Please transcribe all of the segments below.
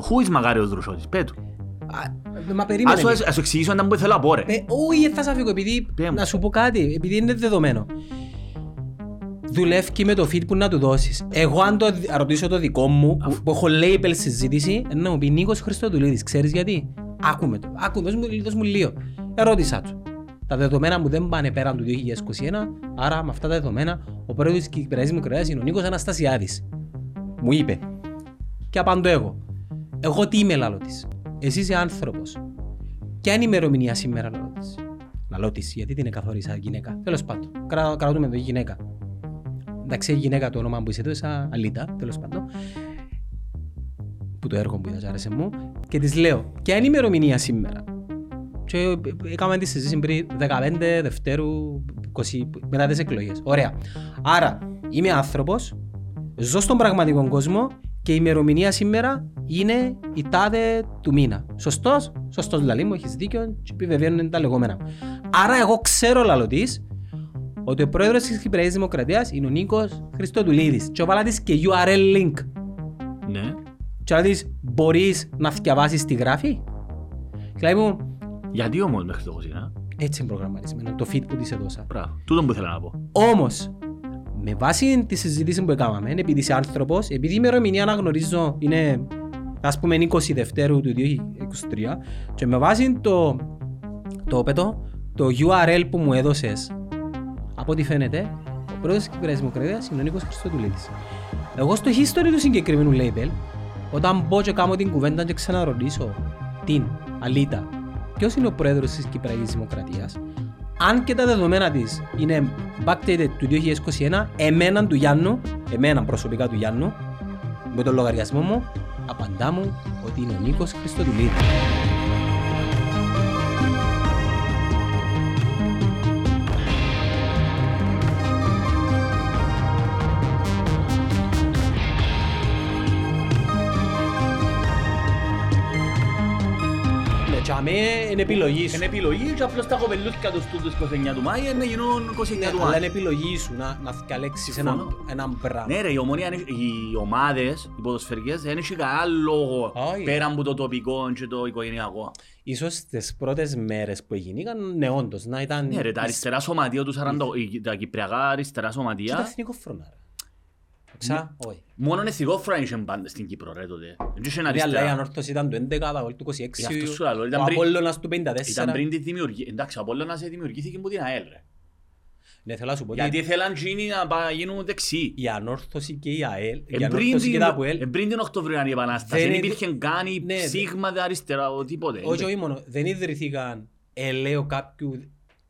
το. Who is Μαγάριος Δρουσότης, πέτου. Α, Μα περίμενε. Ας σου- με. ας σου εξηγήσω αν που θέλω να πω ρε. Ε, Όχι, θα σας φύγω, επειδή Πέ μου. να σου πω κάτι, επειδή είναι δεδομένο. Δουλεύει με το feed που να του δώσεις. Εγώ αν το δι- ρωτήσω το δικό μου, που, που έχω label συζήτηση, να μου πει Νίκος Χριστοδουλίδης, ξέρεις γιατί; Άκουμε το. Άκου, δώσ' μου, δώσ' μου λίγο. Ερώτησα του. Τα δεδομένα μου δεν πάνε πέραν του 2021, άρα με αυτά τα δεδομένα ο πρόεδρος της Κυπριακής Δημοκρατίας είναι ο Νίκος Αναστασιάδης. Μου είπε. Και απαντώ εγώ. Εγώ τι είμαι λαλό της. Εσύ είσαι άνθρωπος. Ποια είναι η ημερομηνία σήμερα λαλό της. Λαλό της, γιατί την εκαθόρισα γυναίκα. Τέλος πάντων. Κρα, κρατούμε το γυναίκα. Εντάξει, η γυναίκα το όνομα που είσαι έδωσα, Αλίτα, τέλος πάντων. Που το έργο που είδα, άρεσε μου. Και της λέω, ποια είναι η ημερομηνία σήμερα. Και έκαμε τη συζήτηση πριν 15 Δευτέρου 20, μετά τις εκλογές. Ωραία. Άρα, είμαι άνθρωπος, ζω στον πραγματικό κόσμο και η ημερομηνία σήμερα είναι η τάδε του μήνα. Σωστός, σωστός λαλή μου, έχεις δίκιο και επιβεβαίνουν τα λεγόμενα. Άρα εγώ ξέρω λαλό της, ότι ο πρόεδρος της Κυπριακής Δημοκρατίας είναι ο Νίκος Χριστοδουλίδης. Και βάλα της και URL link. Ναι. Και να της μπορείς να διαβάσεις τι γράφει. Και λέει μου, Γιατί όμως μέχρι το 20, έτσι είναι προγραμματισμένο, το feed που της έδωσα. Μπράβο. Τούτο που ήθελα να πω. Όμως, με βάση τη συζήτηση που έκαναμε, επειδή είσαι άνθρωπος, επειδή η ημερομηνία αναγνωρίζω είναι ας πούμε 20 Δευτέρου του 2023 και με βάση το, το, πέτω, το URL που μου έδωσες, από ό,τι φαίνεται, ο πρόεδρος της Κυπριακής Δημοκρατίας είναι ο Νίκος Χριστοδουλίδης. Εγώ στο history του συγκεκριμένου label, όταν μπω και κάνω την κουβέντα και ξαναρωτήσω την Αλίτα, ποιος είναι ο πρόεδρος της Κυπριακής Δημοκρατίας, αν και τα δεδομένα της είναι backdated του 2021, εμένα του Γιάννου, εμένα προσωπικά του Γιάννου, με τον λογαριασμό μου, απαντά μου ότι είναι ο Νίκος Χριστοδουλίδης. Είναι επιλογής σου. Είναι επιλογής και απλώς τα κοπελούθηκα τους τούτους 29 του Μάη να γίνουν 29 Ναι, του αλλά Μάη. είναι επιλογής σου να, να διαλέξεις Συμφωνώ. έναν, έναν πράγμα. Ναι ρε, η ομόνια, είναι- οι ομάδες, οι ποδοσφαιρικές, δεν έχει κανένα λόγο Όχι. πέρα από το τοπικό και το οικογενειακό. Ίσως τις πρώτες μέρες που έγιναν, ναι όντως, να ήταν... Ναι ρε, τα αριστερά σωματεία του 40, οι- τα κυπριακά αριστερά Και το σωματεία, εθνικό φρονά. ρε. Ξα, όχι. μόνο εθνικό φράγι είχε πάντα στην Κύπρο ρε τότε. Δεν είχε Ναι, αλλά η αριστερά. ανόρθωση ήταν του 11, τα του 26, Γι' αυτό σου λέω, ήταν ο πριν- Απόλλωνας του 54. Ήταν πριν τη δημιουργία. Εντάξει, ο Απόλλωνας δημιουργήθηκε από την ΑΕΛ ρε. Ναι, θέλω να σου πω Γιατί ότι θέλαν εκείνοι να πά- γίνουν δεξιοί. η ανόρθωση και η ΑΕΛ, η Εμπριν ανόρθωση και τα ΑΠΟΕΛ, την- εμπριν την Οκτωβριανή Επανάσταση. Δεν Δεν είναι- υπήρχε καν η Ναι, δε- ψήγμα δε αριστερά, ο τίποτε. όχι όχι μόνο, δεν ιδρυθήκαν ελαίο κάποιου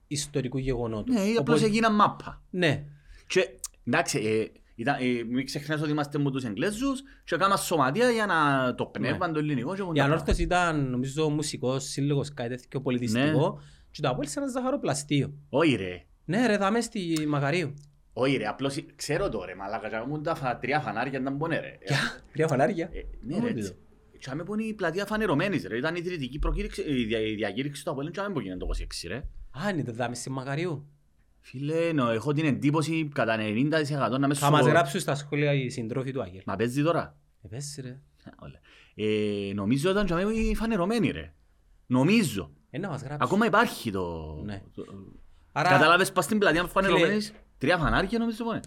ιστορικού γεγονότος. Ναι, απλώς Οπότε- έγιναν μάπα. Ναι, Και εντάξει, ε, ήταν, ε, μην ξεχνάς ότι είμαστε με τους Εγγλέζους και κάναμε σωματεία για να το πνεύμα το ελληνικό και η όλα αυτά. ανόρθωση ήταν νομίζω μουσικός σύλλογος, κάτι τέτοιο πολιτιστικό και το ΑΠΟΕΛ σε ένα ζαχαροπλαστείο. Όχι ρε. Ναι ρε, δάμε στη Μακαρίου. Όχι ρε, απλώς ξέρω το ρε, μαλάκα, και μου τα φα- τρία φανάρια ήταν πονέ ρε. Τρία φανάρια; Ε, Ναι Πού ρε, είναι έτσι. Και άμε που είναι η πλατεία φανερωμένης ρε, ήταν η ιδρυτική προκήρυξη, η δια- η διακήρυξη του Αποέλ και άμε που γίνεται το 26 ρε. Α, είναι το δάμε στη Μακαρίου. Φίλε, νο, έχω την εντύπωση κατά 90% να μες Θα μας σου... γράψουν στα σχόλια οι συντρόφοι του Άγγελ. Μα παίζει τώρα. Ε, πες ρε. Όλα. Ε, νομίζω ήταν και άμε η φανερωμένη ρε. Νομίζω. Ε, να μας γράψουν. Ακόμα υπάρχει το... Ναι. το- Άρα, Κατάλαβες πας στην πλατεία φανερωμένης, τρία φανάρια νομίζω πόνε.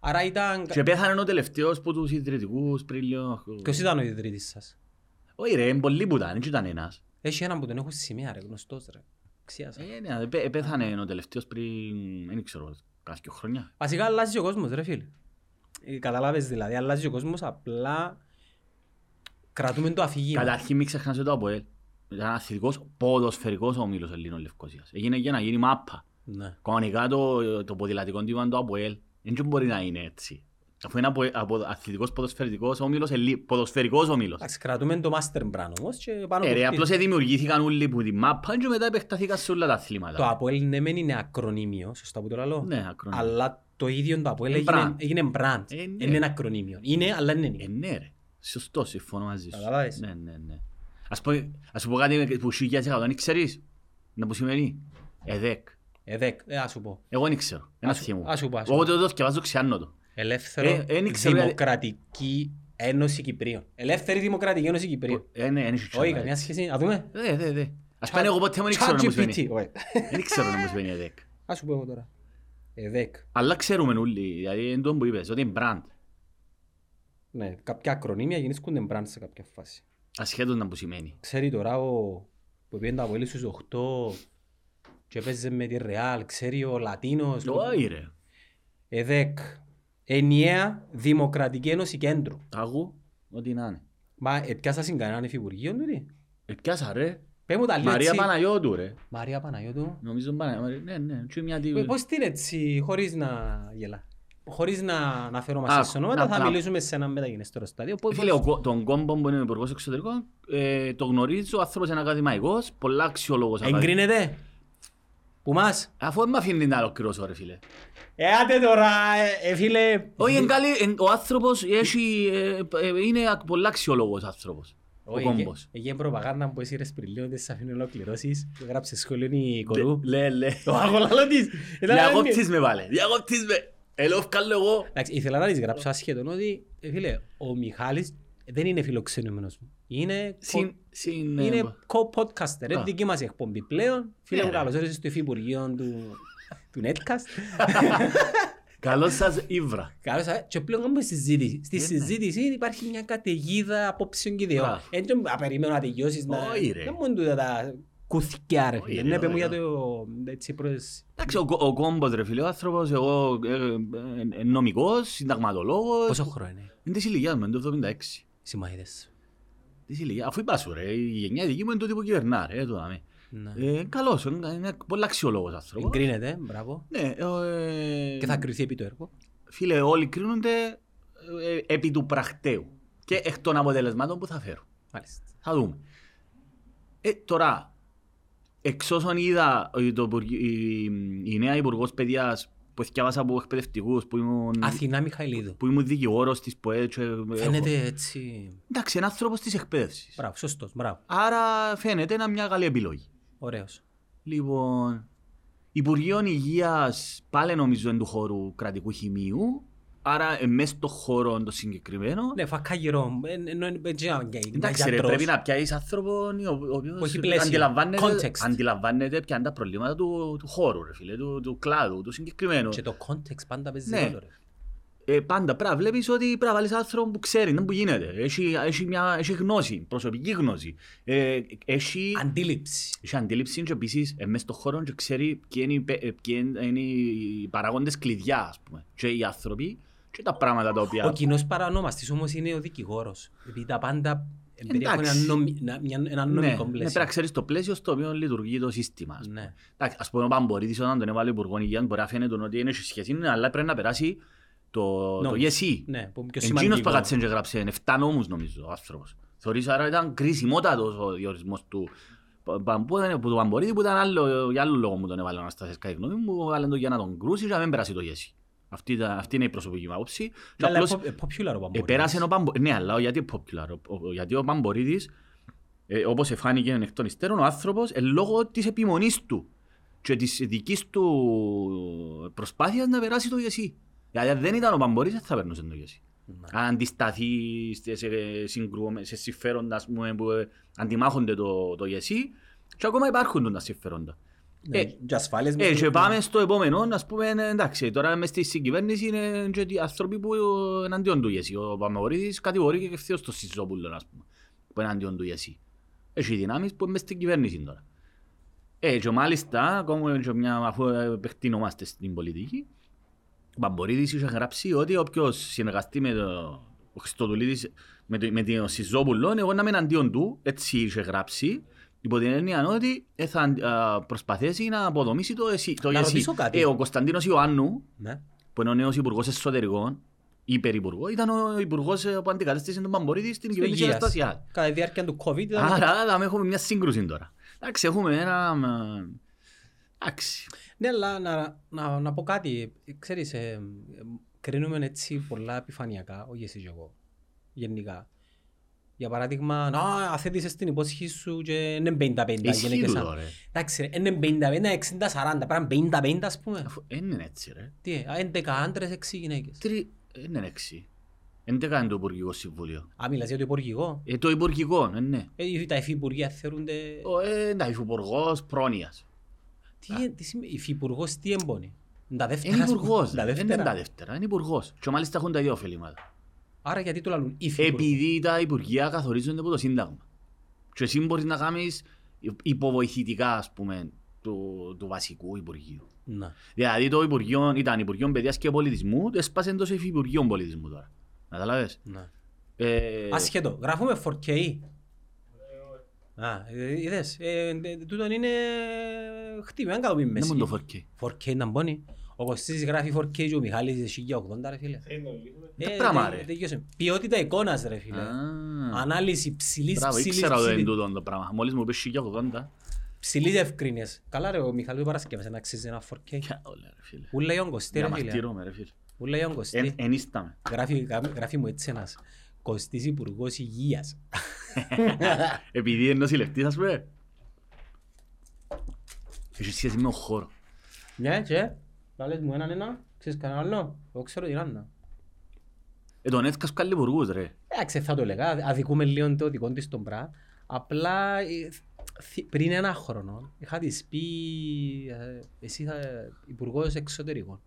άρα ήταν... Και πέθανε ο τελευταίος που τους ιδρυτικούς πριν λίγο... Ποιος ήταν ο ιδρύτης σας; Όχι ρε, είναι πολλοί που ήταν, δεν ήταν ένας. Έχει έναν που τον έχουν σημεία ρε, γνωστός ρε. Ξίασα. Ε, ναι, πέ- πέθανε ο τελευταίος πριν, δεν ξέρω, κάποια χρόνια. Βασικά αλλάζει ο κόσμος ρε φίλε. Ε, Καταλάβες δηλαδή, αλλάζει ο κόσμος απλά κρατούμε το αφήγημα. Καταρχήν μην ξεχνάς ότι το ΑΠΟΕΛ ήταν αθλητικός ποδοσφαιρικός ομίλος Ελλήνων Λευκοσίας. Έγινε για να γίνει μάπα. Ναι. Κανονικά το, το ποδηλατικό τύπο είναι το ΑΠΟΕΛ. Δεν μπορεί να είναι έτσι. Αφού είναι από, από αθλητικός ποδοσφαιρικός ομίλος, Ελλή- ποδοσφαιρικός ομίλος. Εντάξει, κρατούμε το master brand όμως και πάνω Ε, το ρε, χτίζουμε. απλώς δημιουργήθηκαν όλοι που τη μάπα και μετά επεκταθήκαν σε όλα τα Το αθλήματα. Αποέλ ναι μεν είναι ακρονίμιο, σωστά που το λέω. Ναι, ακρονίμιο. Αλλά το ίδιο το Αποέλ Είναι έγινε, brand. έγινε brand. Ε, ναι. Είναι ένα ακρονίμιο. Είναι, αλλά είναι. Ε, ναι ρε. Σωστό, συμφωνώ μαζί σου. Καταλάβες. Ναι, ναι, ναι. Ας πω, ας σου πω κάτι που σου είχε δεν ξέρεις. Να που σημαίνει; ΕΔΕΚ. Ε, δεκ, ε, ας σου πω. Εγώ δεν ξέρω. Ένα Ας σου- θυμό. ας σου πω, ας σου Εγώ πω. το το θυκευάζω ξιάνω το. Ελεύθερο, Ε, εν ήξερα, δημοκρατική Ένωση Κυπρίων. Ελεύθερη Δημοκρατική Ένωση Κυπρίων. Ε, ναι, εν έχει Όχι, τσάμπα, καμία έτσι. σχέση. Α δούμε. Δε, δε, δε. Ας πάνε εγώ ποτέ μου δεν ξέρω να μου ChatGPT. σημαίνει. Όχι. Δεν ξέρω να μου σημαίνει ΕΔΕΚ. Ας σου πω εγώ τώρα. ΕΔΕΚ. Αλλά ξέρουμε όλοι, δηλαδή είναι το που είπες, ότι είναι brand. Ναι, κάποια ακρονίμια γεννήσκονται μπραντ σε κάποια φάση. Ασχέτως να που σημαίνει. Ξέρει τώρα ο που πήγαινε τα Αποέλη στους 8 και έπαιζε με τη Ρεάλ, ξέρει ο Λατίνος. Όχι ρε. ΕΔΕΚ. Ενιαία Δημοκρατική Ένωση Κέντρου. Άκου, ό,τι να είναι. Μα επιάσασαν κανέναν υφυπουργείο τούτη. Ε, πιάσα ρε. Πες μου τα λίγο Μαρία έτσι. Παναγιώτου ρε. Μαρία Παναγιώτου. Νομίζω Παναγιώτου. Ναι, ναι, και μια τι... Ε, Πώς την έτσι, χωρίς να γελά. Χωρίς να, να φέρω Α, μαζί σε ονόματα, να- θα να- μιλήσουμε σε ένα μεταγενέστερο στάδιο. Πώς- Φίλε, ο κο- τον κόμπο που είναι υπουργός εξωτερικών, ε, το γνωρίζω, ο άνθρωπος είναι ακαδημαϊκός, πολλά αξιόλογος. ακαδη- Εγκρίνεται. Που μας; Αφού δεν με αφήνει να ολοκληρώσω ρε φίλε. Ε, άντε τώρα, ε, ε, φίλε. Όχι, είναι καλή, εν- ο άνθρωπος έχει, ε, ε, είναι ακ- πολλά αξιόλογος άνθρωπος. Ο Όχι, κόμπος. ε, Έγινε προπαγάνδα που εσύ ρε πριν λίγο δεν σε αφήνει ολοκληρώσεις. Που Γράψε σχόλιο η κορού. Λέ, λέ. Το αγολαλό της. Ήταν- Διακόπτης με βάλε, διακόπτης με. Ελό, βγάλω εγώ. Εντάξει, ήθελα να της γράψω ασχέτον ότι, ε, φίλε, ο Μιχάλης δεν είναι φιλοξενούμενος μου. Είναι, Συν, συν, ε, είναι co-podcaster, είναι Α. δική μας εκπομπή πλέον. Φίλε Ναι, μου, ρε. καλώς όρισες στο υφυπουργείο του, του Netcast. Καλώς σας ήβρα. Καλώς, ε, και πλέον κάνουμε συζήτηση. Στη Ναι, ναι. συζήτηση υπάρχει μια καταιγίδα απόψεων και ιδεών. Μπράβο. Έτσι απεριμένω να τελειώσεις να... Όχι, ρε. Δεν μόνο τούτα τα κουθκιά ρε Όχι, φίλε. ρε, Ναι, πες μου όχι, για το... Έτσι προς... Εντάξει, ο, κο- ο κόμπος ρε φίλε, ο άνθρωπος, εγώ ε, ε, ε, νομικός, συνταγματολόγος. Πόσο χρόνο είναι; Είναι της ηλικίας μου, είναι το 76. Συμμαχίδες. Της ηλικίας, αφού είπα σου ρε, η γενιά δική μου είναι τότε που κυβερνά ρε, το δάμε. Ναι. Ε, καλός, είναι, είναι πολύ αξιόλογος άνθρωπος. Εγκρίνεται, μπράβο. Ναι, ε, Και θα κρυθεί επί το έργο. Φίλε, όλοι κρίνονται ε, επί του πρακτέου και εκ των αποτελεσμάτων που θα φέρουν. Μάλιστα. Θα δούμε. Ε, τώρα, εξ όσων είδα ε, το, υπουργ- η, η νέα Υπουργός Παιδείας που θυκιάβασα από εκπαιδευτικούς, που ήμουν, Αθηνά Μιχαηλίδου. που ήμουν δικηγόρος της ΠΟΕ και έχω- Φαίνεται έτσι... Εντάξει, είναι άνθρωπος της εκπαίδευσης. Μπράβο, σωστός, μπράβο. Άρα φαίνεται να μια καλή επιλογή. Ωραίος. Λοιπόν, Υπουργείο Υγείας πάλι νομίζω είναι του χώρου κρατικού χημείου, άρα ε, μέσα στο χώρο το συγκεκριμένο. Ναι, φακά γύρω. Ενώ είναι έτσι ένα γκέι. Εντάξει ρε, πρέπει να πιάσεις άνθρωπον ο ο οποίος Που έχει πλαίσιο, αντιλαμβάνεται, context. αντιλαμβάνεται ποια είναι τα προβλήματα του, του χώρου, ρε φίλε, του, του κλάδου, του συγκεκριμένου. Και το context πάντα παίζει Ναι. ρόλο ρε. Ε, πάντα πρέπει να βλέπεις ότι πρέπει να βάλεις άνθρωπο που ξέρει, δεν που γίνεται. Έχει, έχει, μια, έχει γνώση, προσωπική γνώση. Ε, έχει, Αντίληψη. έχει αντίληψη και επίσης ε, μέσα στον χώρο και ξέρει ποιοι είναι, οι πε- ε, ποιοι είναι οι παραγόντες κλειδιά, ας πούμε. Και οι άνθρωποι και τα πράγματα τα οποία... Ο κοινός παρανόμαστης όμως είναι ο δικηγόρος. Επειδή τα πάντα περιέχουν Εντάξει. ένα νομι- ένα- μια- ένα ναι, νομικό ναι, πρέπει πλαίσιο. να ξέρεις το πλαίσιο στο οποίο λειτουργεί το σύστημα. ας πούμε. Ναι. Εντάξει, ας πούμε ο Παμπορίτης όταν τον έβαλε υπουργός υγείας μπορεί να φαίνεται ότι είναι σε σχέση, αλλά πρέπει να περάσει το, το Νόμος. ΓΕΣΥ. Ναι, που είναι πιο Εκείνος σημαντικό. που κάτσε και γράψε 7 νόμους νομίζω ο άνθρωπος. Θεωρείς άρα ήταν κρισιμότατος ο διορισμός του Πα- Πα- που ήταν- που του Παμπορίτη που ήταν άλλο, για άλλο λόγο μου τον έβαλε ο Αναστάσης κατά τη γνώμη μου, έβαλε τον για να τον κρούσει και να μην περάσει το ΓΕΣΥ. Αυτή, ήταν- αυτή είναι η προσωπική μου άποψη. Και Ναι, αλλά απλώς- πο- ε, popular ο Παμπορίτης. Επέρασε ο Παμπορίτης. Ναι, αλλά γιατί popular. Ο- ο- Γιατί ο Παμπορίτης, ε, όπως εφάνηκε εκ των υστέρων, ο άνθρωπος, ε, λόγω της επιμονής του και της δικής του προσπάθειας να περάσει το ΓΕΣΥ. Γιατί αν δεν ήταν ο Παμπορίτης, δεν θα περνούσε το ΓΕΣΥ. Ναι. Αν αντισταθεί σε, σε, συγκρου- σε συμφέροντα ας πούμε, που ε, αντιμάχονται το, το ΓΕΣΥ και ακόμα υπάρχουν τα συμφέροντα. Ναι, Ε, και ασφάλειες ε, μες και στο- πάμε στο επόμενο, ας πούμε, ε, εντάξει, τώρα μες στη συγκυβέρνηση είναι και οι άνθρωποι που ε, εναντίον του ΓΕΣΥ. Ο Παμαγορίδης κατηγορεί και ευθείως το Σιζόπουλο, ας πούμε, που είναι εναντίον του ΓΕΣΥ. Έχει δυνάμεις που είναι μες στην κυβέρνηση τώρα. Ε, και μάλιστα, ακόμα και μια, αφού ε, επεκτείνομαστε στην πολιτική, ο Παμπορίδης είχε γράψει ότι όποιος συνεργαστεί με το ο Χριστοδουλίδης, με, το, με τον Σιζόπουλο, εγώ να είμαι εναντίον του, έτσι είχε γράψει, υπό την έννοια ότι ε, θα α, προσπαθήσει να αποδομήσει το, ΕΣΥ, το Να ΓΕΣΥ. ρωτήσω κάτι. Ε, ο Κωνσταντίνος Ιωάννου, Ναι. που είναι ο νέος υπουργός εσωτερικών, υπερυπουργό, ήταν ο υπουργός ε, που αντικατέστησε τον Παμπορίδη στην κυβέρνηση Υγείας. Αναστασιάδη. Κατά τη διάρκεια του COVID ήταν... Άρα θα έχουμε μια σύγκρουση τώρα. Εντάξει, έχουμε ένα... ε, Εντάξει. Ναι, αλλά να, να, να πω κάτι. Ε, Ξέρεις, ε, ε, κρίνουμε έτσι πολλά επιφανειακά, όχι εσύ και εγώ, γενικά. Για παράδειγμα, να αθέτησες την υπόσχη σου και είναι 50-50 Ισχύει γυναίκες. τούτο, ρε. Εντάξει, ρε, είναι 50-50, 60-40, πρέπει να είναι 50-50 ας πούμε. Αφού δεν είναι έτσι ρε. Τι, α, 11 άντρες, 6 γυναίκες. Τρι... Δεν είναι έξι. Εν τε κάνει το Υπουργικό Συμβούλιο. Α, μιλάς για το υπουργικό; Ε, το Υπουργικό, ε, ναι. Ε, τα υφυπουργεία θεωρούνται... Ο, ε, τα Υφυπουργός Πρόνοιας. Τι, τι σημαίνει, υφυπουργός τι εμπονεί; Τα δεύτερα. Είναι ας πούμε. υπουργός, Τα δεν είναι δεύτερα. τα δεύτερα, είναι υπουργός. Και μάλιστα έχουν τα δύο ωφελήματα. Άρα γιατί το λαλούν υφυπουργός. Επειδή τα υπουργεία καθορίζονται από το Σύνταγμα. Και εσύ μπορείς να κάνεις υποβοηθητικά, ας πούμε, του, του βασικού Υπουργείου. Να. Δηλαδή το Υπουργείο ήταν Υπουργείο Παιδείας και Πολιτισμού, το έσπασε εντός Υφυπουργείων Πολιτισμού τώρα. Καταλάβες; να. Ε, Ασχέτω, γράφουμε 4K. Α, ε, είδες, ε, ε, τούτον είναι χτύπημα, αν καλοπεί δεν μέση. μόνο το 4K. 4K να μπώνει. Ο Κωστής γράφει 4K και ο Μιχάλης 1080 ρε φίλε. Τι Ε, πράγμα, τε- ρε. τελείωσε. Ποιότητα εικόνας ρε φίλε. Α. Ανάλυση ψηλής, Μπράβο, ψηλής, ήξερα το ψηλής, εν τούτο το πράγμα. Μόλις μου πες 1080. ψηλής ευκρίνειας. Καλά ρε, ο Μιχάλης Παρασκευάς να αξίζει ένα 4K. Ποια όλα ρε φίλε. Ούλα για τον Κωστή ρε φίλε. Διαμαρτύρομαι ρε φίλε. Ούλα για τον Κωστή. Εν- Ενίσταμε. Γράφει, γράφει- γράφει μου έτσι ένας Κωστής Υπουργός Υγείας. Επειδή είναι νοσηλευτής ας πούμε. Έχει σχέση με τον χώρο. Ναι, και, λάλες μου έναν ένα, ξέρεις κανένα άλλο, εγώ ξέρω την Άννα. Ε, τον έθκας καλή υπουργούς ρε. Εντάξει, θα το λέγα, αδικούμε λίγο το δικό της τον πρά. Απλά ε, θ- πριν ένα χρόνο είχα της πει ε, εσύ θα υπουργός εξωτερικών.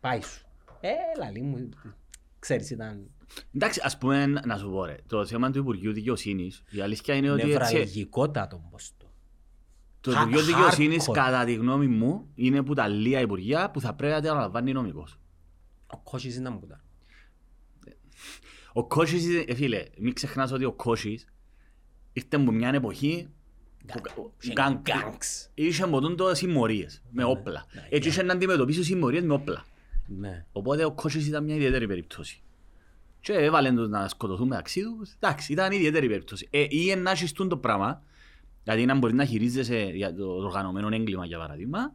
Πάει σου. Ε, λαλή μου, ξέρεις ήταν Εντάξει, ας πούμε να σου πω ρε. Το θέμα του Υπουργείου Δικαιοσύνης, η αλήθεια είναι ότι έτσι, νευραλγικότατο ποστό. Το Hard- Υπουργείο Δικαιοσύνης hardcore. κατά τη γνώμη μου είναι που τα λίγα υπουργεία που θα πρέπει να τα αναλαμβάνει νομικός. Ο κότσις είναι να μου κουτά. Ο Κότσις, ε, φίλε, μην ξεχνάς ότι ο Κότσις ήρθε από μια εποχή που κα- γκάγκ- Γκάγκς. είχε από τούτο συμμορίες με όπλα. ναι, Έτσι είχε να αντιμετωπίσει συμμορίες με όπλα. Ναι. Οπότε ο Κότσις ήταν μια ιδιαίτερη περίπτωση. Και έβαλε τους να σκοτωθούν μεταξύ τους. Εντάξει, ήταν ιδιαίτερη περίπτωση. Ε, ή να έχεις τούτο πράγμα, δηλαδή να μπορείς να χειρίζεσαι για το οργανωμένο έγκλημα για παράδειγμα,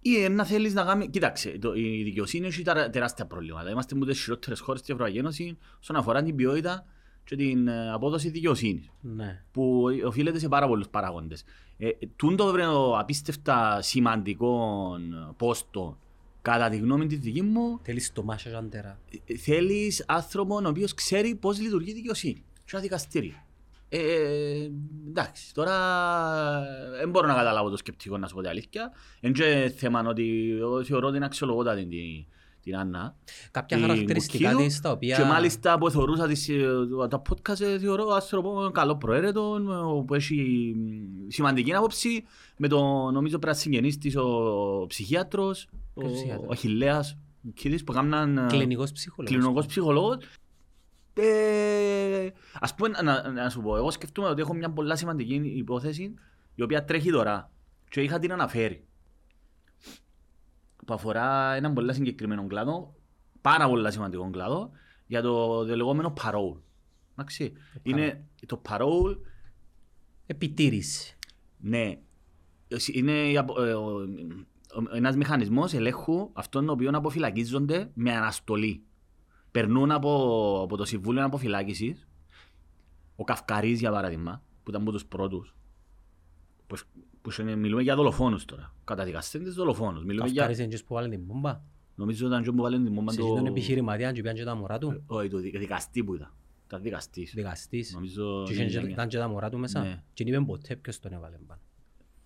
ή να θέλεις να κάνεις... Κοίταξε, το, η δικαιοσύνη έχει τερα- τεράστια προβλήματα. Είμαστε από τις χειρότερες χώρες της Ευρωπαϊκής Ένωσης όσον αφορά την ποιότητα και την ε, απόδοση δικαιοσύνης Ναι. που οφείλεται σε πάρα πολλούς παράγοντες. Ε, τούτο βρε το απίστευτα σημαντικό πόστο κατά τη γνώμη της δική μου Θέλεις το μάσο αντέρα. ε, θέλεις άνθρωπο ο οποίος ξέρει πώς λειτουργεί η δικαιοσύνη και ένα δικαστήριο. Ε, εντάξει, τώρα δεν μπορώ να καταλάβω το σκεπτικό να σου πω την αλήθεια. Είναι και θέμα ότι εγώ θεωρώ ότι είναι αξιολογότατη την, την Άννα. Κάποια την χαρακτηριστικά Κουκκίδου. της τα οποία... Και μάλιστα που θεωρούσα τις, ε, τα podcast ε, θεωρώ άνθρωπο καλό προαίρετο ε, που έχει μ, σημαντική άποψη με το νομίζω πρέπει να συγγενείς της ο ψυχίατρος, ο, Ποιος ψυχίατρος; ο Αχιλέας Κίδης που έκαναν ε, Κλινικός ψυχολόγος. κλινικός ψυχολόγος. Ε, ας πούμε, να, να σου πω, εγώ σκεφτούμε ότι έχω μια πολλά σημαντική υπόθεση η οποία τρέχει τώρα και είχα την αναφέρει που αφορά έναν πολύ συγκεκριμένο κλάδο, πάρα πολύ σημαντικό κλάδο, για το, το λεγόμενο parole. Εντάξει. Είναι το parole, Επιτήρηση. ναι, είναι η απο- ε, ο- ο- ένας μηχανισμός ελέγχου αυτών των οποίων αποφυλακίζονται με αναστολή. Περνούν από, από το Συμβούλιο Αποφυλάκησης, ο Καυκαρής για παράδειγμα, που ήταν από τους πρώτους, που, που είναι- μιλούμε για δολοφόνους τώρα, καταδικαστέντες δολοφόνους. Μιλούμε για, Καυκάρης είναι και που βάλουν την μπόμπα. νομίζω ήταν και που βάλουν την μόμπα Σε το... τον επιχειρηματία και πιάνε και τα μωρά του. Όχι, το δι- δικαστή που ήταν. Ήταν δικαστής. Δικαστής. Νομίζω... Και είχε και- ήταν και τα μωρά του μέσα. Ναι. Και δεν είπε ποτέ ποιος τον έβαλε πάνω.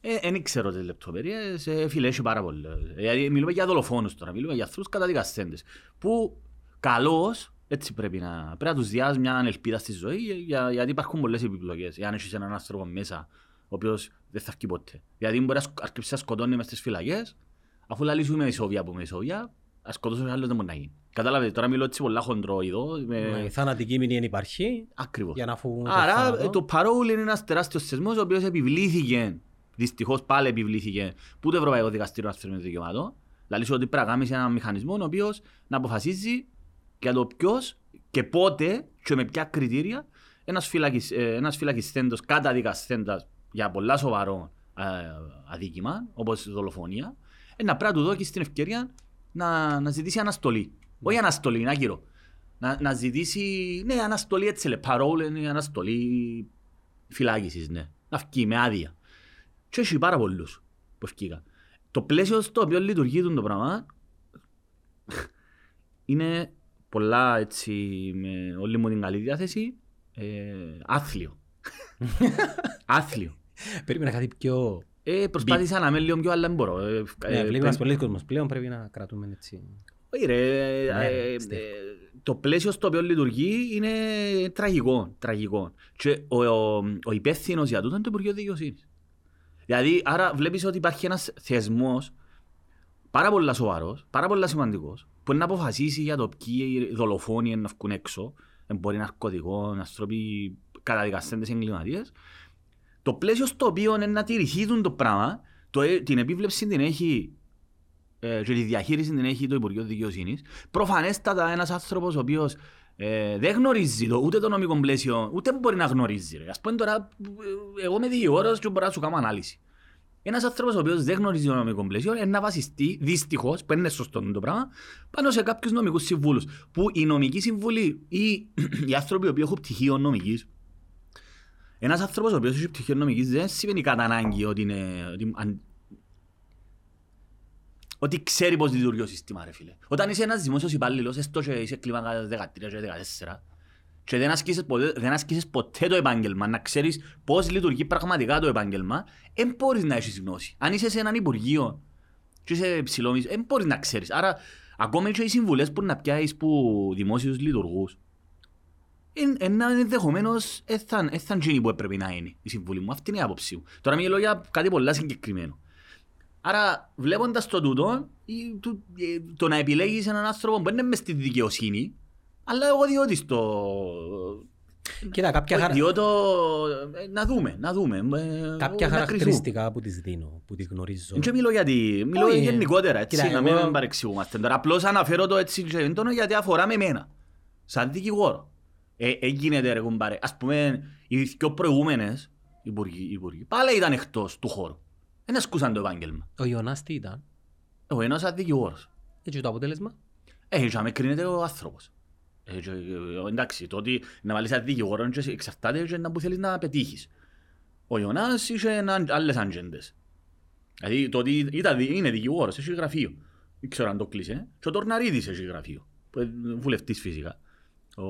Ε, δεν ξέρω τις λεπτομέρειες, ε, φίλε, έχει πάρα πολύ. Δηλαδή, μιλούμε για δολοφόνους τώρα, μιλούμε για αυτούς καταδικαστέντες. Που καλώς, έτσι πρέπει να, πρέπει να τους διάσεις μια ελπίδα στη ζωή, για, γιατί υπάρχουν πολλές επιπλοκές. Εάν έχεις έναν άνθρωπο μέσα, ο οποίος δεν θα βγει ποτέ. Γιατί μπορεί να σκ- αρκεψεί να σκοτώνει μες στις φυλακές, αφού λαλεί σου είμαι ισόβια από με ισόβια, ας σκοτώσω άλλο δεν μπορεί να γίνει. Κατάλαβε, τώρα μιλώ έτσι πολλά χοντρό εδώ, με... Η θανατική μηνύα υπάρχει Ακριβώς. για να φοβούμε το Άρα θάνατο. ε, το παρόλο είναι ένας τεράστιος θεσμός ο οποίος επιβλήθηκε, δυστυχώς πάλι επιβλήθηκε, που το Ευρωπαϊκό Δικαστήριο Ανθρωπίνων Δικαιωμάτων. Δηλαδή ότι πρέπει να κάνεις έναν μηχανισμό ο οποίος να αποφασίζει για το ποιος και πότε και με ποια κριτήρια ένας, φυλακισ, ε, ένας φυλακιστέντος καταδικαστέντας για πολλά σοβαρό ε, αδίκημα, όπως δολοφονία, ε, να πρέπει να του δώσει την ευκαιρία να, να ζητήσει αναστολή. Όχι αναστολή, είναι άκυρο. Να, να ζητήσει, ναι, αναστολή έτσι λέει, παρόλο είναι αναστολή φυλάκισης, ναι. Να βγει με άδεια. Και έχει πάρα πολλούς που βγήκαν. Το πλαίσιο στο οποίο λειτουργεί το πράγμα είναι πολλά έτσι με όλη μου την καλή διάθεση. Ε, άθλιο. άθλιο. Περίμενα κάτι πιο... Ε, προσπάθησα να είμαι λίγο πιο, αλλά δεν μπορώ. Ε, Ναι, ε, βλέπει πεν- μας πολλοί κόσμος πλέον, πρέπει να κρατούμε έτσι. Όχι ρε, ε, Ναι, ε, Στέφ. ε, το πλαίσιο στο οποίο λειτουργεί είναι τραγικό, τραγικό. Και ο, ο, ο υπεύθυνος για τούτο είναι το Υπουργείο Δικαιοσύνης. Δηλαδή, άρα βλέπεις ότι υπάρχει ένας θεσμός πάρα πολλά σοβαρός, πάρα πολλά σημαντικός, που είναι να αποφασίσει για το ποιοι δολοφόνοι είναι να βγουν έξω, εμποροί ναρκωτικών, άνθρωποι καταδικαστέντες εγκληματίες. Το πλαίσιο στο οποίο είναι να τηρηθεί τούτο το πράγμα, το, ε- την επίβλεψη την έχει ε, και τη διαχείριση την έχει το Υπουργείο Δικαιοσύνης. Προφανέστατα ένας άνθρωπος ο οποίος ε, δεν γνωρίζει το, ούτε το νομικό πλαίσιο, ούτε μπορεί να γνωρίζει. Α πούμε τώρα, ε, εγώ είμαι δικηγόρος και μπορώ να σου κάνω ανάλυση. Ένας άνθρωπος ο οποίος δεν γνωρίζει το νομικό πλαίσιο είναι να βασιστεί, δυστυχώς, που είναι σωστό το πράγμα, πάνω σε κάποιους νομικούς συμβούλους. Που οι νομικοί συμβούλοι ή οι άνθρωποι που έχουν πτυχίο νομικής, ένας άνθρωπος ο οποίος έχει πτυχίο νομικής δεν σημαίνει κατά ανάγκη ότι είναι. Ότι, αν, ότι ξέρει πώς λειτουργεί ο σύστημα, ρε φίλε. Όταν είσαι ένας δημόσιος υπάλληλος, έστω και είσαι κλίμακα 13 και 14, και δεν ασκήσεις, ποτέ, δεν ασκήσεις ποτέ το επάγγελμα, να ξέρεις πώς λειτουργεί πραγματικά το επάγγελμα, δεν μπορείς να έχεις γνώση. Αν είσαι σε έναν υπουργείο και είσαι ψηλόμις, δεν μπορείς να ξέρεις. Άρα, ακόμα και οι συμβουλές που να πιάσεις που δημόσιους λειτουργούς, εν- ένα ενδεχομένως δεν θα δεν θα είναι εκείνη που έπρεπε να είναι η συμβουλή μου. Αυτή είναι η άποψή μου. Τώρα μιλώ για κάτι πολλά συγκεκριμένο. Άρα, βλέποντας το τούτο, η- του- ε, το να επιλέγεις έναν άνθρωπο που δεν είναι μες στη δικαιοσύνη, αλλά εγώ διότι στο. Κοίτα, κάποια, χαρα... Διότι. ε, Να δούμε, να δούμε. ε, κάποια να κρυθούμε. χαρακτηριστικά που τις δίνω, που τις γνωρίζω. Δεν μιλώ γιατί, μιλώ Όχι, γενικότερα, έτσι, κοίτα, να μην εγώ- παρεξηγούμαστε. Τώρα απλώς αναφέρω το έτσι και έντονο γιατί αφορά με εμένα, σαν δικηγόρο. Ε, ε, γίνεται ρε κουμπάρε. Ας πούμε, οι δυο προηγούμενες υπουργοί, υπουργοί πάλι ήταν εκτός του χώρου. Δεν ασκούσαν το επάγγελμα. Ο Ιωνάς τι ήταν, Εγώ ένας σαν δικηγόρος. έτσι το αποτέλεσμα; Ε, και με κρίνεται ο άνθρωπος. Ε, και, ε, εντάξει, το ότι να βάλεις ένα δικηγόρο και εξαρτάται και να που θέλεις να πετύχεις. Ο Ιωνάς είχε ένα- άλλες άντζεντες. Δηλαδή το ότι ήταν, δι- είναι δικηγόρος, έχει γραφείο. Δεν ξέρω αν το κλείσε. Και ο Τορναρίδης έχει γραφείο. Που είναι Βουλευτής φυσικά. Ο,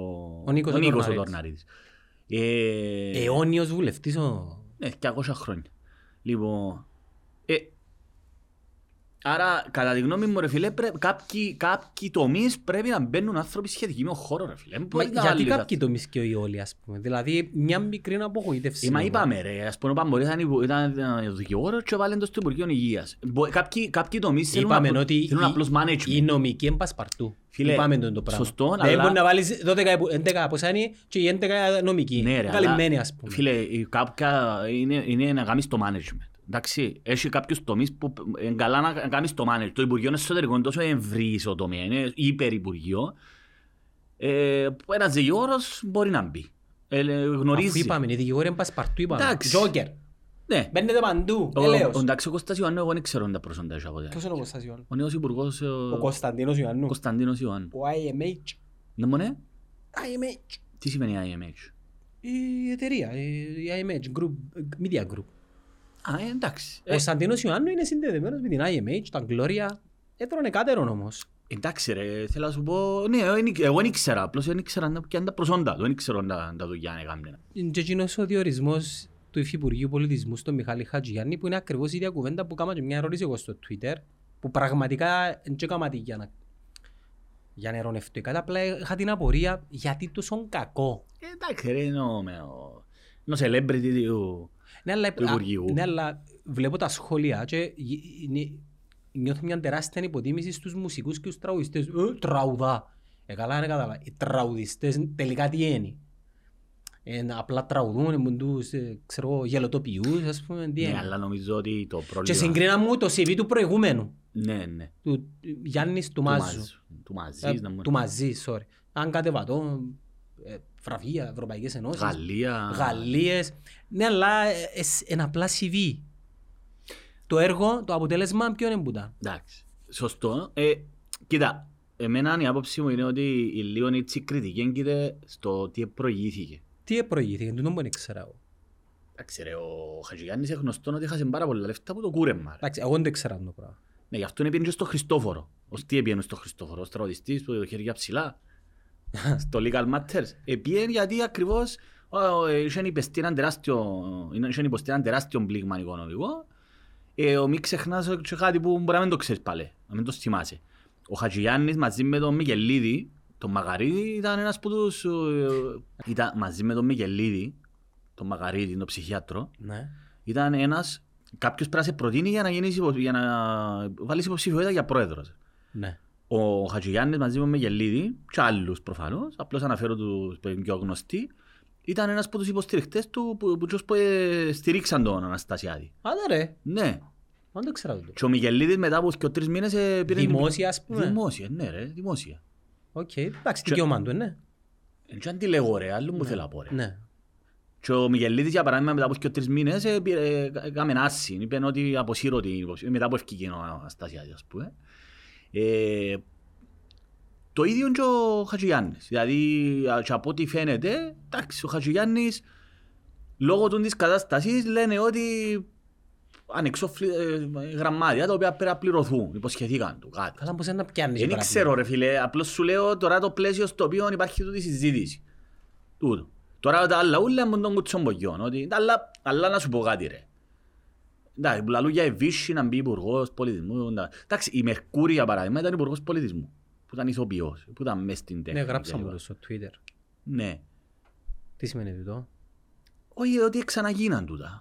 Ο Νίκος ο ο Τορναρίδης. Τορναρίδης. Ε, Αιώνιος βουλευτής ο... ναι, 200 χρόνια. Λοιπόν, ε, άρα κατά τη γνώμη μου ρε φίλε, πρέ, κάποιοι, κάποιοι τομείς πρέπει να μπαίνουν άνθρωποι σχετικοί με ο χώρο ρε φίλε. Δεν Μα μπορείς να γιατί βάλεις κάποιοι τομείς και οι όλοι, ας πούμε. Δηλαδή, μια μικρή απογοήτευση. Ε, μα είναι. είπαμε ρε, ας πούμε ο Παμπορής ήταν, υπο- ήταν ε, δικηγόρος και βάλει το στο Υπουργείο Υγείας. Μπο- Κάποιοι, κάποιοι τομείς θέλουν, Είπαμε απλ- ότι θέλουν η- απλώς management. η νομική είναι πασπαρτού. Φίλε, Είπαμε τον το πράγμα. σωστό, Δεν αλλά- μπορεί να βάλεις 12, υπο- 11 πόσα είναι και οι 11 νομική. Ναι, ρε, Καλυμμένη, αλλά, ας πούμε. Φίλε, η- κάποια είναι, είναι να κάνεις το management. Εντάξει, έχει κάποιους τομείς που είναι καλά να κάνεις το management. Το Υπουργείο Εσωτερικών είναι τόσο ευρύς ο τομέας, είναι υπερυπουργείο. Ε, που ένας δικηγόρος μπορεί να μπει. Ε, ε, Αφού γνωρίζει. είπαμε, οι δικηγόροι είναι πασπαρτού, είπαμε. Εντάξει. Τζόκερ. Ναι. Μπαίνετε παντού, Ο, έλεος. ο, εντάξει, ο Κώστας Ιωάννου, εγώ δεν ξέρω τα προσόντα έχει από Ποιος είναι ο Κώστας Ιωάννου; Ο νέος υπουργός, ο, Ο Κωνσταντίνος Ιωάννου. Κωνσταντίνος Ιωάννου. Ο IMH. Ναι, μονέ, IMH. τι σημαίνει IMH. Η εταιρεία, η IMH, group, media group. Α, ε, εντάξει. Ο Ε, Κωνσταντίνος Ιωάννου είναι συνδεδεμένος με την IMH, τα Gloria. Έτρωνε κάτερον όμως. Εντάξει ρε, θέλω να σου πω, ναι, εγώ δεν- εγώ δεν ήξερα, απλώς δεν ήξερα να- ποια είναι τα προσόντα του, δεν ήξερα τα, τα δουλειά να κάνουν. Και εκείνος ο διορισμός του Υφυπουργείου Πολιτισμού στον Μιχάλη Χατζηγιάννη που είναι ακριβώς η ίδια κουβέντα που κάμα και μια ερώτηση εγώ στο Twitter που πραγματικά δεν έκαμα τη για να για να ερωνευτώ. Κατά απλά είχα την απορία γιατί τόσο κακό. Ε, Εντάξει ρε, είναι ο, με ο, είναι ο celebrity του, Ναι, αλλά, Του Υπουργείου. α, ναι, αλλά βλέπω τα σχόλια και γ- είναι- νιώθω μια τεράστια υποτίμηση στους μουσικούς και στους τραγουδιστές. Ε, τραγουδά. Ε, καλά είναι κατάλαβα. Οι τραγουδιστές τελικά τι είναι; Ε, απλά τραγουδούν με τους, ε, ξέρω, εγώ, γελοτοποιούς, ας πούμε, τι ναι, είναι; αλλά νομίζω ότι το Και πρόβλημα... συγκρίνα μου το CV του προηγούμενου, Ναι, ναι, του Γιάννης του του Μάζου. Μάζου, του Ε, Μαζής, να μου- Του Μαζί, sorry. Αν κατεβατώ, ε, βραβεία, Ευρωπαϊκές Ενώσεις, Γαλλία, Γαλλίες. Ναι, αλλά ε, ε, είναι απλά CV. Το έργο, το αποτέλεσμα ποιο είναι που ήταν; εντάξει, σωστό. Ε, κοίτα, εμένα η άποψη μου είναι ότι η λίγο έτσι κριτική έγκυται στο τι προηγήθηκε. Τι προηγήθηκε, τούτο που δεν ήξερα εγώ. Εντάξει ρε, ο Χατζηγιάννης είναι γνωστό ότι έχασε πάρα πολλά λεφτά από το κούρεμα. ρε. Εντάξει, εγώ δεν το ήξερα το πράγμα. Ναι, γι' αυτό είναι πήγαινε και στο Χριστόφορο. Ως τι έπαιρνε στο Χριστόφορο, ως τραγουδιστής που είχε χέρια ψηλά. Στο Legal Matters. Επίεν γιατί ακριβώς ο, ε, είχαν υποστεί έναν τεράστιο, είχαν υποστεί έναν τεράστιο πλήγμα οικονομικό. Ε, ο μη ξεχνάς και κάτι που μπορεί να μην το ξέρεις πάλι, να μην το θυμάσαι. Ο Χατζηγιάννης μαζί με τον Μικελίδη, τον Μαγαρίδη ήταν ένας που τους... ε, Ήταν μαζί με τον Μικελίδη, τον Μαγαρίδη, τον ψυχιάτρο, Ναι. ήταν ένας, κάποιος πρέπει να σε προτείνει για να, γίνεις υπο, για να βάλεις υποψηφιότητα για πρόεδρος. Ναι. Ο Χατζηγιάννης μαζί με τον Μεγελίδη και άλλους προφανώς, απλώς αναφέρω τους που είναι πιο γνωστοί, ήταν ένας από τους υποστηριχτές του που, που, που ε, στηρίξαν τον Αναστασιάδη. Άντε ρε, Ναι. δεν το ξέρω αυτό. Και ο Μιγελίδης μετά από και τρεις μήνες ε, πήρε... Δημόσια, ας πούμε. Δημόσια, ναι ρε, δημόσια. Οκ, εντάξει, δικαίωμα του, ναι. Εν και αντιλέγω ρε, άλλο μου θέλω να πω ρε. Ναι. Και ο Μιγελίδης για παράδειγμα μετά από και τρεις μήνες ε, πήρε- ε, έκαμε άση, είπε ότι αποσύρω την υποψηφία, μετά από ευκήκε ο Αναστασιάδης ας πούμε. Ε, το ίδιο και ο Χατζηγιάννης. Δηλαδή α, και από ό,τι φαίνεται, εντάξει, ο Χατζηγιάννης λόγω του της κατάστασης λένε ότι ανεξόφλη ε, γραμμάτια τα οποία πρέπει να πληρωθούν, υποσχεθήκαν του κάτι. Καλά πως είναι να πιάνεις. Δεν τώρα. ξέρω ρε φίλε, απλώς σου λέω τώρα το πλαίσιο στο οποίο υπάρχει τούτη συζήτηση. Τούτο. Τώρα τα άλλα ούλα μου τον κουτσόν πογιόν, ότι τα άλλα, άλλα να σου πω κάτι ρε. Εντάξει, που λαλού για Εβίσχη να μπει υπουργός πολιτισμού. εντά- Εντάξει, η Μερκούρη για παράδειγμα ήταν υπουργός πολιτισμού. Που ήταν ηθοποιός, που ήταν μες στην τέχνη. Ναι, γράψα μου κλπ. το στο Twitter. Ναι. Τι σημαίνει αυτό. Όχι, ότι ξαναγίναν τούτα.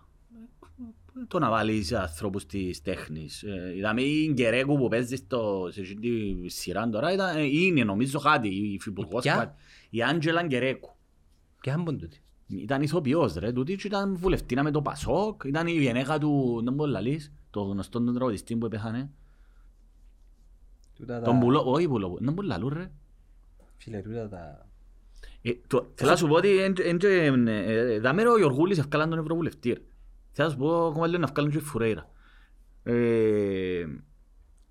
Το να βάλεις ανθρώπους της τέχνης. Ε, Είδαμε η Γκερέκου που παίζει στο, σε αυτή τη σειρά τώρα, ήταν, ε, είναι νομίζω κάτι, η υφυπουργός Ποια; κάτι. Η Άντζελα Γκερέκου. Και αν πον τούτη. Ήταν ηθοποιός ρε, τούτη και ήταν βουλευτήνα με το Πασόκ, ήταν η γενέκα του, δεν μπορεί να λαλείς, το γνωστό τον τραγουδιστή που έπαιχανε. Τούτα τα- Τον πουλό, όχι πουλό, δεν μπορεί να λαλούν ρε. Φίλε, τούτα τα... Ε, το- Θέλω να σου πω ότι εν- εν- εν- ε, ε, δάμε ρε ο Γιωργούλης ευκάλαν τον Ευρωβουλευτή. ρε. Θέλω να σου πω ακόμα λίγο να ευκάλαν και η Φουρέιρα.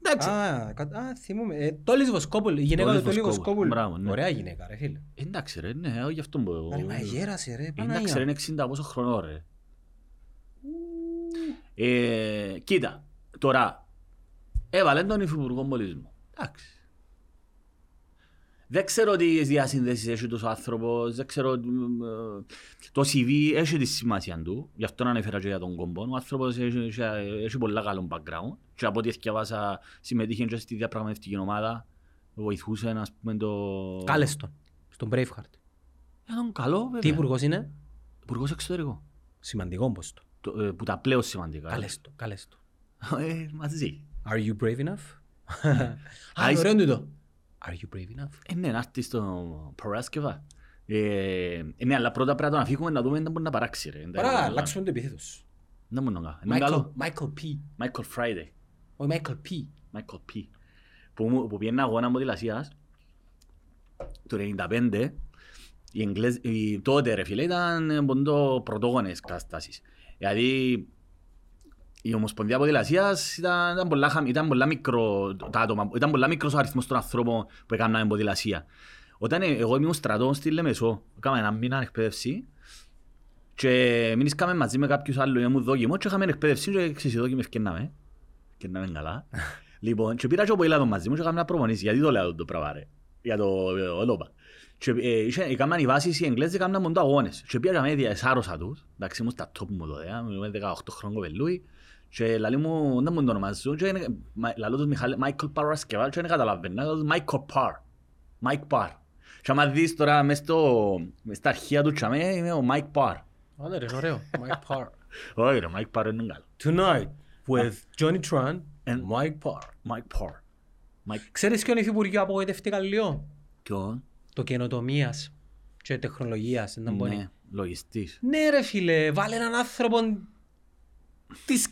Ε, Εντάξει, Α, κα- α, θυμούμαι. Ε, Τόλης Βοσκόπουλ, η γυναίκα Τόλης του Τόλη Βοσκόπουλ. Βοσκόπουλ. Μπράβο, ναι. Ωραία γυναίκα ρε φίλε. εντάξει ρε, ναι, όχι γι' αυτό που... Άρα, μα γέρασε ρε, Εντάξει ρε, Παναγία. είναι 60 πόσο χρονό ρε. Ε, κοίτα, τώρα, έβαλε τον υφυπουργό πολιτισμού. Εντάξει. Δεν ξέρω τι διασύνδεσεις έχει τόσο άνθρωπος, δεν ξέρω... μ, ε, Το CV έχει τη σημασία του, γι' αυτό ανέφερα και για τον κόμπο. Ο άνθρωπος έχει, έχει, έχει πολλά καλό background και από ό,τι διαβάσα συμμετείχε και στη διαπραγματευτική ομάδα, βοηθούσε ας πούμε το... Κάλες τον, στον Braveheart. Ήταν καλό βέβαια. Τι υπουργός είναι, Υπουργός εξωτερικό. σημαντικό ποστό. Το, ε, που τα πλέον σημαντικά. Κάλες το, κάλες το. Ε, μαζί. Are you brave enough? Α, Άις- ωραίο τούτο. Are you brave enough? Ε, ναι, να έρθει στο Παράσκευα. Ε, ε, ναι, αλλά πρώτα πρέπει να τον αφήκουμε να δούμε αν μπορεί να παράξει. Ρε. Παρά, αλλάξουμε το επίθετος. Δεν μπορεί να κάνει. Είναι Michael, καλό. Michael P. Michael Friday. Ο Michael P. Michael P. Που, μου- που πήγαινε αγώνα μοδηλασίας το 1995 οι Εγγλές, οι, τότε ρε φίλε ήταν ποντό πρωτόγονες καταστάσεις. Δηλαδή η Ομοσπονδία Ποδηλασίας ήταν, ήταν, πολλά, χαμ- ήταν πολλά μικρό, τα άτομα, ήταν πολλά μικρός ο αριθμός των ανθρώπων που έκαναν ποδηλασία. Όταν ε, εγώ ήμουν στρατό στη Λεμεσό, έκανα ένα μήνα εκπαίδευση και μείνησκαμε μαζί με κάποιους άλλους, ήμουν δόκιμο και είχαμε εκπαίδευση και ξέρεις, οι δόκιμοι ευκαινάμε. Ευκαινάμε καλά. λοιπόν, και πήρα και ο ποδήλατο μαζί μου και έκανα προπονήσεις. Γιατί το λέω το πράγμα ρε, για το ε, ολόπα. Και ε, είχε- έκαναν οι βάσεις οι Εγγλέζοι έκαναν μόνο αγώνες. Και πήγα με διασάρωσα τους, εντάξει ήμουν στα top μου τότε, ε, ήμουν 18 χρόνια κοπελούι. Και λαλή μου, δεν μου το ονομάζω, και είναι- μα- λαλώ τους Μιχάλη- Michael Παρασκευάλ και δεν καταλαβαίνω, λαλώ τους Michael Parr. Mike Parr. Και άμα δεις τώρα μες στο- μες στα αρχεία του τσαμέ, είμαι ο Mike Parr. Άντε ρε, είναι ωραίο. Mike Parr. Όχι ρε, Mike Parr είναι καλό. Tonight with Johnny Tran And- and Mike Parr. Mike Parr. Mike Ξέρεις ποιον υφυπουργείο απογοητευτήκα λίγο. ποιον, Το καινοτομίας και τεχνολογίας. Δεν μπορεί. ναι, λογιστής. Ναι ρε φίλε, βάλε έναν άνθρωπο της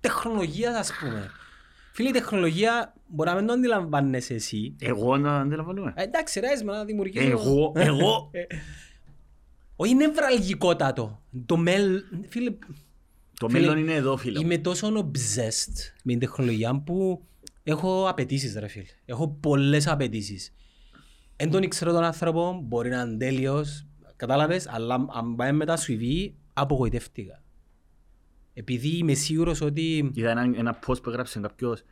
τεχνολογίας ας πούμε. Φίλε, η τεχνολογία μπορεί να μην το αντιλαμβάνεσαι εσύ. Εγώ να αντιλαμβανούμε. Ε, εντάξει ρε, έσαι να δημιουργήσεις... Εγώ, εγώ. Όχι, είναι βραλγικότατο. Το μέλ... Φίλε, Το Φίλε, μέλλον είναι εδώ, φίλε. μου. είμαι τόσο obsessed με την τεχνολογία που έχω απαιτήσεις ρε φίλε. Έχω πολλές απαιτήσεις. Εν τον ξέρω τον άνθρωπο, μπορεί να είναι τέλειος, κατάλαβες, αλλά αν πάει μετά σου βγει, απογοητεύτηκα. Επειδή είμαι σίγουρος ότι... Είδα ένα, ένα post που έγραψε κάποιος.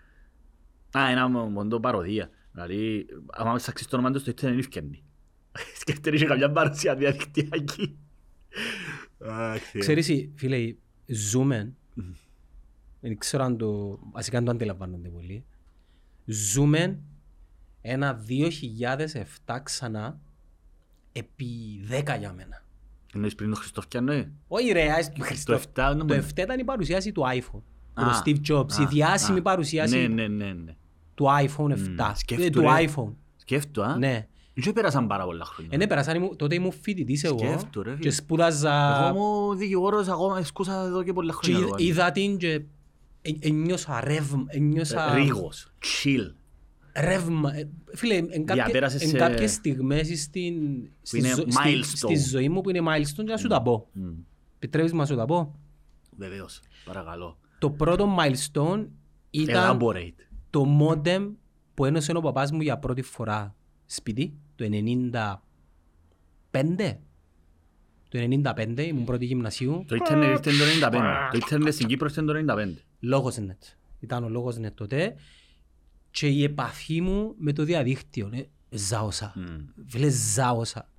Α, ένα μοντό παροδία. Δηλαδή, άμα ψάξεις το όνομα του στο ίντερνετ, δεν ευκαινεί. Σκέφτεται είχε καμιά παρουσία διαδικτυακή. Αχ, Θεέ. Ξέρεις, φίλε, ζούμε, δεν ξέρω αν το, βασικά αν το αντιλαμβάνονται πολύ, ζούμε ένα 2007 ξανά επί 10 για μένα. Εννοείς πριν το Χριστόφκιανο, ε; Όχι ρε, ας- Το Χριστό- 7 το 7 ήταν η παρουσίαση του iPhone. Α, του Steve Jobs, η α, διάσημη α. παρουσίαση Ναι, ναι, ναι, ναι. του iPhone 7. Ε, σκέφτου, Του ρε. iPhone. Σκέφτο, α. Ναι. Δεν πέρασαν πάρα πολλά χρόνια. Ε, ναι, περάσαν, ήμουν- τότε ήμουν φοιτητής εγώ Σκέφτου, ρε, και φίλε. σπούδαζα Εγώ είμαι δικηγόρος, ακόμα σκούσα εδώ και πολλά και χρόνια. είδα- εγώ. είδα την και ε- ένιωσα ρεύμα, ένιωσα Ε, Ρίγος, chill. ρεύμα. Ε, Φίλε, εν κάποιες, Διαπέρασες εν σε- κάποιες στιγμές στην, στη, είναι ζω- στη, milestone. στη ζωή μου που είναι milestone και να σου τα πω. Μμ. Επιτρέπεις να σου τα πω; Βεβαίως, παρακαλώ. Το πρώτο milestone ήταν Elaborate. το modem που ένωσε ο παπάς μου για πρώτη φορά σπίτι, το 95. Το 95, ήμουν πρώτη γυμνασίου, Το ίντερνετ ήρθε το 95. Το ίντερνετ στην Κύπρο ήρθε το 95. λόγος net. Ήταν ο λόγος net τότε και η επαφή μου με το διαδίκτυο, ναι, ζάωσα. Μμ. Φίλε, ζάωσα.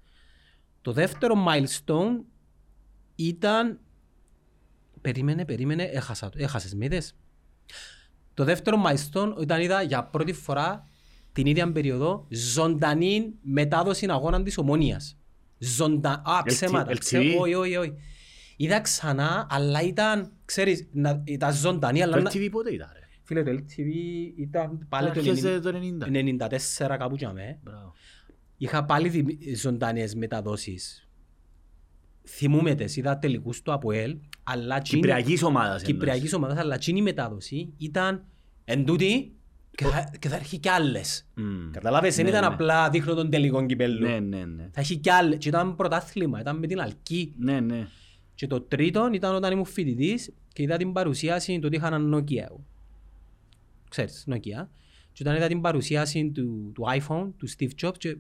Το δεύτερο milestone ήταν... Περίμενε, περίμενε, έχασα το. Έχασες, με είδες. Το δεύτερο milestone ήταν είδα για πρώτη φορά την ίδια περίοδο ζωντανή μετάδοση αγώνα της Ομόνιας. Ζωντα... Α, LT- ψέματα. LTV. Ξέ... Όχι, όχι, όχι. Είδα ξανά, αλλά ήταν, ξέρεις, να... ήταν ζωντανή, αλλά... Το να- LTV πότε ήταν, ρε; Φίλε, το LTV ήταν πάλι το Αρχές 90 το 90. 94 κάπου για με. Μπράβο. Είχα πάλι δι- ζωντανές μεταδόσεις. Θυμούμαι τες, είδα τελικούς του ΑΠΟΕΛ, αλλά τσίνη- Κυπριακής ομάδας. Κυπριακής ομάδας, αλλά τσίνη η μετάδοση ήταν εν τούτη και θα, και θα έχει κι άλλες. εννοείς. Μμ. Καταλάβες, δεν Ναι, ήταν ναι. απλά δείχνω τον τελικό κυπέλλου. Ναι, ναι, ναι. Θα έχει κι άλλες. Και ήταν πρωτάθλημα, ήταν με την Αλκή. Ναι, ναι. Και το τρίτο ήταν όταν ήμουν φοιτητής και είδα την παρουσίαση, τότε είχα ένα Nokia εγώ. Ξέρεις, Nokia. Και όταν είδα την παρουσίαση του, του iPhone, του Steve Jobs και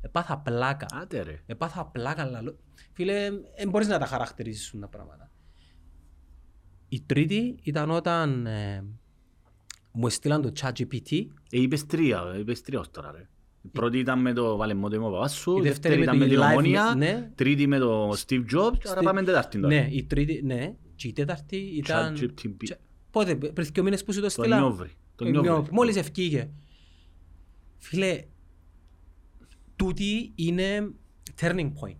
έπαθα πλάκα. Άτε ρε. Έπαθα πλάκα, λαλό. Φίλε, δεν μπορείς να τα χαρακτηρίσεις τα πράγματα. Η τρίτη ήταν όταν ε, μου έστειλαν το ChatGPT, Ε, είπες τρία, ε, είπες τρία ως τώρα, ρε. Η πρώτη ήταν με το Βαλεμό του παπάς σου, Η η δεύτερη δεύτερη με ήταν το με την live, Ομόνια, ναι. τρίτη με το Steve Jobs, άρα Steve- πάμε τετάρτη τώρα. ναι, η τρίτη, ναι, και η τέταρτη ήταν... ChatGPT. Cze- Πότε, πριν δύο μήνες που σου το Το έστειλα; Νιόβρι. Το Ε, Νιόβρι. νιώ- Μόλις ευκήγε. Φίλε, τούτη είναι turning point.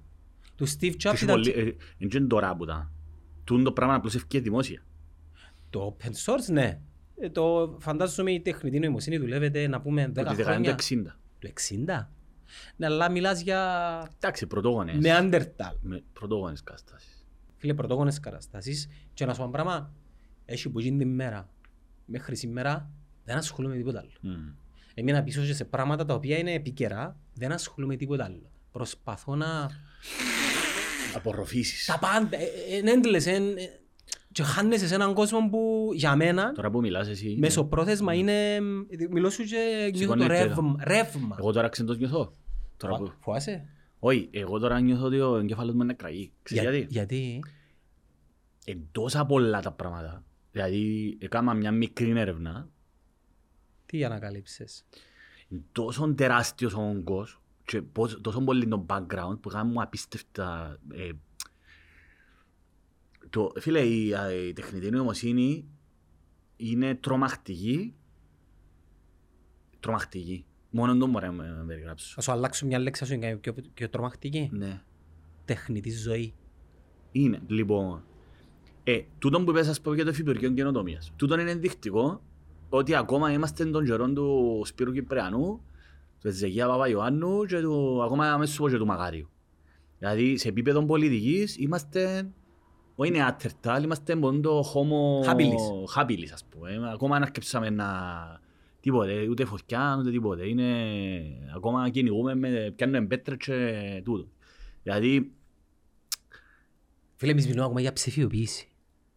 Το Steve Jobs Και ήταν πολύ- ε, εν και τώρα που ήταν. Τούν το πράγμα απλώς ευκαιρία δημόσια. το open source, ναι. Ε, Το φαντάζομαι η τεχνητή νοημοσύνη δουλεύεται να πούμε 10 Από τη δεκαετία του χρόνια. 60. Το 60. Ναι, αλλά μιλάς για Εντάξει, πρωτόγονες. Neanderthal. Με πρωτόγονες καταστάσεις. Φίλε, πρωτόγονες καταστάσεις. Και να σου πω ένα πράγμα, έχει που γίνει την μέρα. Μέχρι σήμερα δεν ασχολούμαι με τίποτα άλλο. Μμ. Έμεινα πίσω και σε πράγματα τα οποία είναι επίκαιρα, δεν ασχολούμαι με τίποτα άλλο. Προσπαθώ να... Απορροφήσεις. Τα πάντα, είναι έντλες, εν- ε, και χάνεσαι σε έναν κόσμο που για μένα Τώρα που μιλάς εσύ. μεσοπρόθεσμα είναι... Μιλώ σου και νιώθω το Σηκώνεται. ρεύμα. ρεύμα. Εγώ τώρα ξεντός νιώθω. Τώρα που... Φοάσαι. Όχι, εγώ τώρα νιώθω ότι ο εγκέφαλος μου είναι κραγεί. Ξέρεις Για- γιατί; Γιατί; Είναι τόσα πολλά τα πράγματα. Δηλαδή, έκανα μια μικρή έρευνα. Τι ανακαλύψεις. Είναι τόσο τεράστιος ο όγκος και πώς- τόσο πολύ το background που κάνουν μου απίστευτα... ε, το, φίλε, η, α, η τεχνητή νοημοσύνη είναι τρομακτική. Τρομακτική. Μόνο το μπορώ να με περιγράψω. Θα σου αλλάξω μια λέξη, θα σου είναι πιο, πιο τρομακτική. Ναι. Τεχνητή ζωή. Είναι, λοιπόν. Ε, τούτο που είπες, ας πω, για το Υφυπουργείο Καινοτομίας. Τούτο είναι ενδεικτικό ότι ακόμα είμαστε των καιρών του Σπύρου Κυπριανού, του Εζεγία Παπαϊωάννου και του, ακόμα μέσα σου και του Μαγάριου. Δηλαδή, σε επίπεδο πολιτικής είμαστε, όχι είναι άτερτα, είμαστε μόνο το homo Habilis. habilis, ας πούμε. Ε, Ακόμα δεν αρκεψαμε να... Τίποτε, ούτε φωτιά, ούτε τίποτε. Είναι... Ακόμα κυνηγούμε, με... πιάνουμε πέτρες και τούτο. Δηλαδή, Φίλε, εμείς μιλούμε ακόμα για ψηφιοποίηση.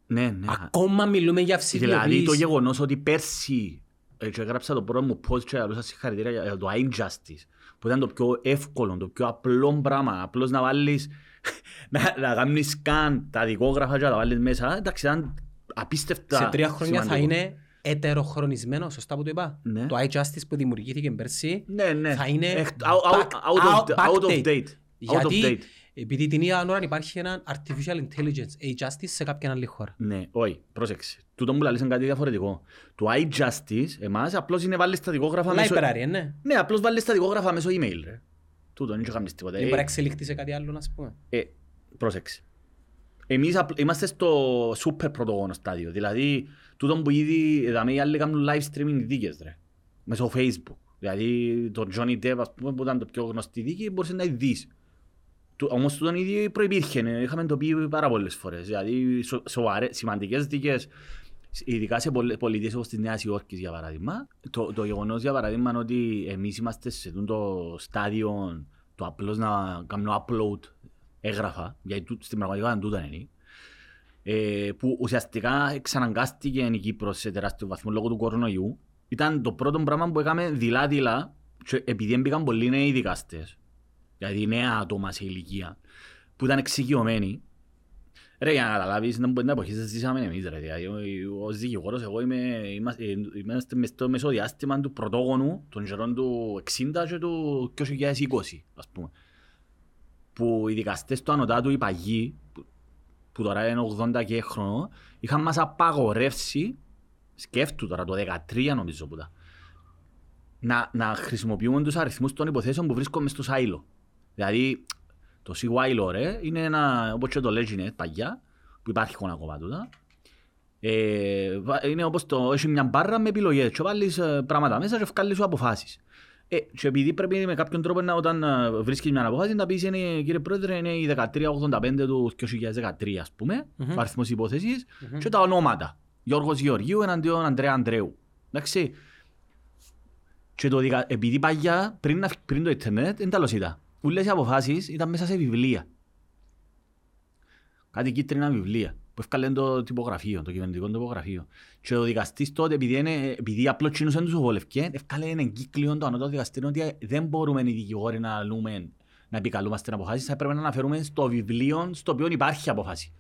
ναι, ναι. Ακόμα μιλούμε για ψηφιοποίηση. Δηλαδή το γεγονός ότι πέρσι ε, και έγραψα το πρώτο μου post και έδωσα συγχαρητήρια για το injustice που ήταν το πιο εύκολο, το πιο απλό πράγμα. Απλώς να βάλεις, να, να κάνεις σκάν τα δικόγραφα και να τα βάλεις μέσα. Εντάξει, ήταν απίστευτα Σε τρία χρόνια θα σημαντικό. είναι ετεροχρονισμένο, σωστά που το είπα. Ναι. Το iJustice που δημιουργήθηκε πέρσι Ναι, ναι. θα είναι Εκ- out- out- back- out of- out of backdate. date. Out of Γιατί date. επειδή την ίδια ώρα υπάρχει ένα artificial intelligence iJustice σε κάποια άλλη χώρα. Ναι, όχι, πρόσεξε. Τούτο που λαλείς είναι κάτι διαφορετικό. Το iJustice, εμάς, απλώς είναι βάλεις τα δικόγραφα μέσω... Library, ε, ναι. Ναι, απλώς βάλεις τα δικόγραφα μέσω email, ρε. Τούτο, δεν κάνεις τίποτα. Δεν Ε, μπορεί να εξελιχθεί σε κάτι άλλο, να πούμε. Ε, πρόσεξε. Εμείς απλ- είμαστε στο super πρωτογόνο στάδιο. Δηλαδή, τούτο που ήδη δηλαδή, οι άλλοι κάνουν live streaming δίκες, ρε. Μέσω Facebook. Δηλαδή, το Johnny Depp, ας πούμε, που ήταν το πιο γνωστή δίκη, μπορούσε να δεις. Του- Όμως τούτον ήδη προϋπήρχε, ε, είχαμε το πει πάρα πολλές φορές. Δηλαδή, σο- σοβαρές, σημαντικές δίκες, ειδικά σε πολλ- πολιτείες όπως της Νέας Υόρκης, για παράδειγμα. Το, το γεγονός, για παράδειγμα, είναι ότι εμείς είμαστε σε αυτό το στάδιο το απλώς να κάνουμε upload έγγραφα, γιατί τούτ- στην πραγματικότητα τούτο είναι. Ε, που ουσιαστικά εξαναγκάστηκε η Κύπρος σε τεράστιο βαθμό λόγω του κορονοϊού. Ήταν το πρώτο πράγμα που έκαμε δειλά-δειλά, και επειδή έμπηκαν πολλοί νέοι δικαστές, δηλαδή νέα άτομα σε ηλικία, που ήταν εξοικειωμένοι. Ρε, για να καταλάβεις, δεν μπορεί να εποχή σας ζήσαμε εμείς, ρε. Δηλαδή, ο- ως δικηγόρος, εγώ είμαι, είμαστε, είμαστε μες στο μεσοδιάστημα του πρωτόγονου, των καιρών του 60 και του 2020, ας πούμε. Που οι δικαστές του ανωτάτου, οι παγιοί, που, που τώρα είναι 80 και χρονών, είχαν μας απαγορεύσει, σκέφτου τώρα, το 13 νομίζω που τα, να, να χρησιμοποιούμε τους αριθμούς των υποθέσεων που βρίσκονται μες στο σάιλο. Δηλαδή, το CY ρε, είναι ένα, όπως και το Leginet παγιά, που υπάρχει ακόμα τούτα. Ε, βα- είναι όπως το, έχεις μια μπάρα με επιλογές και βάλεις ε, πράγματα μέσα και βγάλεις σου αποφάσεις. Ε, και επειδή πρέπει με κάποιον τρόπο να, όταν ε, βρίσκεις μια αποφάση να πεις είναι, κύριε Πρόεδρε είναι η 1385 του 2013 ας πούμε, Μμμ. ο αριθμός υπόθεσης Μμμ. και τα ονόματα. Γιώργος Γεωργίου εναντίον Ανδρέα Ανδρέου. Εντάξει. Και το δικα... επειδή παγιά πριν, να- πριν το ίντερνετ δεν τα λοσίτα. Ούλες οι αποφάσεις ήταν μέσα σε βιβλία. Κάτι κίτρινα βιβλία που έφκαλε το τυπογραφείο, το κυβερνητικό τυπογραφείο. Και ο δικαστής τότε, επειδή, είναι, επειδή απλώς τσίνουσαν τους οβολευκέ, έφκαλε ένα εγκύκλιο το ανώτατο δικαστήριο ότι δεν μπορούμε οι δικηγόροι να, λούμε, να επικαλούμαστε αποφάσεις, θα πρέπει να αναφέρουμε στο βιβλίο στο οποίο υπάρχει αποφάση.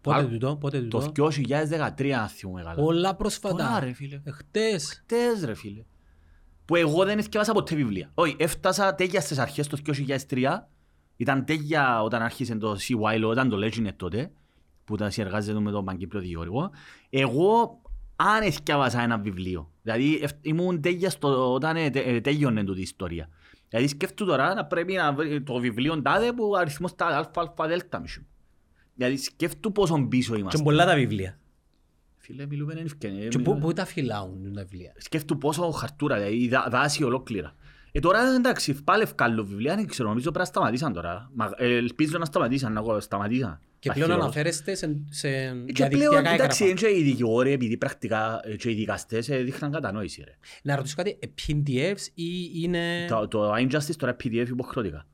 Πότε Α, τούτο, πότε Το τούτο. 2013, αν θυμούμε καλά. Πολλά Πολλά, πρόσφατα. ρε φίλε. Εχθές. Χτες ρε φίλε. Που εγώ δεν έφτιασα ποτέ βιβλία. Όχι, έφτασα τέτοια στις αρχές το 2003. Ήταν τέτοια όταν άρχισε το CY, όταν το Leginet τότε, που τα συνεργάζεται με τον Παγκύπριο Δικηγόρικο. Εγώ αν έφτιαβασα ένα βιβλίο. Δηλαδή εφ- ήμουν τέτοια στο, όταν ε, τε- ε, τέλειωνε τούτη η ιστορία. Δηλαδή σκέφτου τώρα να πρέπει να βρει το βιβλίο τάδε που ο αριθμός τα αλφα δέλτα μισού. Δηλαδή σκέφτου πόσο πίσω Και είμαστε. πολλά τα βιβλία. Φίλε, μιλούμε εν ευκαιρία. Και πού- πού τα φυλάουν τα βιβλία; σκέφτου πόσο χαρτούρα, δηλαδή δά- δάση ολόκληρα. Ε, τώρα εντάξει, πάλι ευκάλλω βιβλία, δεν ξέρω, νομίζω πρέπει να σταματήσαν τώρα. Μα, ε, ελπίζω να σταματήσαν, να εγώ σταματήσαν. Και πλέον Αρχαίρως. αναφέρεστε σε, σε Ε, Και πλέον, διαδικτυακά εντάξει, έγγραφα. είναι και οι δικηγόροι, επειδή πρακτικά ε, και οι δικαστές ε, δείχναν κατανόηση. Ρε. Να ρωτήσω κάτι, ε, PDFs ή είναι... Το, το Injustice τώρα PDF υποχρεωτικά.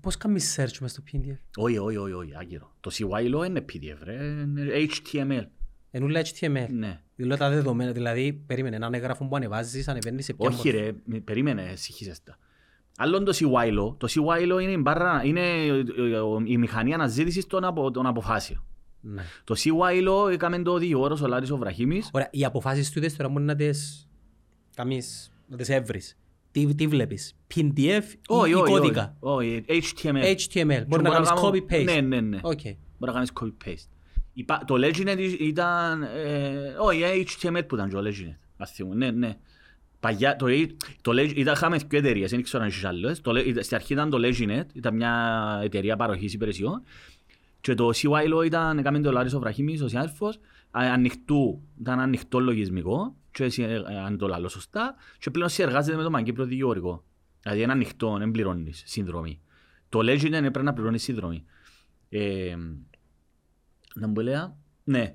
Πώς κάνεις search μες στο PDF. Όχι, όχι, όχι, όχι, άγκυρο. Το CY law είναι PDF, ρε, είναι HTML. Εν ούλα HTML. Ναι. Δηλαδή τα δεδομένα, δηλαδή περίμενε έναν έγγραφο που ανεβάζεις, ανεβαίνει σε ποια Όχι ρε, με- περίμενε, συγχύσεστα. Άλλον το CY law, το CY law είναι, η μπάρα, είναι ε, ε, η μηχανή αναζήτησης των, απο, των αποφάσεων. Ναι. Το CyLaw έκαμε το δικηγόρος ο Λάρης ο Βραχήμης. Ωραία, οι αποφάσεις τούτες τώρα μπορεί να τις καμείς, να τις έβρεις. Τι, τι βλέπεις, PDF ή, Όχι, ή όχι, κώδικα; όχι, όχι, HTML. HTML, μπορεί να μπορώ κάνεις κάνω- copy-paste. Ναι, ναι, ναι. Οκ. Μπορεί να κάνεις copy-paste. Υπά- Το Leginet ήταν... ε, Όχι, ε, HTML που ήταν και ο Leginet. Ας θυμώ, ναι, ναι. Παγιά, το, το, Leg- ήταν, είχαμε δύο εταιρείες, δεν ξέρω αν έχεις άλλες. Το, Le- στην αρχή ήταν το Leginet, ήταν μια εταιρεία παροχής υπηρεσιών. Και το CY ήταν, έκαμε το Λάρης ο Βραχήμης, ο συνάδελφος, α- ανοιχτού, ήταν ανοιχτό λογισμικό, και εσύ, ε, αν το λαλώ σωστά, και πλέον συνεργάζεται με το Μαγκύπριο Δικηγορικό. Δηλαδή είναι ανοιχτό, δεν πληρώνεις συνδρομή. Το Leginet πρέπει να πληρώνεις συνδρομή. Ε, να μου λέει, ναι.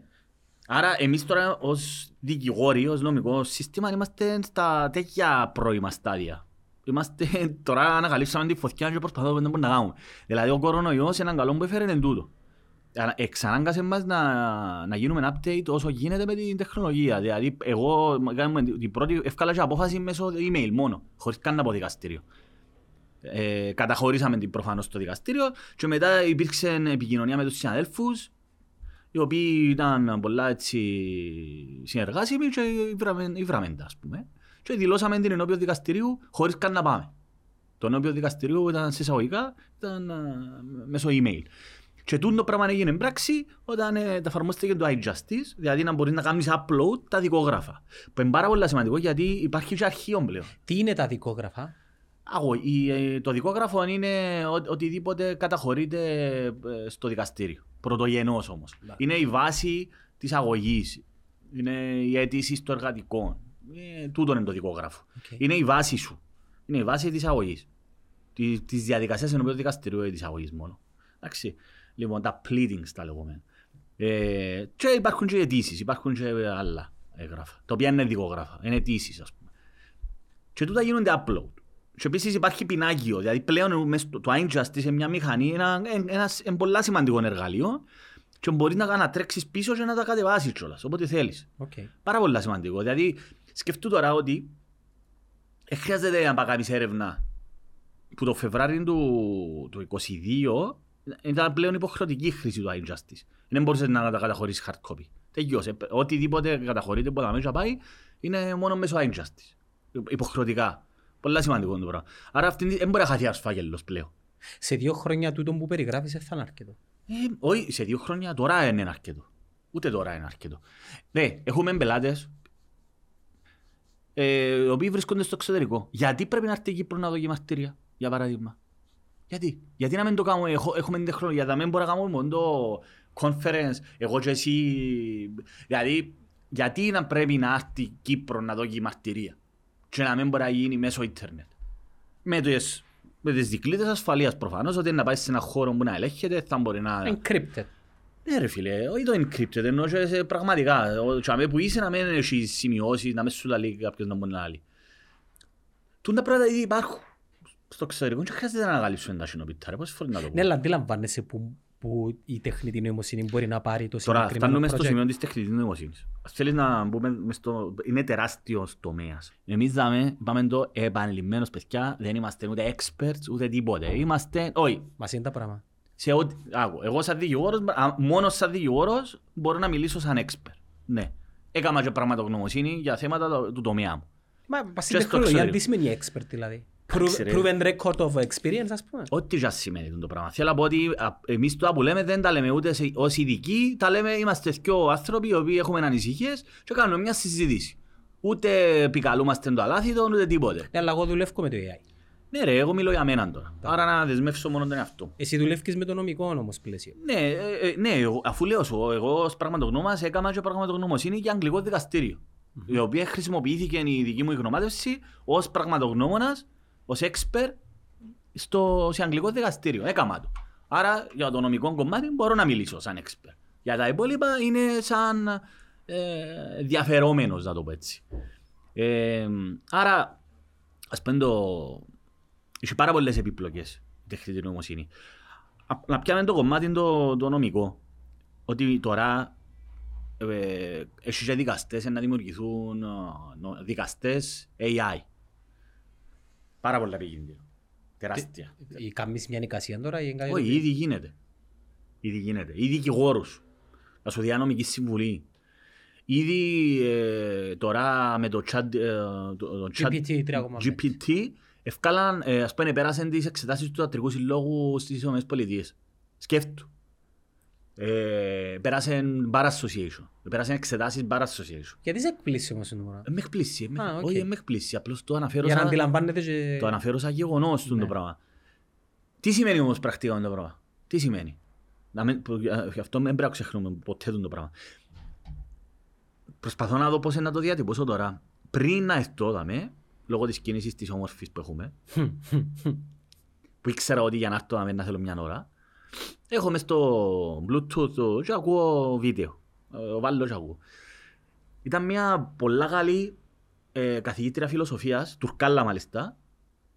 Άρα εμείς τώρα ως δικηγόροι, ως νομικός σύστημα είμαστε στα τέτοια πρώιμα στάδια. Είμαστε τώρα ανακαλύψαμε τη φωτιά και προσπαθούμε να μπορούμε να κάνουμε. Δηλαδή ο κορονοϊός είναι έναν καλό που έφερε εν τούτο. Ανα- Εξανάγκασε μας να, να γίνουμε update όσο γίνεται με την τεχνολογία. Δηλαδή εγώ κάνουμε την πρώτη ευκάλα και απόφαση μέσω email μόνο, χωρίς καν από δικαστήριο. Ε, καταχωρήσαμε την προφανώς στο δικαστήριο και μετά υπήρξε επικοινωνία με τους συναδέλφους οι οποίοι ήταν πολλά έτσι συνεργάσιμοι και υβραμε τα, ας πούμε. Και δηλώσαμε την ενώπιο δικαστηρίου χωρίς καν να πάμε. Το ενώπιο δικαστηρίου ήταν σε εισαγωγικά, ήταν α, μέσω email. Και τούτο πράγμα έγινε πράξη όταν ε, τα εφαρμόστηκε το iJustice, δηλαδή να μπορείς να κάνεις upload τα δικόγραφα. Που είναι πάρα πολύ σημαντικό γιατί υπάρχει και αρχείο πλέον. Τι είναι τα δικόγραφα; Αγώ, η, ε, το δικόγραφο είναι ο, οτιδήποτε καταχωρείται ε, στο δικαστήριο. Πρωτογενός όμως. Ναι. Είναι η βάση της αγωγής. Είναι η αίτηση στο εργατικό. Ε, τούτο είναι το δικόγραφο. Οκ. Είναι η βάση σου. Είναι η βάση της αγωγής. Τη, της διαδικασίας ενώπιον του δικαστηρίου ή της αγωγής μόνο. Εντάξει. Λοιπόν, τα pleadings τα λεγόμενα. Ε, και υπάρχουν και αιτήσεις, υπάρχουν και άλλα έγγραφα. Τα οποία είναι δικόγραφα, είναι αιτήσεις ας πούμε. Και τούτα γίνονται upload. Και επίσης υπάρχει πινάκιο, δηλαδή πλέον μες στο- το iJustice σε μια μηχανή είναι ένα, ένα, ένα πολλά σημαντικό εργαλείο και μπορείς να ανατρέξεις πίσω και να τα κατεβάσεις κιόλας, όποτε θέλεις. Οκ. Πάρα πολύ σημαντικό. Δηλαδή, σκεφτού τώρα ότι δεν χρειάζεται να πάει κάνεις έρευνα που το Φεβράριο του, του 22 ήταν πλέον υποχρεωτική η χρήση του iJustice. Δεν μπορούσες να τα καταχωρήσεις hard copy. Τελειώσε. Οτιδήποτε καταχωρείται που τα μέσα πάει είναι μόνο μέσω iJustice. Υποχρεωτικά. Πολλά σημαντικό το πράγμα. Άρα αυτή δεν μπορεί να χαθεί ασφάγελος πλέον. Σε δύο χρόνια τούτο που περιγράφεις δεν θα είναι αρκετό. Ε, όχι, σε δύο χρόνια τώρα είναι αρκετό. Ούτε τώρα είναι αρκετό. Ναι, έχουμε πελάτες ε, οι οποίοι βρίσκονται στο εξωτερικό. Γιατί πρέπει να έρθει η Κύπρο να δώσει μαρτύρια, για παράδειγμα; Γιατί, γιατί να μην το κάνουμε, έχω, έχουμε την τεχνολογία, να μην μπορούμε να κάνουμε μόνο το conference, εγώ και εσύ. Δηλαδή, γιατί να πρέπει να έρθει η Κύπρο να δώσει μαρτυρία και να μην μπορεί να γίνει μέσω ίντερνετ. Με τις, με τις δικλείδες ασφαλείας προφανώς, ότι να πάει σε ένα χώρο που να ελέγχεται, θα μπορεί να... Encrypted. Ναι ρε φίλε, όχι το encrypted, ενώ και σε πραγματικά. Ο τσαμέ που είσαι να μην έχει σημειώσει, να μην σου λέει κάποιος να μπορεί να λέει. Τούν τα πράγματα ήδη υπάρχουν. Στο εξωτερικό και χρειάζεται να ανακαλύψουμε τα συνοπιτά, ρε, πόσες φορές να το Ναι, πούμε. αλλά αντιλαμβάνεσαι που, που η τεχνητή νοημοσύνη μπορεί να πάρει το Τώρα συγκεκριμένο φτάνουμε στο project. σημείο της τεχνητής νοημοσύνης. Ας θέλεις να μπούμε μες στο... Είναι τεράστιος τομέας. Εμείς δάμε, είπαμε το επανειλημμένος παιδιά, δεν είμαστε ούτε experts ούτε τίποτε. Είμαστε, όχι, Μας είναι τα πράγματα. σε ό,τι... Άκου, εγώ σαν δικηγόρος, α, μόνος σαν δικηγόρος μπορώ να μιλήσω σαν expert. Ναι. Έκανα και πραγματογνωμοσύνη για θέματα το- του τομέα μου. Μα πας στην Και στο τεχνολογία εξωτερικό. τι σημαίνει expert δηλαδή. Εντάξει, Prove- ρε. Proven record of experience ας πούμε. Ό,τι και ας σημαίνει αυτό το πράγμα. Θέλω να πω ότι α, εμείς τώρα που λέμε δεν τα λέμε ούτε σε, ως ειδικοί, τα λέμε είμαστε δυο άνθρωποι οι οποίοι έχουμε ανησυχίες και κάνουμε μια συζήτηση. Ούτε επικαλούμαστε το αλάθητο, ούτε τίποτε. Ναι, αλλά εγώ δουλεύω με το AI. Ναι ρε, εγώ μιλώ για μένα τώρα. Άρα να δεσμεύσω μόνο τον εαυτό. μου. Εσύ δουλεύεις με το νομικό όμως πλαίσιο. Ναι, ε, ε, ναι, εγώ- αφού λέω σου, εγώ ως πραγματογνώμας έκανα και πραγματογνωμοσύνη για αγγλικό δικαστήριο. Η οποία χρησιμοποιήθηκε η δική μου γνωμάτευση ως πραγματογνώμονας, ως expert στο, σε αγγλικό δικαστήριο. Έκανα το. Άρα για το νομικό κομμάτι μπορώ να μιλήσω σαν expert. Για τα υπόλοιπα είναι σαν ε, διαφερόμενος, να το πω έτσι. Ε, άρα, ας πούμε το... Έχει πάρα πολλές επιπλοκές η τεχνητή νοημοσύνη. Α- Να πιάμε το κομμάτι το, το νομικό. Ότι τώρα ε, έχει και δικαστές να δημιουργηθούν ε, νο- δικαστές AI. Πάρα πολλά επικίνδυνο. Τεράστια. Ή κάνεις μια νοικασία τώρα ή κάτι Όχι, ήδη γίνεται. Ήδη γίνεται. Ήδη δικηγόρους. Να σου διά νομική συμβουλή. Ήδη ε, τώρα με το chat, ε, το, το ChatGPT 3,5. GPT εφκάλαν, ε, ας πούμε, πέρασαν τις εξετάσεις του Ιατρικού Συλλόγου στις Ηνωμένες Πολιτείες. Σκέφτου. Ε, πέρασαν Bar Association. Πέρασαν εξετάσεις Bar Association. Γιατί σε εκπλήσει όμως το πράγμα. Ε, με εκπλήσει. ε, με- Α, οκ. Όχι, ε, με εκπλήσει. Απλώς το αναφέρω Για να σαν- αντιλαμβάνετε και... το αναφέρω σαν γεγονός του Ναι. το πράγμα. Τι σημαίνει όμως πρακτικά το πράγμα; Τι σημαίνει; Να μην, που- α, γι' αυτό δεν πρέπει να ξεχνούμε ποτέ το πράγμα. Προσπαθώ να δω πώς είναι να το διατυπώσω τώρα. Πριν να έρθω δαμε, λόγω της κίνησης της όμορφης που έχουμε, που ήξερα ότι για να έρθω δαμε να θέλω μια ώρα, έχω μες στο bluetooth το- και ακούω βίντεο. Ε, Βάλω και ακούω. Ήταν μια πολλά καλή ε, καθηγήτρια φιλοσοφίας, τουρκάλα μάλιστα,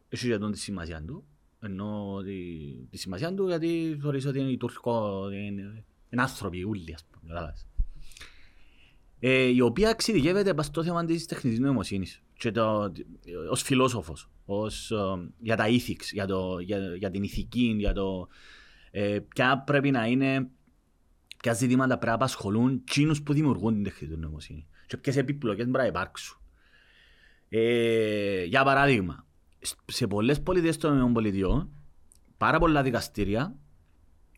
έχει για τον τη σημασία του, ενώ τη, τη σημασία του γιατί θεωρείς ότι είναι η Τούρκο, είναι, είναι άνθρωποι ούλοι, ας πούμε, κατάλαβες. Ε, η οποία εξειδικεύεται πας στο θέμα της τεχνητής νοημοσύνης και το, ως φιλόσοφος, ως, ε, για τα ethics, για, το, για, για την ηθική, για το ε, ποια πρέπει να είναι, ποια ζητήματα πρέπει να απασχολούν εκείνους που δημιουργούν την τεχνητή νοημοσύνη και ποιες επιπλοκές πρέπει να υπάρξουν. Ε, για παράδειγμα, σε πολλές πολιτείες των ΗΠΑ, πάρα πολλά δικαστήρια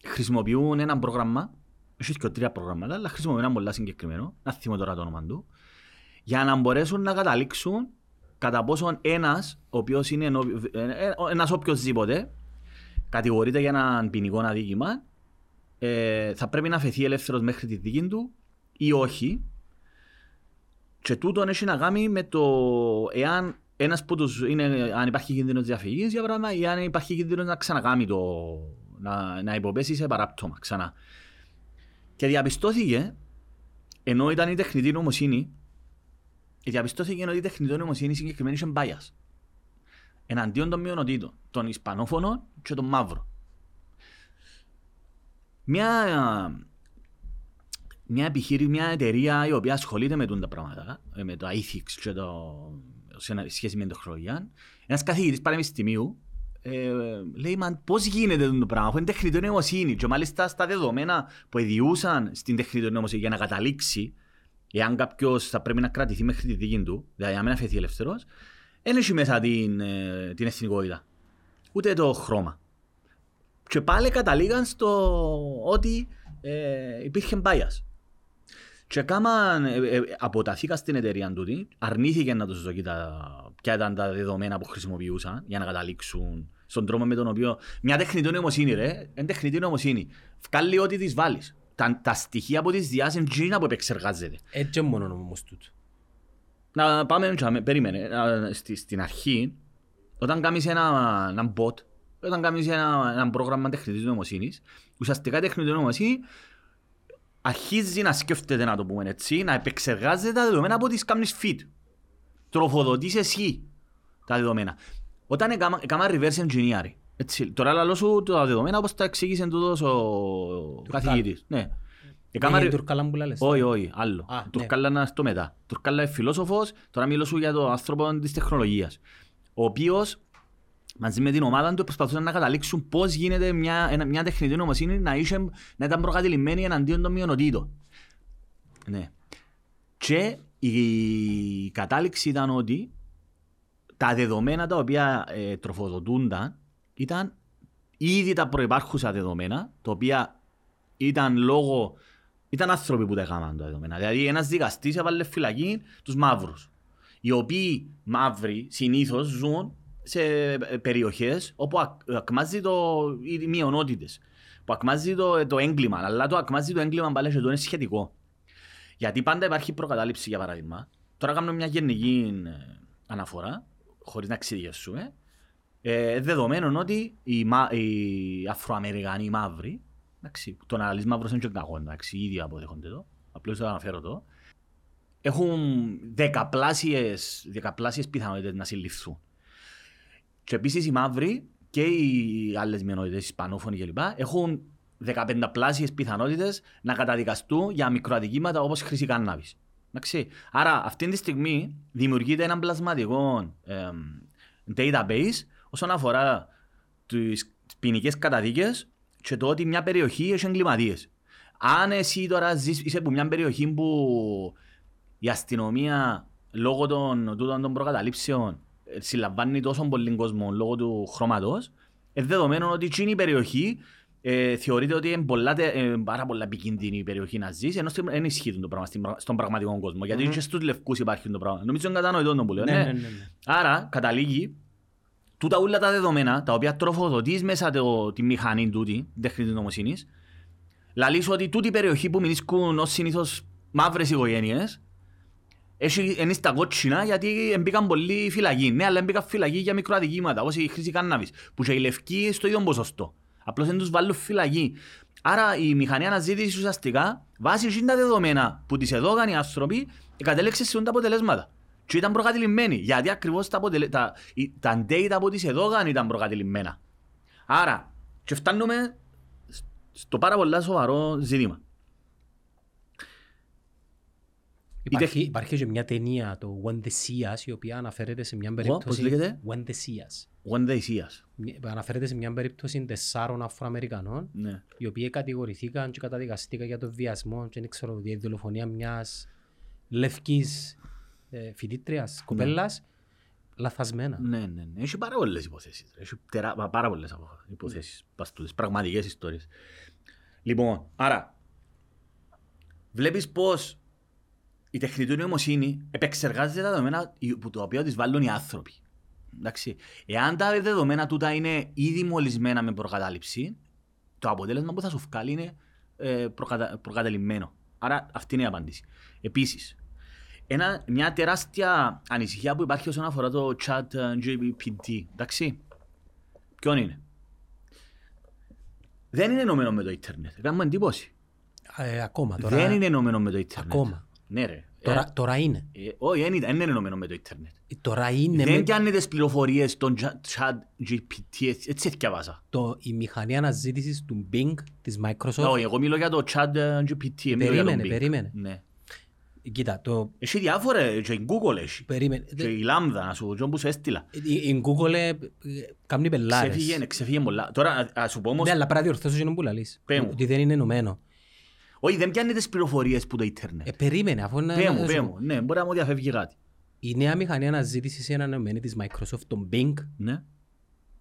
χρησιμοποιούν ένα πρόγραμμα, όχι και τρία προγράμματα, αλλά χρησιμοποιούν ένα πολύ συγκεκριμένο, να θυμώ τώρα το όνομα του, για να μπορέσουν να καταλήξουν κατά πόσον ένας, ο οποίος είναι ένας οποιοσδήποτε, κατηγορείται για έναν ποινικό αδίκημα, ε, θα πρέπει να φεθεί ελεύθερος μέχρι τη δίκη του ή όχι. Και τούτο έχει να κάνει με το εάν ένας που τους είναι, αν υπάρχει κίνδυνος διαφυγής για πράγμα ή αν υπάρχει κίνδυνος να ξανακάμει το, να, να υποπέσει σε παράπτωμα ξανά. Και διαπιστώθηκε, ενώ ήταν η τεχνητή νομοσύνη, διαπιστώθηκε ότι η τεχνητή νομοσύνη συγκεκριμένη είχε μπάγιας. Εναντίον των μειονοτήτων, των Ισπανόφωνων και των Μαύρων. Μια, μια επιχείρηση, μια εταιρεία η οποία ασχολείται με τα πράγματα, ε, με το ethics και το, σε σχέση με την τεχνολογία, ένας καθηγητής πανεπιστημίου ε, λέει, μα πώς γίνεται το πράγμα, αφού είναι τεχνητή νοημοσύνη και μάλιστα στα δεδομένα που εδιούσαν στην τεχνητή νοημοσύνη για να καταλήξει εάν κάποιος θα πρέπει να κρατηθεί μέχρι τη δίκη του, δηλαδή να μην αφαιθεί ελεύθερο, δεν έχει μέσα την, ε, την εθνικότητα. Ούτε το χρώμα. Και πάλι καταλήγαν στο ότι ε, υπήρχε bias. Και κάμαν, ε, ε, αποταθήκα στην εταιρεία του, αρνήθηκε να τους δοκεί τα, ποια ήταν τα δεδομένα που χρησιμοποιούσαν για να καταλήξουν στον τρόπο με τον οποίο μια τεχνητή νοημοσύνη ρε, είναι τεχνητή νοημοσύνη. Βγάλει ό,τι της βάλεις. Τα, τα στοιχεία που της διάσει είναι εκείνα που επεξεργάζεται. Έτσι μόνο όμως τούτο. Να πάμε, περίμενε, στη, στην αρχή, όταν κάνεις ένα, ένα bot, όταν κάνεις ένα, ένα πρόγραμμα τεχνητής νοημοσύνης, ουσιαστικά η τεχνητή νοημοσύνη αρχίζει να σκέφτεται, να το πούμε έτσι, να επεξεργάζεται τα δεδομένα από τις κάνεις feed. Τροφοδοτείς εσύ τα δεδομένα. Όταν έκανα reverse engineering, έτσι, τώρα λαλώ σου τα δεδομένα όπως τα εξήγησε τούτος ο καθηγητής. Ναι. Έκανα... Είναι Τουρκάλα που λες. Όχι, όχι, άλλο. Α, Τουρκάλα είναι στο μετά. Τουρκάλα είναι φιλόσοφος, τώρα μιλώ σου για τον άνθρωπο της τεχνολογίας. Ο οποίος μαζί με την ομάδα του προσπαθούσαν να καταλήξουν πώς γίνεται μια, μια τεχνητή νομοσύνη να, είσαι, να ήταν προκατηλημένη εναντίον των μειονοτήτων. Ναι. Και η κατάληξη ήταν ότι τα δεδομένα τα οποία ε, τροφοδοτούνταν ήταν ήδη τα προπάρχουσα δεδομένα, τα οποία ήταν λόγω. Ήταν άνθρωποι που τα έκαναν τα δεδομένα. Δηλαδή, ένας δικαστής έβαλε φυλακή τους μαύρους. Οι οποίοι μαύροι συνήθως ζουν σε περιοχές όπου ακμάζει το, οι μειονότητες. Που ακμάζει το, το έγκλημα. Αλλά το ακμάζει το έγκλημα πάλι και το είναι σχετικό. Γιατί πάντα υπάρχει προκατάληψη, για παράδειγμα. Τώρα κάνουμε μια γενική ε, αναφορά, χωρίς να εξηγήσουμε. Ε, δεδομένων ότι οι, μα, οι Αφροαμερικανοί οι μαύροι, εντάξει, το να αναλύσει μαύρος είναι και κακό, εντάξει, ήδη αποδέχονται το, απλώς το αναφέρω το, έχουν δεκαπλάσιες, δεκαπλάσιες πιθανότητες να συλληφθούν. Και επίσης οι μαύροι και οι άλλες μειονότητες, οι Ισπανόφωνοι κλπ. έχουν 15 πλάσιες πιθανότητες να καταδικαστούν για μικροαδικήματα όπως χρήση κάνναβης. Άρα αυτή τη στιγμή δημιουργείται ένα πλασματικό ε, database όσον αφορά τις ποινικές καταδίκες και το ότι μια περιοχή έχει εγκληματίες. Αν εσύ τώρα ζεις, είσαι από μια περιοχή που η αστυνομία λόγω των, των προκαταλήψεων συλλαμβάνει τόσο πολύ κόσμο λόγω του χρώματος, είναι δεδομένο ότι εκείνη η περιοχή ε, θεωρείται ότι είναι πολλά, ε, πάρα πολλά επικίνδυνη η περιοχή να ζήσει, ενώ δεν ισχύει το πράγμα στον πραγματικό κόσμο. Γιατί mm-hmm. και στους λευκούς υπάρχει το πράγμα. Νομίζω είναι κατανοητό το που λέω. Ναι, ναι. Ναι, ναι, ναι. Άρα, καταλήγει, τούτα όλα τα δεδομένα, τα οποία τροφοδοτείς μέσα το, τη μηχανή τούτη, την τεχνητή νομοσύνης, λαλείς ότι τούτη η περιοχή που μιλήσκουν ως συνήθως μαύρες οικογένειες, έχει, είναι στα κότσινα γιατί μπήκαν πολλοί φυλακοί. Ναι, αλλά μπήκαν φυλακοί για μικροαδικήματα, όπως η χρήση κάνναβης, που και οι λευκοί στο ίδιο ποσοστό. Απλώς δεν τους βάλουν φυλακοί. Άρα η μηχανή αναζήτησης ουσιαστικά, βάσει τα δεδομένα που τις έδωγαν οι άνθρωποι, κατέληξε σε τα αποτελέσματα. Και ήταν προκατηλημένοι, γιατί ακριβώς τα, αποτελε... τα... τα data που τις έδωγαν ήταν προκατηλημένα. Άρα, και φτάνουμε στο πάρα πολύ σοβαρό ζήτημα. Υπάρχει, υπάρχει και μια ταινία, το When the Seas, η οποία αναφέρεται σε μια πώς περίπτωση... λέγεται; When the Seas. When they see us. Μια- Αναφέρεται σε μια περίπτωση τεσσάρων Αφροαμερικανών, Ναι. οι οποίοι κατηγορηθήκαν και καταδικαστήκαν για το βιασμό και δεν ξέρω, τη δολοφονία μιας λευκής ε, φοιτήτριας, κοπέλας, λαθασμένα. Ναι, ναι, ναι. Έχει πάρα πολλές υποθέσεις. Έχει τερά, πα- πάρα πολλές απο- υποθέσεις. Παστούδες, πραγματικές ιστορίες. Λοιπόν, άρα, βλέπεις πως η τεχνητή νοημοσύνη επεξεργάζεται τα δεδομένα που τα οποία τις βάλουν οι άνθρωποι. Εντάξει. Εάν τα δεδομένα τούτα είναι ήδη μολυσμένα με προκατάληψη, το αποτέλεσμα που θα σου βγάλει είναι ε, προκατα, προκατελημμένο. Άρα αυτή είναι η απάντηση. Επίσης, ένα, μια τεράστια ανησυχία που υπάρχει όσον αφορά το chat ε, GPT. Εντάξει. Ποιον είναι; Δεν είναι ενωμένο με το ίντερνετ. Κάνουμε εντύπωση. Ε, ακόμα τώρα. Δεν είναι ενωμένο με το ίντερνετ. Ακόμα. Ναι ρε. Τώρα, τώρα είναι. Ε, ε, όχι, δεν είναι- δεν είναι ενωμένο με το ίντερνετ. Τώρα είναι δεν με πιάνει τις πληροφορίες των chat- chat GPT. Έτσι, έτσι διαβάζα. το, η μηχανή αναζήτησης του Bing της Microsoft. Όχι, εγώ μιλώ για το chat ε, GPT. δεν μιλώ για τον Περίμενε, Bing. περίμενε. Ναι. Κοίτα, το Έχει διάφορα, και η Google έχει. περίμενε. Και η Lambda, να σου πω, που σου έστειλα. Η, η Google ε, ε, κάνει πελάρες. Ξεφύγε, ξεφύγε πολλά. Τώρα, α- ας σου πω όμως, Ναι, αλλά πρέπει να διορθώσω εκείνο που λαλείς. Πέ μου. Ότι δεν είναι ενωμένο. Όχι, δεν πιάνει τις πληροφορίες που το ίντερνετ. Ε, περίμενε, αφού είναι... Πέ μου, να πέ σου μου. Ναι, μπορεί να μου διαφεύγει κάτι. Η νέα μηχανή αναζήτησης είναι αναμενή της Microsoft, το Bing, Ναι.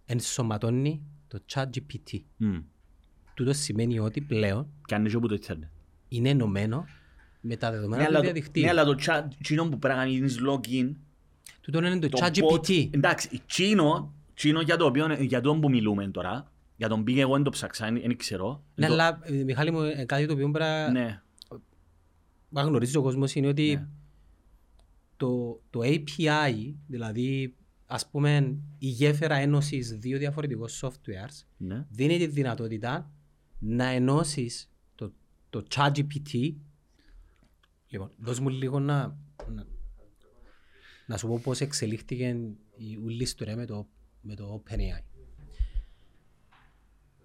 ενσωματώνει το ChatGPT. Μμ. Τούτος σημαίνει ότι πλέον Πιάνει και από το ίντερνετ. είναι ενωμένο με τα Ναι, δεδομένα του αλλά το- διαδικτύου. ναι, αλλά το chat, εκείνο που πρέπει να κάνεις login, Τούτο είναι το το ChatGPT. bot- Εντάξει, εκείνο, εκείνο για το οποίο, για το που μιλούμε τώρα, για τον Bing εγώ δεν το ψάξα, δεν δεν ξέρω. Ναι, Το- αλλά ε, Μιχάλη μου, ε, κάτι το οποίο πρέπει Ναι, να γνωρίζει ο κόσμος είναι ότι Ναι. το, το API, δηλαδή ας πούμε η γέφυρα ένωσης δύο διαφορετικών softwares ναι. δίνει τη δυνατότητα να ενώσεις το, το ChatGPT Λοιπόν, δώσ' μου λίγο να, να, να σου πω πώς εξελίχθηκε η ούλη ιστορία με το, με το OpenAI.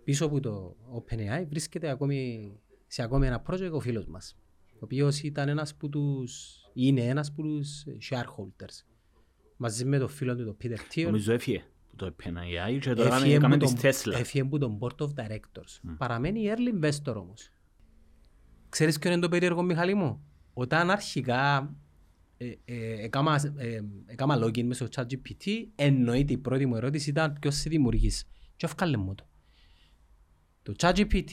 Πίσω από το OpenAI βρίσκεται ακόμη, σε ακόμη ένα project ο φίλος μας, ο οποίος ήταν ένας που τους, είναι ένας από τους shareholders. Μαζί με τον φίλο του, τον Peter Thiel, Νομίζω έφυγε που το έπαιρνα η AI και τώρα έφυγε έκαμε που της τον- Tesla. έφυγε που τον board of directors. Παραμένει early investor όμως. Ξέρεις ποιο είναι το περίεργο Μιχαλή μου; Όταν αρχικά ε, ε, έκαμα, ε, έκαμα login μέσω ChatGPT, εννοείται η πρώτη μου ερώτηση ήταν ποιος σε δημιουργείς. Και έφκαλε μου το. Το ChatGPT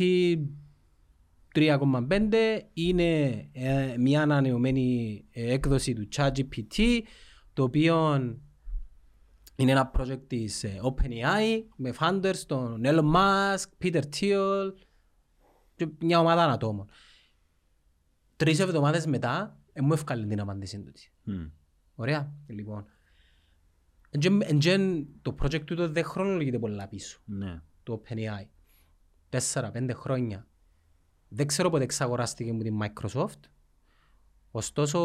3.5 είναι ε, μια ανανεωμένη ε, έκδοση του ChatGPT το οποίο είναι ένα project της ε, OpenAI με founders τον Elon Musk, Peter Thiel και μια ομάδα ατόμων. Τρεις εβδομάδες μετά ε, μου έφκαλε την απάντηση του. Μμ. Ωραία, λοιπόν. Εντζεν- εντζεν το project του δεν χρονολογείται πολλά πίσω, Ναι. το OpenAI. Τέσσερα, πέντε χρόνια. Δεν ξέρω πότε εξαγοράστηκε με την Microsoft. Ωστόσο,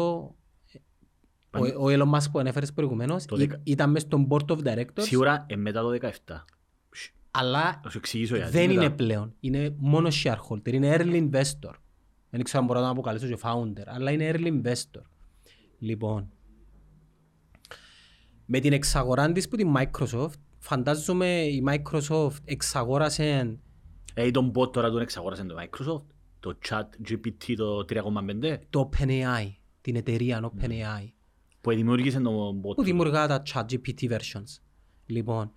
ο, ο Elon Musk που ανέφερες προηγουμένως Το ή- δεκα- ήταν μέσα στον board of directors, Σίγουρα ε, μετά το 17. Σ, αλλά Θα σου εξηγήσω γιατί. δεν μετά. είναι πλέον. Είναι μόνο shareholder, είναι early investor. Δεν ξέρω αν μπορώ να το αποκαλέσω και founder, αλλά είναι early investor. Λοιπόν, με την εξαγορά της που την Microsoft, φαντάζομαι η Microsoft εξαγόρασε Ε, τον bot τώρα τον εξαγόρασε το Microsoft. Το chat GPT το 3,5 το OpenAI, την εταιρεία OpenAI, που δημιούργησε το bot. που δημιουργά τα ChatGPT versions. Λοιπόν,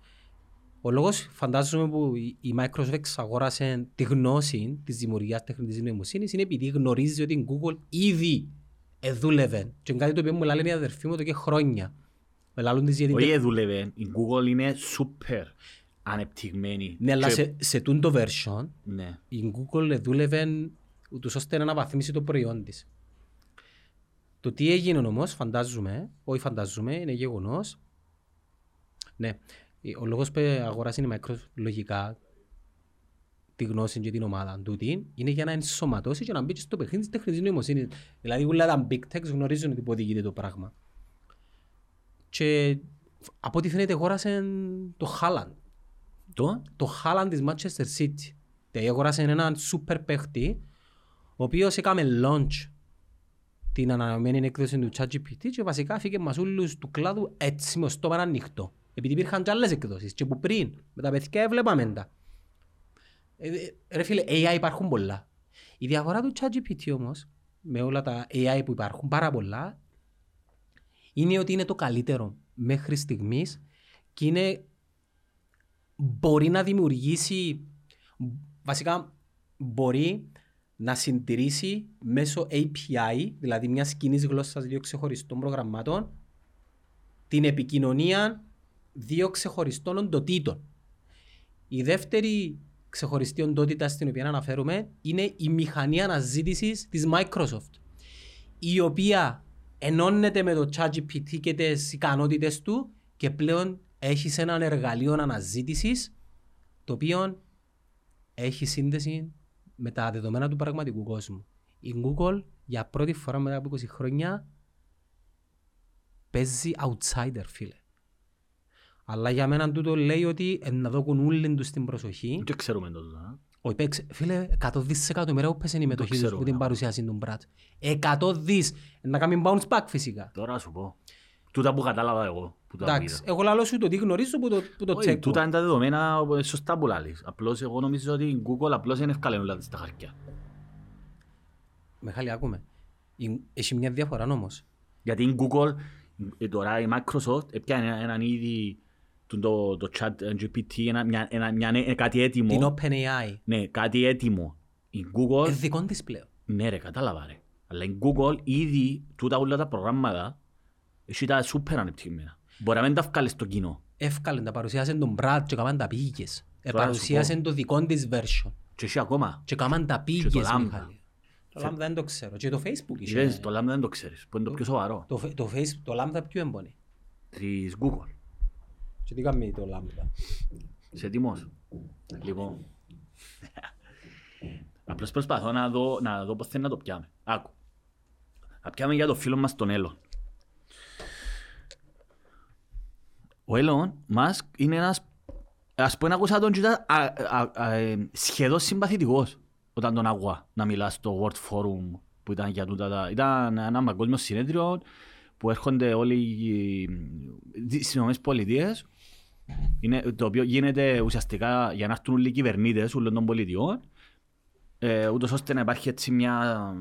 ο λόγος φαντάζομαι που η- η Microsoft εξαγόρασε τη γνώση της δημιουργίας τεχνητής νοημοσύνης είναι επειδή γνωρίζει ότι η Google ήδη εδούλευε. Και είναι κάτι το οποίο μου λένε οι αδερφοί μου εδώ και χρόνια. Με λαλούν της γιατί... Όχι δούλευε. Η Google είναι super ανεπτυγμένη. Ναι, αλλά Και- σε, σε τούτο version Ναι. η Google δούλευε ούτως ώστε να αναβαθμίσει το προϊόν της. Το τι έγινε όμως, φαντάζομαι, όχι φαντάζομαι, είναι γεγονός. Ναι, ο λόγος που αγοράσει η Microsoft λογικά τη γνώση και την ομάδα τούτη είναι για να ενσωματώσει και να μπει και στο παιχνίδι της τεχνητής νοημοσύνης. Δηλαδή όλα τα big techs γνωρίζουν ότι οδηγείται το πράγμα. Και από ό,τι φαίνεται αγόρασε το Haaland Το. το Haaland της Manchester City. Δηλαδή αγοράσει έναν σούπερ παίχτη, ο οποίος έκαμε launch την ανανεωμένη έκδοση του ChatGPT και βασικά αφήκε μας όλους του κλάδου έτσι με το στόμα ανοιχτό. Επειδή υπήρχαν και άλλες εκδόσεις και που πριν με τα παιδιά έβλεπαμε τα. Ε, ε, ρε φίλε, AI υπάρχουν πολλά. Η διαφορά του ChatGPT όμως, με όλα τα AI που υπάρχουν πάρα πολλά, είναι ότι είναι το καλύτερο μέχρι στιγμής και είναι, μπορεί να δημιουργήσει, βασικά μπορεί να συντηρήσει μέσω API, δηλαδή μιας κοινής γλώσσας δύο ξεχωριστών προγραμμάτων, την επικοινωνία δύο ξεχωριστών οντοτήτων. Η δεύτερη ξεχωριστή οντότητα στην οποία αναφέρουμε είναι η μηχανή αναζήτησης της Microsoft, η οποία ενώνεται με το ChatGPT και τις ικανότητες του και πλέον έχεις ένα εργαλείο αναζήτησης το οποίο έχει σύνδεση με τα δεδομένα του πραγματικού κόσμου. Η Google για πρώτη φορά μετά από 20 χρόνια παίζει outsider, φίλε. Αλλά για μένα τούτο λέει ότι να δώκουν όλοι τους την προσοχή. Δεν ξέρουμε το τώρα. Όχι, παίξε, φίλε, 100 δισεκατομμύρια που πέσε η μετοχή τους που την παρουσιάσει τον Μπράτ. 100 δις. Να κάνει bounce back φυσικά. Τώρα σου πω. Τούτα που κατάλαβα εγώ. Που τα Εντάξει, είδα. εγώ λαλώ σου το τι γνωρίζω που το, που το Όχι, τσέκω. τούτα είναι τα δεδομένα ε, σωστά που λάλλεις. Απλώς εγώ νομίζω ότι η Google απλώς είναι ευκαλέ όλα στα χαρτιά. Μιχάλη, άκουμε. Η- Έχει μια διαφορά όμως. Γιατί η Google, ε, τώρα η Microsoft, έπιανε ένα- έναν ήδη το, το, το chat GPT, ένα, μια, ένα, μια, ε, κάτι έτοιμο. Την OpenAI. Ναι, κάτι έτοιμο. Η Google, Ε, δικών της πλέον. ναι ρε, κατάλαβα ρε. Αλλά η Google ήδη τούτα όλα τα προγράμματα έχει τα σούπερ ανεπτυγμένα. Μπορεί να μην τα βγάλεις στο κοινό. Εύκολα τα παρουσιάσε τον Brad και κάμαν τα πήγες. Ε, Τώρα σου παρουσίασε πω. το δικό της version. Και έχει ακόμα. Και κάμαν τα το πήγες, Lambda. Μιχάλη. Το Lambda δεν το ξέρω. Και το Facebook είχε. Ξέρεις, το Lambda δεν το ξέρεις, που είναι το πιο σοβαρό. Το, φε- το, Facebook, το Lambda ποιο έμπονε; Της Google. Και τι κάνει το Lambda. Είσαι έτοιμος. Λοιπόν. Απλώς προσπαθώ να δω, να δω πώς θέλει να το πιάμε. Άκου. Να πιάμε για το φίλο μας τον Έλλον. Ο Έλλον Μάσκ είναι ένας, ας πούμε, άκουσα τον και ήταν α, α, α, ε, σχεδόν συμπαθητικός όταν τον άκουγα να μιλά στο World Forum που ήταν για τούτα τα... Ήταν ένα παγκόσμιο συνέδριο που έρχονται όλοι οι στις Ηνωμένες Πολιτείες. Είναι, το οποίο γίνεται ουσιαστικά για να έρθουν όλοι οι κυβερνήτες όλων των πολιτιών ε, ούτως ώστε να υπάρχει έτσι μια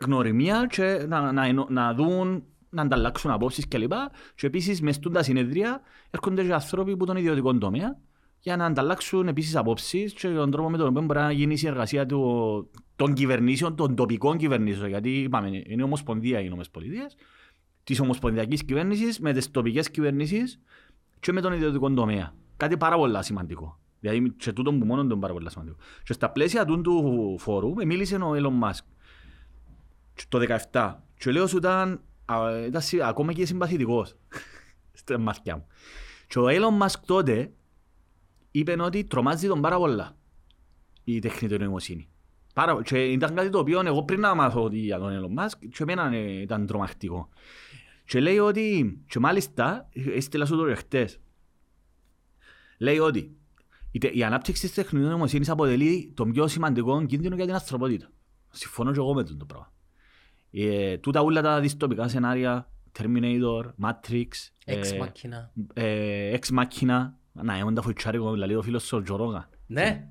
γνωριμία και να, να, ενω- να δουν, να ανταλλάξουν απόψεις κλπ. Και επίσης μες στα συνεδρία έρχονται και άνθρωποι από τον ιδιωτικό τομέα για να ανταλλάξουν επίσης απόψεις και τον τρόπο με τον οποίο μπορεί να γίνει η συνεργασία του, των κυβερνήσεων, των τοπικών κυβερνήσεων. Γιατί είπαμε, είναι ομοσπονδία οι Ηνωμένες Πολιτείες, της ομοσπονδιακής κυβέρνησης με τις τοπικές κυβερνήσεις και με τον ιδιωτικό τομέα. Κάτι πάρα πολύ σημαντικό. Δηλαδή και τούτο που μόνο είναι πάρα πολύ σημαντικό. Και στα πλαίσια του, του φόρου με μίλησε ο Elon Musk και το 17. Και λέω σου ήταν, α, ήταν συ- ακόμα και συμπαθητικός στα μάτια μου. Και ο Elon Musk τότε είπε ότι τρομάζει τον πάρα πολλά η τεχνητή νοημοσύνη. Πάρα, και ήταν κάτι το οποίο εγώ πριν να μάθω ότι για τον Elon Musk και εμένα ε, ήταν τρομακτικό. Και λέει ότι, και μάλιστα, έστειλα σου το και χτες, λέει ότι η, τε- η ανάπτυξη της τεχνητής νοημοσύνης αποτελεί το πιο σημαντικό κίνδυνο για την ανθρωπότητα. Συμφωνώ και εγώ με το πράγμα. Ε, τούτα όλα τα δυστοπικά σενάρια, Terminator, Matrix, Ex ε, Machina. ε, Ex Machina, να έμουν τα φουτσάρικο, δηλαδή ο φίλος ο Τζορόγα. Ναι,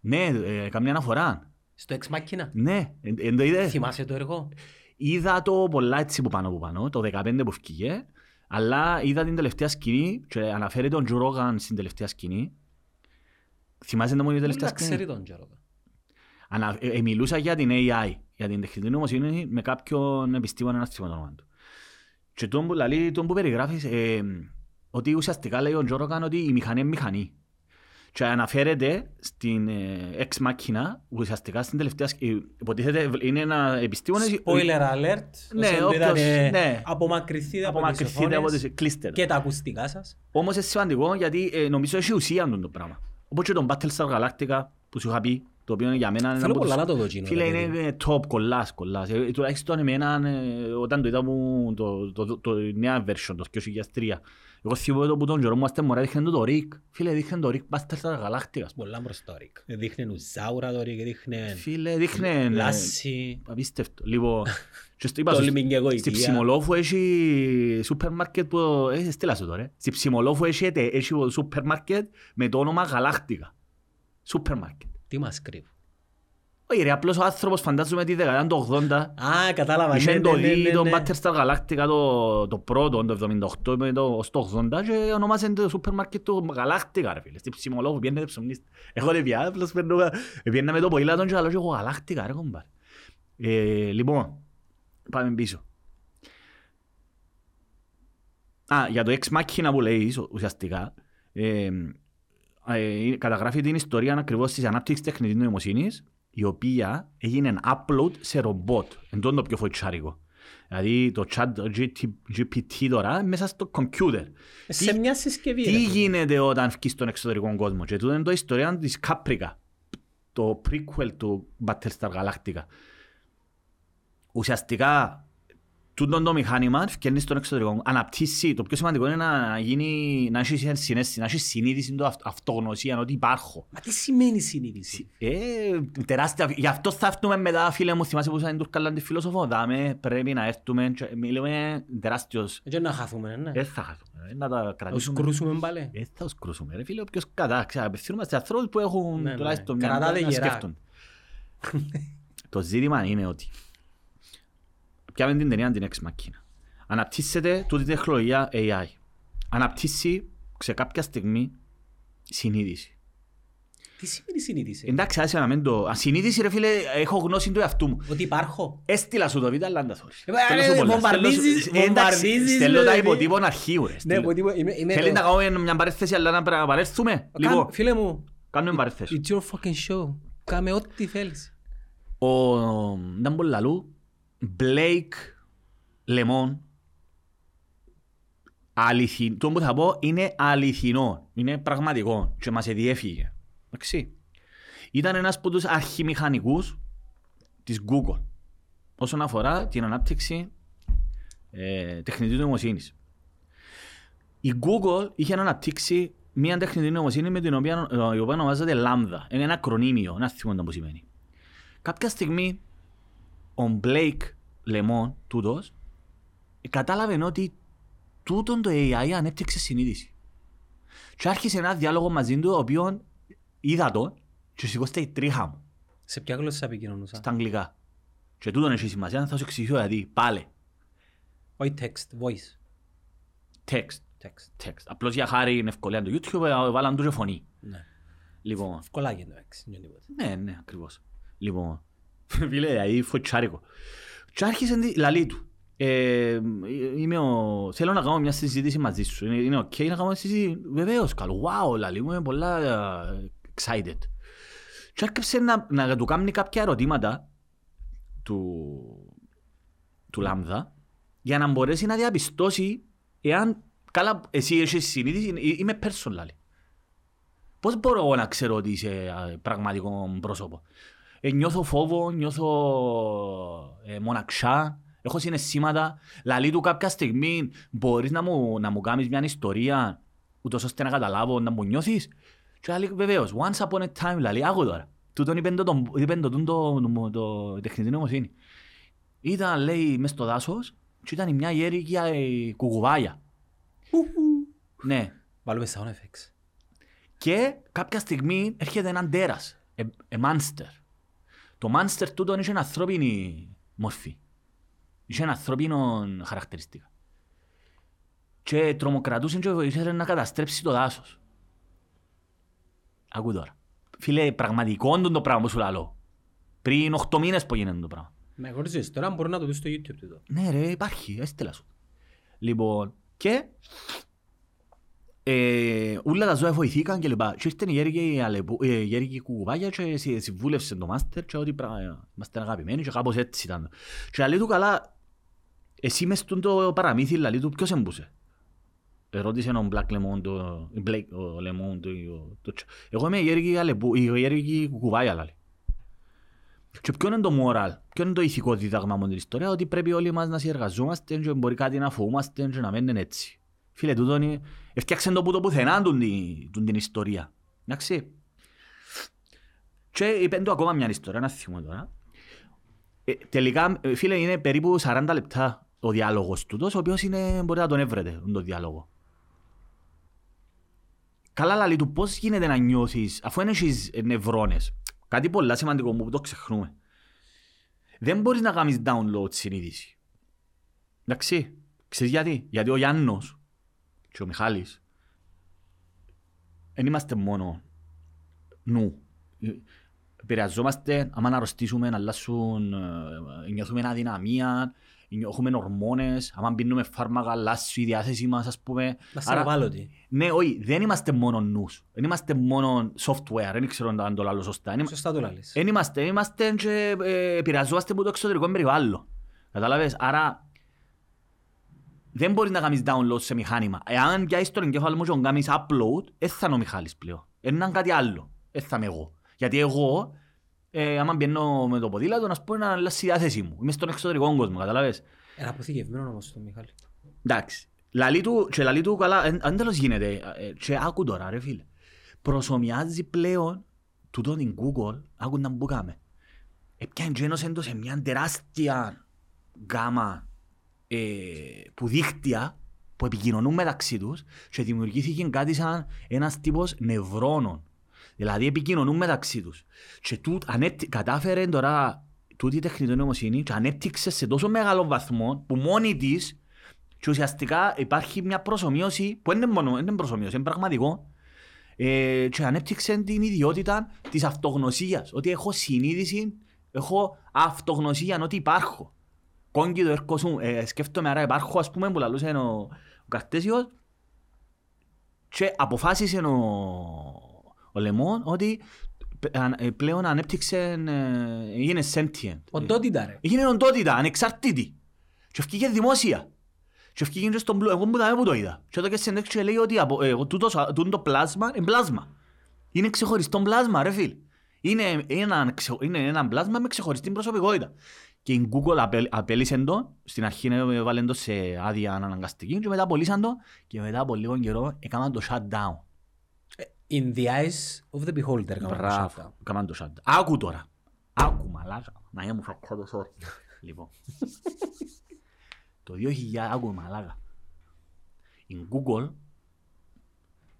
Ναι, ε, καμιά αναφορά. στο Ex Machina. Ναι, εν, εν το είδες; Θυμάσαι το έργο; Είδα το πολλά έτσι που πάνω που πάνω, το 15 που φύγε, αλλά είδα την τελευταία σκηνή και αναφέρει τον Τζο Ρόγαν στην τελευταία σκηνή. Θυμάσαι να μου η τελευταία Να ξέρει σκηνή; τον Τζόρο. Ανα, ε, ε, μιλούσα για την AI, για την τεχνητή νοημοσύνη με κάποιον επιστήμονα ένα στήμα το όνομα του. Και τον που, λαλεί, τον που περιγράφεις, ε, ότι ουσιαστικά λέει ο Τζο Ρόγαν ότι η μηχανή είναι μηχανή. Και αναφέρεται στην ε, Ex Machina, ουσιαστικά στην τελευταία σκηνή. Υποτίθεται είναι ένα επιστήμονας... Spoiler alert. Ναι, όσοι το όποιος- είδατε, ναι. Απομακρυνθείτε από τις Απομακρυνθείτε από οθόνες τις... Κλείστε τα. και τα ακουστικά σας. Όμως είναι σημαντικό γιατί ε, νομίζω έχει ουσία αυτό το πράγμα. Όπως και τον Battlestar Galactica που σου είχα πει το οποίο για μένα είναι Θέλω από τους- πολλά να το δω εκείνο, Φίλε, ρε είναι παιδί. ε, top, κολλάς, κολλάς. Ε, Τουλάχιστον εμένα, ε, όταν το είδα μου το, το, το, το νέα version, το 2003, εγώ θυμούμαι το που τον καιρό μου αστε μωρά δείχνε το Rick. Φίλε, δείχνε το Rick Buster στα γαλάκτικα. Πολλά μπροστά, Ρικ. Δείχνει ουζάουρα το Ρικ, δείχνει Φίλε, δείχνε... ε, λάση. Απίστευτο. Λοιπόν, και στο είπα, Το στο- λιμινγκεγοητία. στη Ψιμολόφου έχει σούπερ μάρκετ που... Ε, στείλα σου τώρα. ε. Στη Ψιμολόφου έχει, ετε- έχει σούπερ μάρκετ με το όνομα Γαλάκτικα. Σούπερ μάρκετ. Τι μας κρύβει. Όχι ρε, απλώς ο άνθρωπος φαντάζομαι τη δεκαετία του 80 Α, κατάλαβα. Είχε ναι, το ναι, ναι, δει ναι, τον ναι. Battlestar Galactica το, το πρώτο, το 78 με το, ως το 80 και ονομάσε το σούπερ μάρκετ του Galactica ρε φίλε. Στη ψημολόγου πιένετε ψωμνίστε. Εγώ ρε πια, απλώς παίρνω, πιένα με το ποήλατον και λέω και εγώ Galactica ρε κομπάρ. Ε, λοιπόν, πάμε πίσω. Α, για το Ex Machina που λέεις ουσιαστικά, ε, ε, καταγράφει την ιστορία ακριβώς της ανάπτυξης τεχνητής νοημοσύνης η οποία έγινε upload σε ρομπότ. Εν τω είναι το πιο φοητσάρικο. Δηλαδή το chat GPT τώρα είναι μέσα στο computer. Σε Τι- μια συσκευή. Τι ρε. γίνεται όταν βγεις στον εξωτερικό κόσμο. Και τούτο είναι το ιστορία της Caprica. Το prequel του Battlestar Galactica. Ουσιαστικά, τούτο το μηχάνημα βγαίνει στον εξωτερικό. Αναπτύσσει, το πιο σημαντικό είναι να, γίνει, να έχεις συνέστηση, να έχεις συνείδηση, το αυτ- αυτογνωσία, ότι υπάρχω. Μα τι σημαίνει συνείδηση; Ε, τεράστια. Γι' αυτό θα έρθουμε μετά, φίλε μου, θυμάσαι που ήταν τουρκαλάν τη φιλόσοφο. Δάμε, πρέπει να έρθουμε. και Μιλούμε τεράστιος. Έτσι να χαθούμε, ναι. Δεν θα χάσουμε. ε, Να τα Να κρατήσουμε. σκρούσουμε πάλι. Δεν θα τους κρούσουμε. Ρε φίλε, όποιος κατά, ξέρω, απευθύνουμε σε ανθρώπους που έχουν Ναι, ναι. τουλάχιστον μια Κρατάτε μέρα να γερά. σκέφτονται. Το ζήτημα είναι ότι πιάμε την ταινία την Ex Machina. Αναπτύσσεται τούτη τεχνολογία AI. Αναπτύσσει σε κάποια στιγμή συνείδηση. Τι σημαίνει συνείδηση. Εντάξει, άσε να μην το... Ασυνείδηση ρε φίλε, έχω γνώση του εαυτού μου. Ότι υπάρχω. Έστειλα σου το βίντεο, αλλά αν τα θωρείς. Ε, Στέλνω ρε, σου πολλά. βομβαρδίζεις- Στέλνω σου- Ε, εντάξει, βομβαρδίζεις, Στέλνω ρε, τα παιδί. υποτύπων αρχείου ρε. Ναι, στέλνω. που τίποτα- είμαι- είμαι Θέλει το- να κάνουμε μια παρέθεση, αλλά να πρέπει να παρέλθουμε. Κάν- Λοιπόν, Φίλε μου, κάνουμε παρέθεση. it's your fucking show. Κάμε ό,τι θέλεις. Ο Ντάμπολ Λαλού, Blake Lemon, αληθι... το που θα πω είναι αληθινό, είναι πραγματικό και μας διέφυγε. Εντάξει. Ήταν ένας από τους αρχιμηχανικούς της Google όσον αφορά την ανάπτυξη ε, τεχνητής νοημοσύνης. Η Google είχε αναπτύξει μια τεχνητή νοημοσύνη με την οποία, η οποία ονομάζεται Lambda. Είναι ένα ακρονίμιο, ένα θυμό που σημαίνει. Κάποια στιγμή ο Blake Lemon, τούτος, κατάλαβε ότι τούτον το AI ανέπτυξε συνείδηση. Και άρχισε ένα διάλογο μαζί του, ο οποίο είδα το και σηκώστε η τρίχα μου Σε ποια γλώσσα επικοινωνούσα; στα αγγλικά. Και τούτον έχει σημασία, θα σου εξηγήσω γιατί. Πάλε. Όχι text, voice. Text. Text. Text. Απλώς για χάρη είναι ευκολία του YouTube, ε, βάλαν του και φωνή. Ναι. Λοιπόν, Ευκολάκι είναι το έξι. δεν είναι τίποτα. Ναι, ναι, ακριβώς. Λοιπόν, φίλε, δηλαδή φωτσάρικο. Και άρχισε τη λαλή του. Ε, είμαι ο... Θέλω να κάνω μια συζήτηση μαζί σου. Είναι, είναι ok να κάνω μια συζήτηση; Βεβαίως, καλό. Wow, λαλή μου, είμαι πολλά ε, excited. Και άρχισε να, να του κάνει κάποια ερωτήματα του, του Λάμδα για να μπορέσει να διαπιστώσει εάν καλά εσύ έχεις συνείδηση, ε, είμαι person λαλή. Πώς μπορώ εγώ να ξέρω ότι είσαι α, πραγματικό πρόσωπο; Ε, νιώθω φόβο, νιώθω ε, μοναξιά, έχω συναισθήματα. Λαλή του κάποια στιγμή μπορείς να μου, να μου κάνεις μια ιστορία ούτως ώστε να καταλάβω να μου νιώθεις; Και λέει βεβαίως, once upon a time, λαλή, άκου τώρα. Τούτον είπεν το, τον- είπεν το, το, το, το, τεχνητή νοημοσύνη. Ήταν, λέει, μες στο δάσος και ήταν μια γέρικη ε, κουκουβάγια. Ναι. Βάλουμε sound effects. Και κάποια στιγμή έρχεται έναν τέρας, ε, ε, μάνστερ. Το μάνστερ τούτο είχε ανθρώπινη μορφή. Είχε ανθρώπινο χαρακτηριστικά. Και τρομοκρατούσε και ήθελε να καταστρέψει το δάσος. Ακού τώρα. Φίλε, πραγματικό είναι το πράγμα που σου λαλώ. Πριν 8 μήνες που γίνεται το πράγμα. Με γνωρίζεις, τώρα μπορώ να το δεις στο YouTube τούτο. Ναι ρε, υπάρχει, έστειλα σου. Λοιπόν, και ε, όλα τα ζώα βοηθήκαν και λοιπά. Και ήρθε η γέρικη, αλεπού- ε, η γέρικη κουκουβάγια και συ- συμβούλευσε το μάστερ και ότι πράγμα, είμαστε αγαπημένοι και κάπως έτσι ήταν. Και λέει του καλά, εσύ μες στον το παραμύθι, λέει του, ποιος εμπούσε. Ερώτησε ο Black Lemon, το, η Blake, ο Lemon, το, το, το, εγώ είμαι η γέρικη, αλεπού, η γέρικη κουκουβάγια, λέει. Και ποιο είναι το moral, ποιο είναι το ηθικό δίδαγμα με την ιστορία, ότι πρέπει όλοι μας να συνεργαζόμαστε και μπορεί κάτι να φοβούμαστε και να μένουν έτσι. Φίλε, τούτο είναι, έφτιαξε το που το πουθενά του την, του την ιστορία. Εντάξει. Και είπε του ακόμα μια ιστορία, να θυμώ τώρα. Ε, τελικά, ε, φίλε, είναι περίπου 40 λεπτά ο διάλογος του, ο οποίος είναι, μπορείτε να τον έβρετε, τον διάλογο. Καλά λαλή του πώς γίνεται να νιώθεις, αφού δεν έχεις νευρώνες. Κάτι πολύ σημαντικό που το ξεχνούμε. Δεν μπορείς να κάνεις download συνείδηση. Εντάξει. Ξέρεις γιατί; Γιατί ο Γιάννος και ο Μιχάλης δεν είμαστε μόνο νου. Επηρεαζόμαστε, άμα να αρρωστήσουμε, να αλλάσουν, ε, νιώθουμε αδυναμία, έχουμε ορμόνες, άμα πίνουμε φάρμακα, αλλάσει η διάθεση μας, ας πούμε. Μας ευάλωτοι. Ναι, όχι, δεν είμαστε μόνο νους. Δεν είμαστε μόνο software, δεν ξέρω αν το λέω σωστά. Σωστά το λάλλεις. Δεν είμαστε, είμαστε και ε, επηρεαζόμαστε από το εξωτερικό περιβάλλον. Κατάλαβες, άρα δεν μπορείς να κάνεις download σε μηχάνημα. Εάν πιάσεις τον εγκέφαλο μου και τον κάνεις upload, δεν θα είναι ο Μιχάλης πλέον. Είναι κάτι άλλο. Δεν θα είμαι εγώ. Γιατί εγώ ε, άμα μπαίνω με το ποδήλατο, να πω να αλλάξει η διάθεσή μου. Είμαι στον εξωτερικό κόσμο, καταλάβες. Ένα αποθηκευμένο όμως το Μιχάλη. Εντάξει. Λαλή του, και λαλή του καλά, αν τέλος γίνεται, ε, και άκου τώρα ρε φίλε. Προσωμιάζει πλέον τούτο την Google, άκου να μπούκαμε. Επιάνε γένος έντος σε μια τεράστια γάμα ε, που δίχτυα που επικοινωνούν μεταξύ τους και δημιουργήθηκε κάτι σαν ένας τύπος νευρώνων Δηλαδή επικοινωνούν μεταξύ τους. Και τούτ, ανέπτυ, κατάφερε τώρα τούτη η τεχνητή νοημοσύνη και ανέπτυξε σε τόσο μεγάλο βαθμό που μόνη της και ουσιαστικά υπάρχει μια προσωμείωση που δεν είναι μόνο είναι προσωμείωση, είναι πραγματικό ε, και ανέπτυξε την ιδιότητα της αυτογνωσίας ότι έχω συνείδηση, έχω αυτογνωσία ότι υπάρχω. Κόγκι το έρχο σου, ε, σκέφτομαι άρα υπάρχω ας πούμε που λαλούσε ο, ο Καρτέσιος και αποφάσισε ο, ο Λεμόν ότι ε, πλέον ανέπτυξε, ε, έγινε sentient. Οντότητα ρε. Έγινε οντότητα, ανεξαρτήτη. Και ευκήγε δημόσια. Και ευκήγε και στον πλούτο, εγώ που το είδα. Και εδώ και συνέντευξη λέει ότι ε, το πλάσμα είναι πλάσμα. Είναι ξεχωριστό πλάσμα ρε φίλ. Είναι ένα, είναι ένα πλάσμα με ξεχωριστή προσωπικότητα. Και η Google απέλησε το, στην αρχή έβαλε το σε άδεια αναγκαστική και μετά απολύσαν το και μετά από λίγο καιρό έκαναν το shutdown. In the eyes of the beholder. Μπράβο, κάμαν το σάντα. Άκου τώρα. Άκου μαλάκα. Να μου φακώ το σόρ. Λοιπόν. Το 2000, άκου μαλάκα. Η Google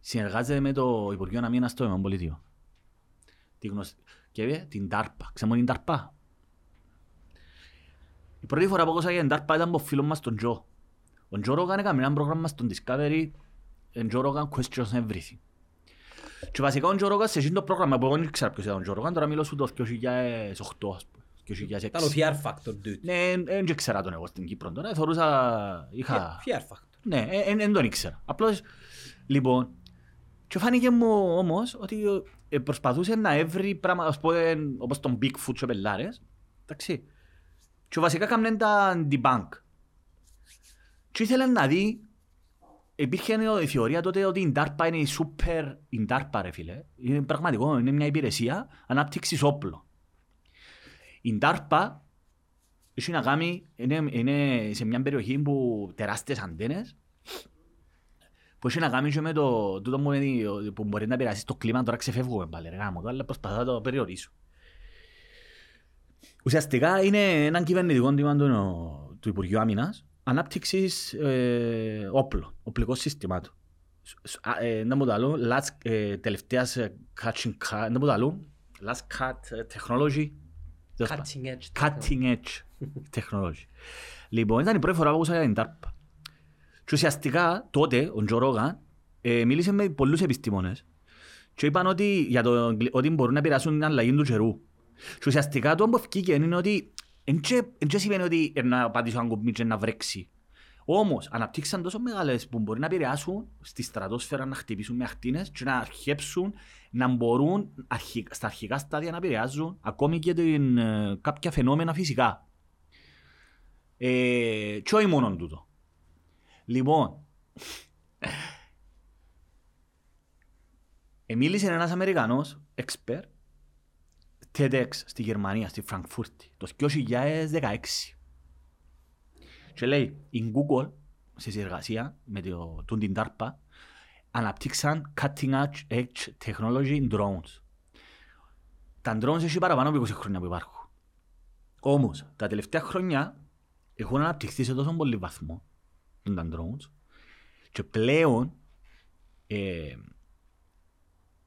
συνεργάζεται με το Υπουργείο Αμήνας στο Ευρωπαϊκό Και την DARPA. Ξέρουμε την DARPA; Η πρώτη φορά που άκουσα την DARPA ήταν από φίλος μας τον Τζο. Ο Τζο Ρόγαν έκαμε ένα πρόγραμμα στον Discovery. Ο Τζο Ρόγαν Questions Everything. Και βασικά ο Τζορόγας σε εκείνο το πρόγραμμα που εγώ δεν ξέρω ποιος ήταν ο Τζορόγαν, τώρα μιλώ σου το 2008 ας πούμε. Ήταν ο Fear Factor dude. Ναι, δεν ξέρα τον εγώ στην Κύπρο τώρα, θεωρούσα, είχα... Fear Factor. Ναι, δεν τον ήξερα. Απλώς, λοιπόν, και φάνηκε μου όμως ότι ε, προσπαθούσε να έβρει πράγματα, ας πούμε, όπως τον Bigfoot και πελάρες, εντάξει. Και βασικά κάμνε τα debunk. Και ήθελε να δει Υπήρχε η θεωρία τότε ότι η DARPA είναι η super η DARPA ρε φίλε. Είναι πραγματικό, είναι μια υπηρεσία ανάπτυξης όπλων. Η DARPA έχει να κάνει, είναι, είναι σε μια περιοχή που τεράστιες αντένες που έχει να κάνει και με το τούτο που, είναι, που μπορεί να επηρεάσει το κλίμα τώρα ξεφεύγουμε πάλι ρε γάμο, αλλά προσπαθώ να το περιορίσω. Ουσιαστικά είναι ένα κυβερνητικό τμήμα του, του Υπουργείου Άμυνας ανάπτυξης ε, όπλων, οπλικών συστημάτων. Ε, να μου τα λέω, ε, τελευταίας catching cut, να μου τα λέω, last cut technology. Cutting edge. Cutting edge technology. Λοιπόν, ήταν η πρώτη φορά που άκουσα για την TARP. Και ουσιαστικά τότε ο Τζο Ρόγαν ε, μίλησε με πολλούς επιστήμονες και είπαν ότι, για το, ότι μπορούν να επηρεάσουν την αλλαγή του καιρού. Και ουσιαστικά το που ευκήκε είναι ότι δεν σημαίνει ότι να πατήσω ένα κουμπί και να βρέξει. Όμως αναπτύξαν τόσο μεγάλες που μπορεί να επηρεάσουν στη στρατόσφαιρα να χτυπήσουν με ακτίνες και να αρχέψουν να μπορούν στα αρχικά στάδια να επηρεάζουν ακόμη και την, ε, κάποια φαινόμενα φυσικά. Ε, και όχι μόνο τούτο. Λοιπόν, ε, μίλησε ένας Αμερικανός, expert, TEDx στη Γερμανία, στη Φραγκφούρτη, το 2016. Και λέει, η Google, σε συνεργασία με το, τον την DARPA, αναπτύξαν cutting edge, edge technology in drones. Τα drones έχει παραπάνω από 20 χρόνια που υπάρχουν. Όμως, τα τελευταία χρόνια έχουν αναπτυχθεί σε τόσο πολύ βαθμό τα drones και πλέον ε,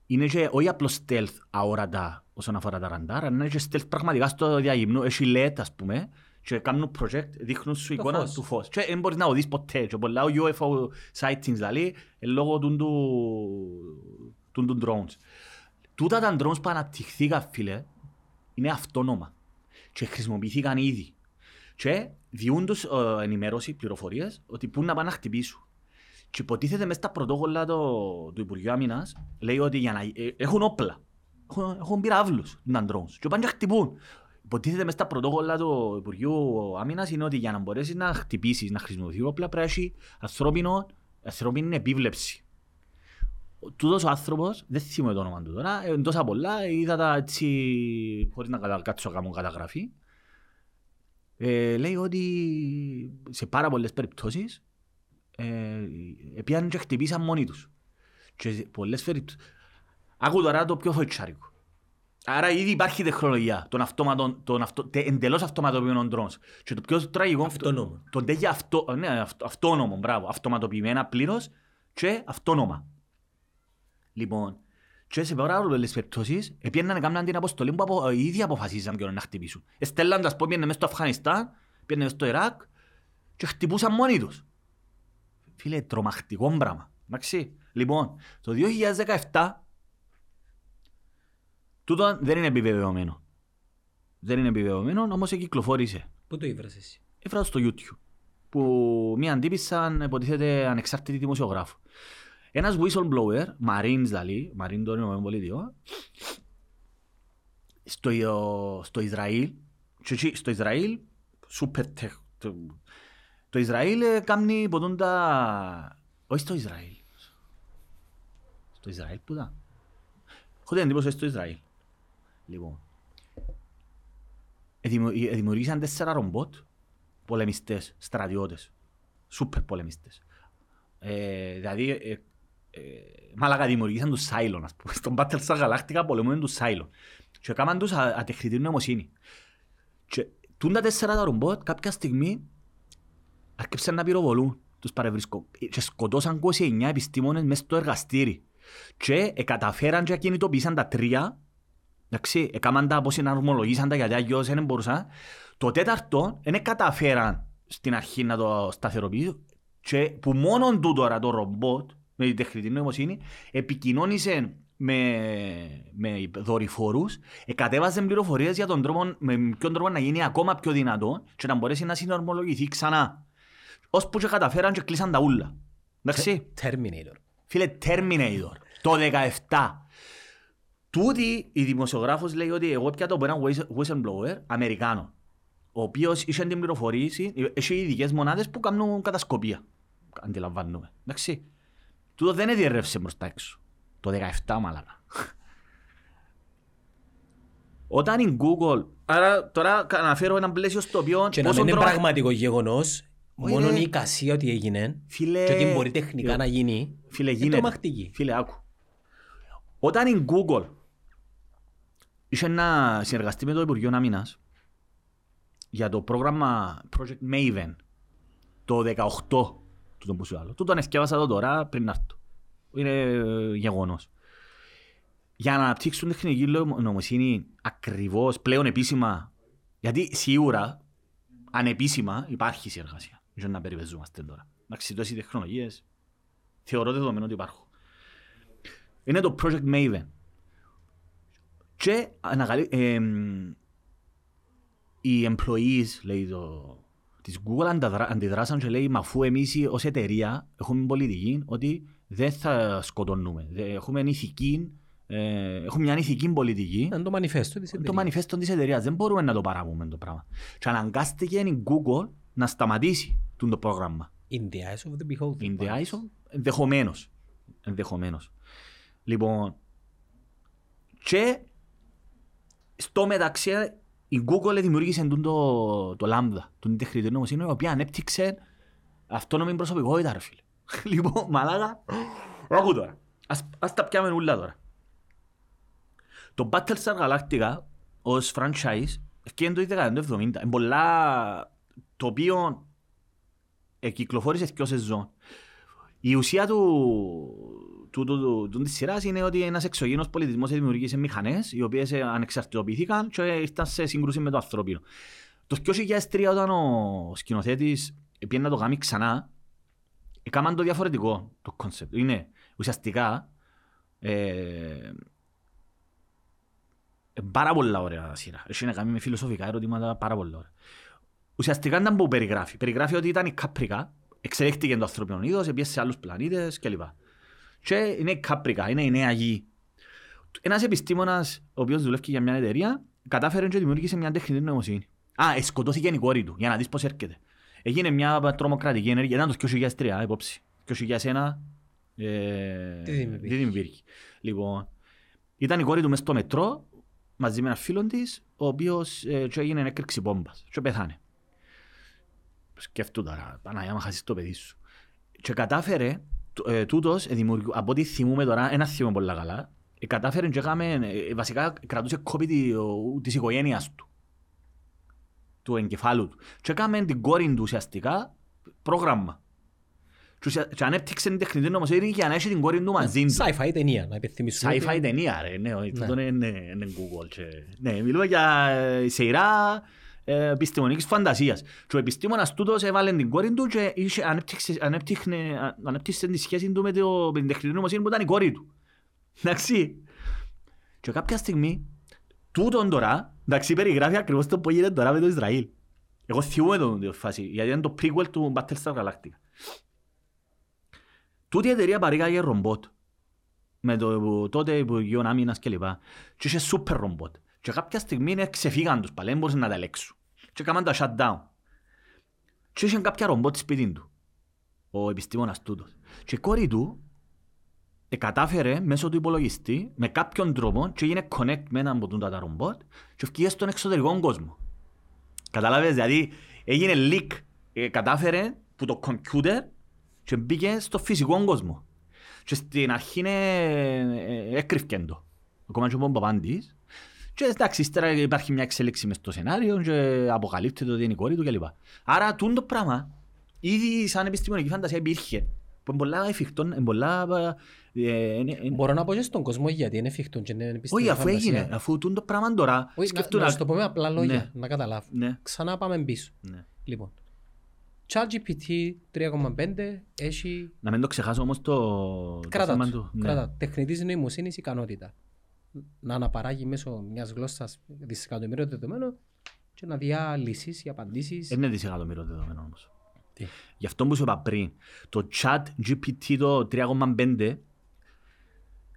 είναι και όχι απλώς stealth αόρατα όσον αφορά τα ραντάρ, αλλά είναι και stealth πραγματικά στο διαγυμνό. Έχει LED, ας πούμε, και κάνουν project, δείχνουν σου εικόνα φως. του φως. Και δεν μπορείς να οδείς ποτέ. Και πολλά UFO sightings, δηλαδή, λόγω του, του, του drones. Τούτα τα drones που αναπτυχθήκαν, φίλε, είναι αυτόνομα. Και χρησιμοποιήθηκαν ήδη. Και διούν τους ε, ενημέρωση, πληροφορίες, ότι πού να πάνε να χτυπήσουν. Και υποτίθεται μέσα στα πρωτόκολλα το, του Υπουργείου Άμυνας, λέει ότι για να, ε, έχουν όπλα. Έχουν, έχουν πυράβλους, τα drones. Και πάνε και χτυπούν. Υποτίθεται μέσα στα πρωτόκολλα του Υπουργείου Άμυνας είναι ότι για να μπορέσεις να χτυπήσεις, να χρησιμοποιήσεις όπλα πρέπει να έχει ανθρώπινο, ανθρώπινη επίβλεψη. Ο- Τούτος ο άνθρωπος, δεν θυμάμαι το όνομα του τώρα, ε, τόσα πολλά, είδα τα έτσι, χωρίς να κατα- κάτσω να κάνω καταγραφή. Ε, λέει ότι σε πάρα πολλές περιπτώσεις ε, πήγαν και χτυπήσαν μόνοι τους. Και σε πολλές περιπτώσεις... Άκου τώρα το πιο φοητσάρικο. Άρα ήδη υπάρχει τεχνολογία των αυτόματων, των αυτο, τε, εντελώς αυτοματοποιημένων drones. Και το πιο τραγικό... Αυτόνομο. Το, το τέτοιο αυτο, ναι, αυτο, αυτόνομο, μπράβο. Αυτοματοποιημένα πλήρως και αυτόνομα. Λοιπόν, και σε πάρα πολλές περιπτώσεις επίεναν να κάνουν την αποστολή που απο, οι ίδιοι αποφασίζαν ποιον να χτυπήσουν. Εστέλναν, ας πούμε, πήγαινε μέσα στο Αφγανιστάν, πήγαινε μέσα στο Ιράκ και χτυπούσαν μόνοι τους. Φίλε, τρομακτικό πράγμα. Εντάξει. Λοιπόν, το 2017 τούτο δεν είναι επιβεβαιωμένο. Δεν είναι επιβεβαιωμένο, όμως κυκλοφόρησε. Πού το ήβρες εσύ; Έφερα στο YouTube που μία αντίπησαν υποτίθεται ανεξάρτητη δημοσιογράφο. Ένας whistleblower, Marines δηλαδή, Marine των Ηνωμένων Πολιτειών, στο, στο Ισραήλ, και εκεί στο Ισραήλ, super tech, το, το Ισραήλ ε, κάνει ποτούν τα... Όχι στο Ισραήλ. Στο Ισραήλ που ήταν. Έχω την εντύπωση στο Ισραήλ. Λοιπόν. Εδημο- ε, Δημιουργήσαν τέσσερα ρομπότ πολεμιστές, στρατιώτες. Σούπερ πολεμιστές. Ε, δηλαδή, ε, ε, μάλακα δημιουργήσαν τους Σάιλον, ας πούμε. Στον Battlestar Galactica πολεμούν τους Σάιλον. Και έκαναν τους α- ατεχνητή νοημοσύνη. Και τούν τα τέσσερα τα ρομπότ κάποια στιγμή άρχισαν να πυροβολούν τους παρευρίσκω. Και σκοτώσαν 29 επιστήμονες μέσα στο εργαστήρι. Και ε, καταφέραν και κινητοποίησαν τα τρία Εντάξει, έκαναν τα πώς εναρμολογήσαν τα γιατί αλλιώς δεν μπορούσαν. Το τέταρτο δεν καταφέραν στην αρχή να το σταθεροποιήσουν και που μόνον του τώρα το ρομπότ με την τεχνητή νοημοσύνη επικοινώνησε με, με δορυφόρους, εκατέβαζε πληροφορίες για τον τρόπο, με ποιον τρόπο να γίνει ακόμα πιο δυνατό και να μπορέσει να συνορμολογηθεί ξανά. Ώσπου και καταφέραν και κλείσαν τα ούλα. Εντάξει. Terminator. Φίλε, Terminator, το 17. Τούτη η δημοσιογράφος λέει ότι εγώ πια το από έναν whist- whistleblower Αμερικάνο, ο οποίος είχε την πληροφορήση, έχει ειδικές μονάδες που κάνουν κατασκοπία. Αντιλαμβάνουμε. Εντάξει. Τούτο δεν διερρεύσε μπροστά έξω. Το 17 μάλακα. Όταν η Google, άρα τώρα αναφέρω ένα πλαίσιο στο οποίο Και να πόσο μην είναι τρομα- πραγματικό γεγονός, Όχι, μόνο ρε. η εικασία ότι έγινε Φίλε, και ότι μπορεί τεχνικά να γίνει, Φίλε, είναι γίνεται. τρομακτική. Φίλε, άκου. Όταν η Google είχε να συνεργαστεί με το Υπουργείο Άμυνας για το πρόγραμμα Project Maven το 18 του τον που σου άλλο. Τούτον εσκεύασα εδώ τώρα πριν να έρθω. Είναι ε, γεγονός. Για να αναπτύξουν τεχνική νομοσύνη ακριβώς πλέον επίσημα γιατί σίγουρα ανεπίσημα υπάρχει συνεργασία. Δεν να περιπεζόμαστε τώρα. Εντάξει, τόσες οι τεχνολογίες θεωρώ δεδομένο ότι υπάρχουν. Είναι το Project Maven. Και αναγαλύ, εμ, οι employees, λέει το, της Google ανταδρα, αντιδράσαν και λέει «Μα αφού εμείς οι- ως εταιρεία έχουμε πολιτική ότι δεν θα σκοτώνουμε. Δεν- Έχουμε, ηθική, ε, έχουμε μια ηθική πολιτική Είναι το μανιφέστο της το εταιρείας. μανιφέστο της εταιρείας. Δεν μπορούμε να το παράγουμε το πράγμα. Και αναγκάστηκε η Google να σταματήσει τούτο το πρόγραμμα. In the eyes of the beholder. In the eyes of... Ενδεχομένως. Ενδεχομένως. Λοιπόν, και Στο μεταξύ, η Google δημιούργησε τούν το, το Lambda, την τεχνητή νοημοσύνη, η οποία ανέπτυξε αυτόνομη προσωπικότητα, ρε φίλε. λοιπόν, μαλάκα, άκου τώρα. Ας, ας τα πιάμε ούλα τώρα. Το Battlestar Galactica ως franchise ευκαιρία το 1970. Είναι πολλά το οποίο κυκλοφόρησε δύο σεζόν. Η ουσία του, του, του, του, του, της σειράς είναι ότι ένας εξωγήινος πολιτισμός δημιουργήσε μηχανές οι οποίες ανεξαρτητοποιήθηκαν και ήρθαν σε σύγκρουση με το ανθρώπινο. Το 2003 όταν ο σκηνοθέτης πήγε να το κάνει ξανά, έκαναν το διαφορετικό το concept. Είναι ουσιαστικά ε, πάρα πολλά ωραία σειρά. Έχει να κάνει με φιλοσοφικά ερωτήματα πάρα πολλά ωραία. Ουσιαστικά ήταν που περιγράφει. Περιγράφει ότι ήταν η Caprica, εξελίχθηκε το ανθρώπινο είδος, έπιασε σε άλλους πλανήτες κλπ. Και είναι η Caprica, είναι η νέα γη. Ένας επιστήμονας, ο οποίος δουλεύει για μια εταιρεία, κατάφερε και δημιούργησε μια τεχνητή νοημοσύνη. Α, ε, σκοτώθηκε η κόρη του, για να δεις πώς έρχεται. Έγινε μια τρομοκρατική ενέργεια, ήταν το 2003, υπόψη. 2001, ε, δεν υπήρχε. Λοιπόν, ήταν η κόρη του μες στο μετρό, μαζί με ένα φίλο της, ο οποίος ε, και έγινε έκρηξη πόμπας και πεθάνε. Σκέφτου τώρα, Παναγιά μα χάσεις το παιδί σου. Και κατάφερε, ε, τούτος, ε, από ό,τι θυμούμε τώρα, ένα θυμούμε πολλά καλά, ε, κατάφερε και έκαμε, ε, βασικά κρατούσε κόπη της οικογένειας του, του εγκεφάλου του. Και έκαμε την κόρη του ουσιαστικά πρόγραμμα. Και ανέπτυξε την τεχνητή νομοσύνη και ανέχει την κόρη του μαζί του. Sci-fi ταινία, να επιθυμίσουμε. Sci-fi ταινία, ρε, ναι, τούτο είναι Google. Ναι, μιλούμε για σειρά επιστημονικής φαντασίας. Και ο επιστήμονας τούτος έβαλε την κόρη του και ανέπτυξε τη σχέση του με την τεχνητή νομοσύνη που ήταν η κόρη του. Εντάξει. Και κάποια στιγμή, τούτον τώρα, εντάξει, περιγράφει ακριβώς το που γίνεται τώρα με το Ισραήλ. Εγώ θυμούμαι τον φάση, γιατί είναι το prequel του Battlestar Galactica. Τούτη η εταιρεία παρήγαγε ρομπότ. Με το τότε Υπουργείο Άμυνας κλπ. Και είχε σούπερ ρομπότ. Και κάποια στιγμή ξεφύγαν τους πάλι, δεν μπορούσαν να τα ελέξουν. Και έκαναν τα shutdown. Και είχε κάποια ρομπότ σπίτι του. Ο επιστήμονας τούτος. Και η κόρη του κατάφερε μέσω του υπολογιστή με κάποιον τρόπο και έγινε connect με έναν από τα ρομπότ και ευκήγε στον εξωτερικό κόσμο. Καταλάβες, δηλαδή έγινε leak, ε, κατάφερε που το computer και μπήκε στο φυσικό κόσμο. Και στην αρχή έκρυφκε το. Ακόμα και ο Παπάντης. Και εντάξει, ύστερα υπάρχει μια εξέλιξη μες στο σενάριο και αποκαλύπτεται ότι είναι η κόρη του κλπ. Άρα τούν το πράγμα ήδη σαν επιστημονική φαντασία υπήρχε. Που είναι πολλά εφικτό, είναι πολλά... Ε, Μπορώ να πω και στον κόσμο γιατί είναι εφικτό και είναι επιστημονική Όχι, αφού έγινε, αφού τούν το πράγμα τώρα... Όχι, να σου το πω με απλά λόγια, ναι. να καταλάβω. Ναι. Ξανά πάμε πίσω. Λοιπόν, ChatGPT 3.5 έχει... Να μην το ξεχάσω όμως το, κράτα το θέμα του. Ναι. Κράτα. Τεχνητής νοημοσύνης ικανότητα. Να αναπαράγει μέσω μιας γλώσσας δισεκατομμύριο δεδομένο και να διά λύσεις ή απαντήσεις. Δεν είναι δισεκατομμύριο δεδομένο όμως. Τι; Γι' αυτό που σου είπα πριν, το ChatGPT το 3.5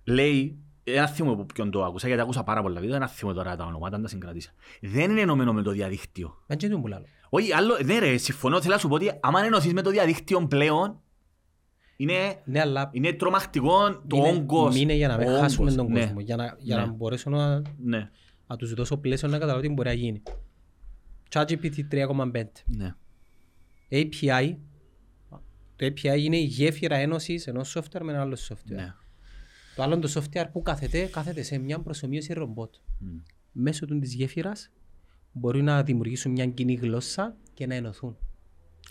λέει ένα θυμό που ποιον το άκουσα, γιατί άκουσα πάρα πολλά βίντεο, ένα θυμό τώρα τα ονόματα, αν τα συγκρατήσα. Δεν είναι ενωμένο με το διαδίκτυο. Δεν είναι που λέω. Όχι, άλλο, ναι ρε, συμφωνώ, θέλω να σου πω ότι άμα ενωθείς με το διαδίκτυο πλέον, είναι, ναι, αλλά... είναι τρομακτικό το όγκος. Είναι για να μην χάσουμε τον ναι. κόσμο, για να, για ναι. να μπορέσω να, ναι. να τους δώσω πλαίσιο να καταλάβω τι μπορεί να γίνει. ChatGPT 3.5 ναι. API το API είναι η γέφυρα ένωσης ενός software με ένα άλλο software. Ναι. Το άλλο το software που κάθεται, κάθεται σε μια προσωμείωση ρομπότ. Mm. Μέσω του της γέφυρας μπορεί να δημιουργήσουν μια κοινή γλώσσα και να ενωθούν.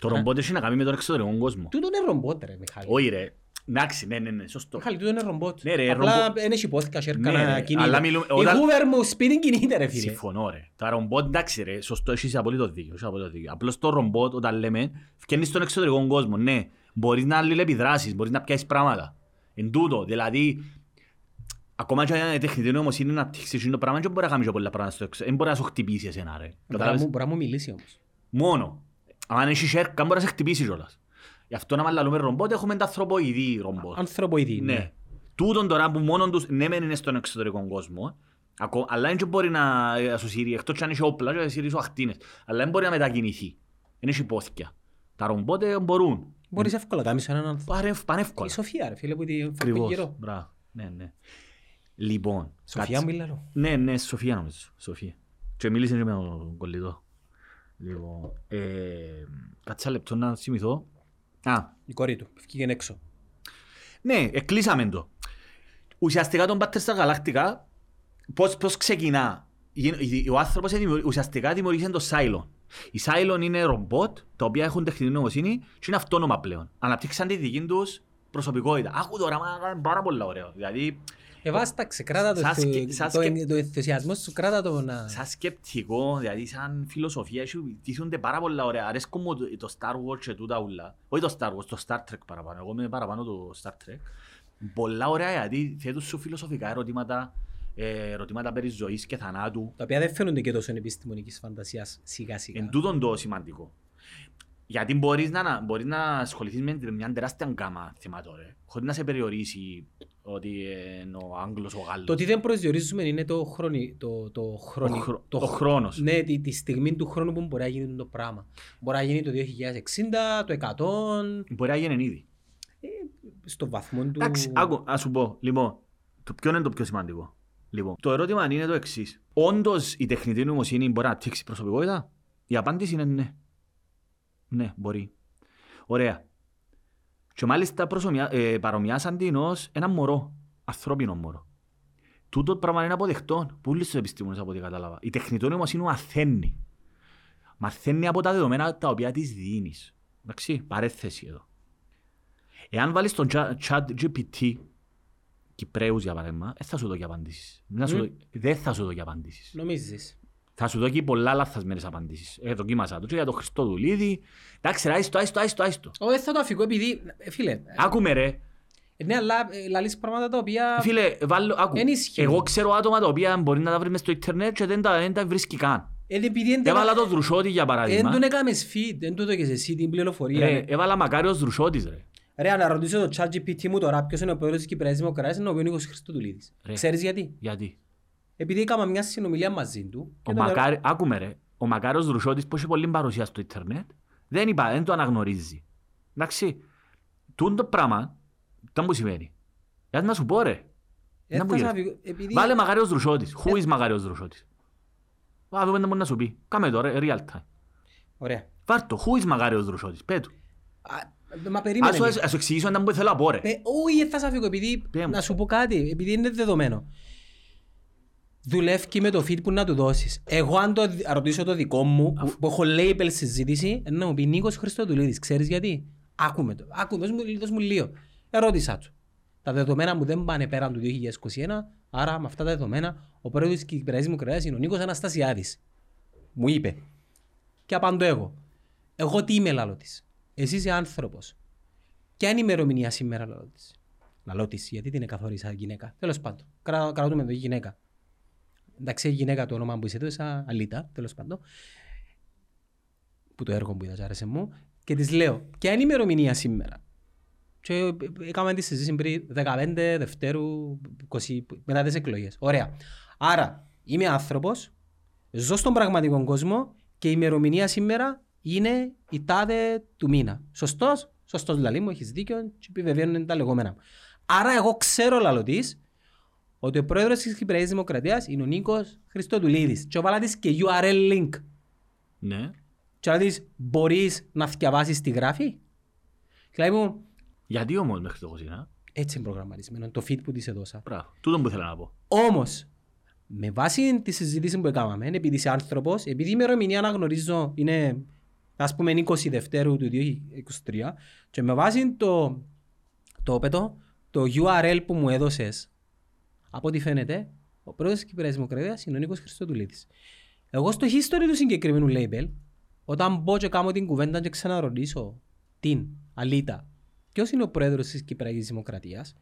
Το ρομπότ έχει να κάνει με τον εξωτερικό κόσμο. Τούτο είναι ρομπότ ρε Μιχάλη. Όχι ρε. Εντάξει, ναι, ναι, ναι, σωστό. Μιχάλη, τούτο είναι ρομπότ. Ναι, ρε, Απλά δεν έχει υπόθηκα σέρκα ναι, να κινείται. Αλλά μιλούμε, Η Hoover μου σπίτι κινείται ρε φίλε. Συμφωνώ ρε. Τα ρομπότ, εντάξει ρε, σωστό, έχεις απολύτω δίκιο. Έχεις απολύτω δίκιο. Απλώς το ρομπότ, όταν λέμε, φκένεις στον εξωτερικό κόσμο. Ναι, μπορείς να αλληλεπιδράσεις, μπορείς να πιάσεις πράγματα. Εν τούτο, δηλαδή, Ακόμα και αν η τεχνητή νοημοσύνη να πτύξει το πράγμα, δεν μπορεί να κάνεις πολλά πράγματα στο έξω. Δεν μπορεί να σου χτυπήσει εσένα, ρε. Μπορεί να μου μιλήσει όμως. Μόνο. Αν έχεις σέρκα, μπορείς να σε χτυπήσει κιόλας. Γι' αυτό να μαλλαλούμε ρομπότ, έχουμε τα ανθρωποειδή ρομπότ. Ανθρωποειδή, ναι. ναι. Τούτον τώρα που μόνο τους, ναι μεν είναι στον εξωτερικό κόσμο, αλλά δεν μπορεί να σου σύρει, εκτός και αν έχει όπλα και σύρει σου αχτίνες, αλλά δεν μπορεί να μετακινηθεί. Δεν έχει υπόθηκια. Τα ρομπότ μπορούν. Μπορείς εύκολα, κάνεις έναν άνθρωπο. Πανεύκολα. Η Σοφία, ρε φίλε, που τη φέρνει γύρω. Μπράβο, ναι, ναι. Λοιπόν, Σοφία κάτσε. μου μιλάω. Ναι, ναι, Σοφία νομίζω. Σοφία. Και μίλησες και με τον κολλητό. Λοιπόν, ε, κάτσε ένα λεπτό να θυμηθώ. Α, Η κόρη του. Βγήκε έξω. ναι, εκλείσαμε το. Ουσιαστικά τον Πάτερ στα Γαλάκτικα, πώς, πώς ξεκινά; Γι- Ο άνθρωπος δημιουργεί- ουσιαστικά δημιουργήσε το Cylon. Οι Cylon είναι ρομπότ, τα οποία έχουν τεχνητή νοημοσύνη και είναι αυτόνομα πλέον. Αναπτύξαν τη δική τους προσωπικότητα. Άκου τώρα, μα είναι πάρα πολύ ωραίο. Δηλαδή, Εβάσταξε, κράτα το, Σαν το, σκε- σαν το, σκε- το ενθουσιασμό σου, κράτα το να... σαν σκεπτικό, δηλαδή σαν φιλοσοφία, σου τίθονται πάρα πολλά ωραία. Αρέσκω μου το, το Star Wars και τούτα ούλα. Όχι το Star Wars, το Star Trek παραπάνω. Εγώ είμαι παραπάνω το Star Trek. Πολλά ωραία γιατί θέτουν σου φιλοσοφικά ερωτήματα, ε, ερωτήματα περί ζωής και θανάτου. Τα οποία δεν φαίνονται και τόσο επιστημονικής φαντασίας σιγά σιγά. Εν τούτον το σημαντικό. Γιατί μπορείς να, μπορείς να ασχοληθείς με μια τεράστια γκάμα θεμάτων, ρε, χωρίς να σε περιορίσει ότι είναι ο Άγγλος, ο Γάλλος. Το ότι δεν προσδιορίζουμε είναι το, χρόνι, το, το, χρόνι, Ο χρό- ο χρόνος. Ναι, τη, τη στιγμή του χρόνου που μπορεί να γίνει το πράγμα. Μπορεί να γίνει το 2060, το 100, Μπορεί να γίνει ήδη. στο βαθμό του... Εντάξει, άκου, ας σου πω, λοιπόν, το ποιο είναι το πιο σημαντικό; Λοιπόν, το ερώτημα είναι το εξής. Όντως η τεχνητή νοημοσύνη μπορεί να αναπτύξει προσωπικότητα, η απάντηση είναι ναι. Ναι, μπορεί. Ωραία. Και μάλιστα προσωμιά, ε, παρομοιάσαν την ως ένα μωρό, ανθρώπινο μωρό. Τούτο πράγμα είναι αποδεκτό. Πού τους επιστήμονες από ό,τι κατάλαβα. Η τεχνητή νοημοσύνη μαθαίνει. Μαθαίνει από τα δεδομένα τα οποία της δίνεις. Εντάξει, παρέθεση εδώ. Εάν βάλεις τον chat- chat GPT Κυπρέους για παράδειγμα, δεν θα σου δω απαντήσεις. Δεν θα σου Μμ. δω- Δεν θα σου δω απαντήσεις. Νομίζεις. Θα σου δω και πολλά λάθασμένες απαντήσεις. Ε, δοκίμασα το και για τον Χριστόδουλίδη. Εντάξει ρε, άιστο, άιστο, άιστο, άιστο. Όχι, δεν θα το αφηγώ επειδή... ε, Φίλε, Άκουμε ρε. ε, ναι, αλλά ε, λαλείς πράγματα τα οποία... Φίλε, βάλω, άκου. Εν ισχύει. Εγώ ξέρω άτομα τα οποία μπορεί να τα βρεις μες στο ίντερνετ και δεν τα, δεν τα βρίσκει καν. Ε, επειδή εν- Έβαλα το Δρουσότη για Εν παράδειγμα. τον έκαμες feed, δεν του έδωκες εσύ την πληροφορία. Ρε, ρε. έβαλα Μακάριος Δρουσότης ρε. Ρε, να ρωτήσω το ChatGPT μου τώρα ποιος είναι ο πρόεδρος της Κυπριακής Δημοκρατίας, είναι ο Νίκος Χριστοδουλίδης. Ρε. Ξέρεις γιατί; Γιατί; Επειδή έκανα μια συνομιλία μαζί του. και Ο τον Μακάρι, άκουμε ρε, ο Μακάριος Δρουσότης που έχει πολύ παρουσία στο ίντερνετ, δεν, είπα, δεν το αναγνωρίζει. Εντάξει, τούν το πράγμα, τι μου σημαίνει. Γιατί να σου πω ρε. Ε, Να μου θα γυρίσει. σας αφηγώ- επειδή- Βάλε Μακάριος Δρουσότης. Who is Μακάριος Δρουσότης. Α, δούμε τι μπορεί να σου πει. Κάμε το ρε, real time. Ωραία. Βάρ' το, who is Μακάριος Δρουσότης. Πέ του. Α, Μα Ας περίμενε. σου, με. ας σου εξηγήσω αν που θέλω να πω ρε. Ε, Όχι, θα σας αφήγω, επειδή Πέ μου. να σου πω κάτι, επειδή είναι δεδομένο. Δουλεύει με το feed που να του δώσεις. Εγώ αν το δι- ρωτήσω το δικό μου, που, που έχω label συζήτηση, να μου πει Νίκος Χριστοδουλίδης. Ξέρεις γιατί; Άκουμε το. Άκουμε, δώσ' μου, δώσ' μου λίγο. Ερώτησα του. Τα δεδομένα μου δεν πάνε πέραν του 2021, άρα με αυτά τα δεδομένα ο πρόεδρος της Κυπριακής Δημοκρατίας είναι ο Νίκος Αναστασιάδης. Μου είπε. Και απαντώ εγώ. Εγώ τι είμαι λαλό της. Εσύ είσαι άνθρωπος. Ποια είναι η ημερομηνία σήμερα λαλό της; Λαλό της, γιατί την καθόρισα γυναίκα; Τέλος πάντων. Κρα, κρατούμε το γυναίκα. Εντάξει, η γυναίκα το όνομα που είσαι έδωσα, Αλίτα, τέλος πάντων. Που το έργο που είδα, άρεσε μου. Και της λέω, ποια είναι η ημερομηνία σήμερα; Και έκαμε τη συζήτηση πριν 15 Δευτέρου 20, μετά τις εκλογές. Ωραία. Άρα, είμαι άνθρωπος, ζω στον πραγματικό κόσμο και η ημερομηνία σήμερα είναι η τάδε του μήνα. Σωστός, σωστός λαλή μου, έχεις δίκιο και επιβεβαίνουν τα λεγόμενα μου. Άρα εγώ ξέρω λαλό της ότι ο πρόεδρος της Κυπριακής Δημοκρατίας είναι ο Νίκος Χριστοδουλίδης. Και έβαλα της και URL link. Ναι. Και έβαλα της μπορείς να διαβάσεις τη γράφη; Και λέει μου, Γιατί όμως μέχρι το 20, έτσι είναι προγραμματισμένο, το feed που της έδωσα. Μπράβο. Τούτο που ήθελα να πω. Όμως, με βάση τη συζήτηση που έκαναμε, επειδή είσαι άνθρωπος, επειδή η ημερομηνία αναγνωρίζω είναι ας πούμε 20 Δευτέρου του 2023 και με βάση το, το, πέτω, το URL που μου έδωσες, από ό,τι φαίνεται, ο πρόεδρος της Κυπριακής Δημοκρατίας είναι ο Νίκος Χριστοδουλίδης. Εγώ στο history του συγκεκριμένου label, όταν μπω και κάνω την κουβέντα και ξαναρωτήσω την Αλίτα, ποιος είναι ο πρόεδρος της Κυπριακής Δημοκρατίας,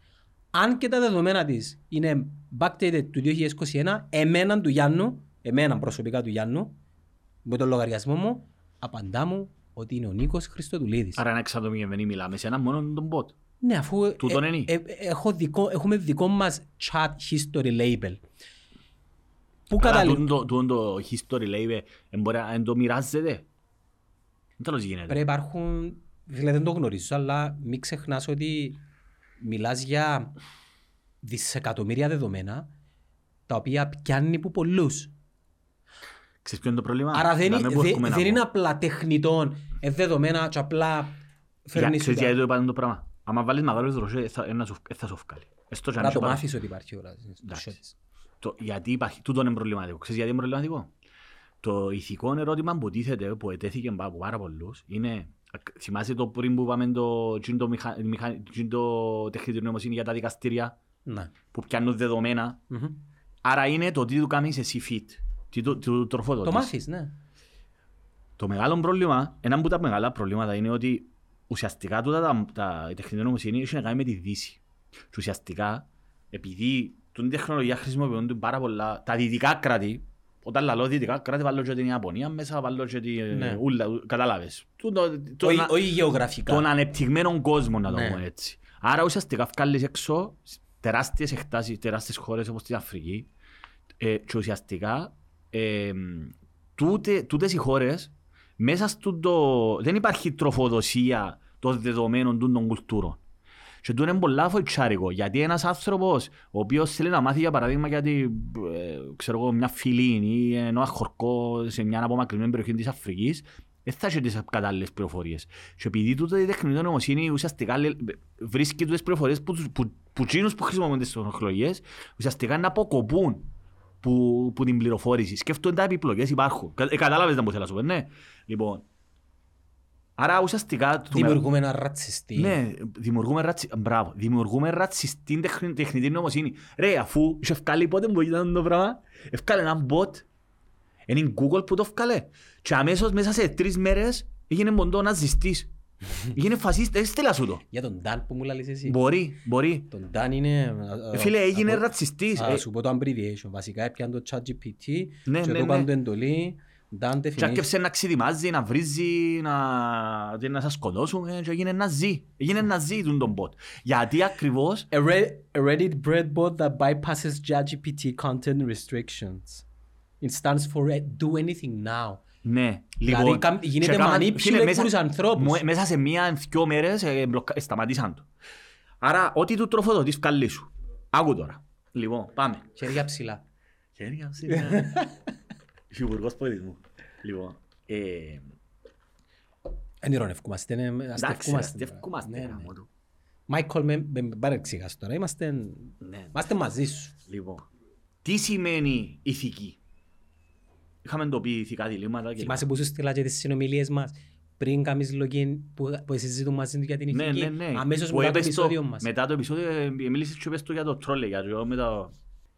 αν και τα δεδομένα της είναι backdated του 2021, εμένα του Γιάννου, εμένα προσωπικά του Γιάννου, με τον λογαριασμό μου, απαντά μου ότι είναι ο Νίκος Χριστοδουλίδης. Άρα είναι εξατομικευμένη μιλάμε σε έναν μόνο τον bot. Ναι, αφού Τούτον ε, είναι. ε, ε, έχω δικό, έχουμε δικό μας chat history label. Πού Άρα καταλήγει. τούτο- τούτο το history λέει, ε, μπορεί να εν το μοιράζεται. Δεν τέλος γίνεται. Πρέπει υπάρχουν, δηλαδή δεν το γνωρίζω, αλλά μην ξεχνάς ότι μιλάς για δισεκατομμύρια δεδομένα τα οποία πιάνει που πολλούς. Ξέρεις ποιο είναι το πρόβλημα; Άρα δεν, Δάμε είναι- που δεν- έρχομαι να δεν πω. είναι απλά τεχνητών ε, δεδομένα και απλά Για- φέρνεις Ξέρεις τα- γιατί το είπα το πράγμα; Άμα βάλεις μεγάλο δροσέ, θα ε, να σου- ε, θα σου βγάλει. Έστω και αν Να είσαι το πάρα- μάθεις ότι υπάρχει ώρα. στο Εντάξει. shit. Το, γιατί υπάρχει, τούτο είναι προβληματικό. Ξέρεις γιατί είναι προβληματικό; Το ηθικό ερώτημα που τίθεται, που ετέθηκε από πάρα πολλούς, είναι, θυμάσαι το πριν που είπαμε το, τζιν το, μηχα, μηχα, τζιν το τεχνητή νοημοσύνη για τα δικαστήρια, Ναι. που πιάνουν δεδομένα. Μμμ. Άρα είναι το τι του κάνεις εσύ fit, τι του, τι του Το τροφοδοτείς. μάθεις, ναι. Το μεγάλο πρόβλημα, ένα από τα μεγάλα προβλήματα είναι ότι ουσιαστικά τούτα τα, τα, η τεχνητή νοημοσύνη έχει να κάνει με τη Δύση. Και ουσιαστικά, επειδή την τεχνολογία χρησιμοποιούνται πάρα πολλά, τα δυτικά κράτη, όταν λαλώ δυτικά κράτη, βάλω και την Ιαπωνία μέσα, βάλω και την Ναι. ούλα, κατάλαβες. Τούτο- το- Όχι- να- Όχι γεωγραφικά. τον ανεπτυγμένο κόσμο, να το Ναι. πούμε έτσι. Άρα ουσιαστικά βγάλεις έξω τεράστιες εκτάσεις, τεράστιες χώρες όπως την Αφρική ε, και ουσιαστικά ε, τούτε, τούτες οι χώρες μέσα στο το... δεν υπάρχει τροφοδοσία των δεδομένων των, των κουλτούρων. Και τούτο είναι πολλά φοητσάρικο, γιατί ένας άνθρωπος ο οποίος θέλει να μάθει για παράδειγμα γιατί ε, ξέρω εγώ, μια φυλή ή ένα χορκό σε μια απομακρυνμένη περιοχή της Αφρικής δεν θα έχει τις κατάλληλες πληροφορίες. Και επειδή τούτο η τεχνητή νοημοσύνη ουσιαστικά λέ- βρίσκει τούτες πληροφορίες που, τους- που, που, εκείνους που χρησιμοποιούνται στις τεχνολογίες ουσιαστικά να αποκοπούν που, που την πληροφόρηση. Σκέφτονται τα επιπλοκές υπάρχουν. Κα, ε, κατάλαβες να μου θέλω να σου πω, ναι. Λοιπόν, άρα ουσιαστικά... το με- Δημιουργούμε ένα ρατσιστή. ναι, δημιουργούμε, ρατσι... Μπράβο. δημιουργούμε ρατσιστή τεχνη... τεχνητή νοημοσύνη. Ρε, αφού είχε ευκάλει πότε που ήταν το πράγμα, ευκάλε έναν bot, είναι η Google που το ευκάλε. Και αμέσως μέσα σε τρεις μέρες έγινε μοντό ναζιστής. Έγινε φασίστα, έστελα σου το. Για τον Ντάν που μου λαλείς εσύ. Μπορεί, μπορεί. Τον Ντάν είναι... Ε, Φίλε, έγινε από- ρατσιστής. Α Ε, σου πω το abbreviation. Βασικά έπιαν το ChatGPT Ναι, και ναι, το ναι. είπαν το εντολή. Ντάν Και definition. άρχισε να ξεδιμάζει, να βρίζει, να, και να σας σκοτώσουμε και έγινε ναζί. Έγινε ναζί τον τον bot. Γιατί ακριβώς A Re- a Reddit breadboard that bypasses ChatGPT content restrictions. It stands for uh, do anything now. Ναι, Δηλαδή, λοιπόν. καμ- γίνεται και κάμαν- manipulate φίλε, μέσα- τους ανθρώπους. μου- Μέσα σε μία, δυο μέρες ε, μπλοκα- ε, σταματήσαν το. Άρα, ό,τι του τροφοδοτείς βγάλει σου. Άκου τώρα. Λοιπόν, πάμε. Χέρια ψηλά. Χέρια ψηλά. Υπουργός πολιτισμού. Λοιπόν, ε, Εν ηρωνευκούμαστε, ναι, εντάξει, αστευκούμαστε. αστευκούμαστε. Ναι, ναι. γάμο του. Michael, με με- με παρεξηγάς τώρα. Είμαστε, Ναι. είμαστε μαζί σου. Λοιπόν, τι σημαίνει ηθική; Είχαμε το πει ηθικά διλήμματα και Θυμάσαι που σου στείλα και τις συνομιλίες μας πριν κάνεις login που, που συζητούν μαζί του για την Ναι, ηθική. ναι, ναι. Αμέσως Που μετά το έπες επεισόδιο μας. Μετά το επεισόδιο ε, μίλησες και είπες το για το τρόλε. Για το, με τα...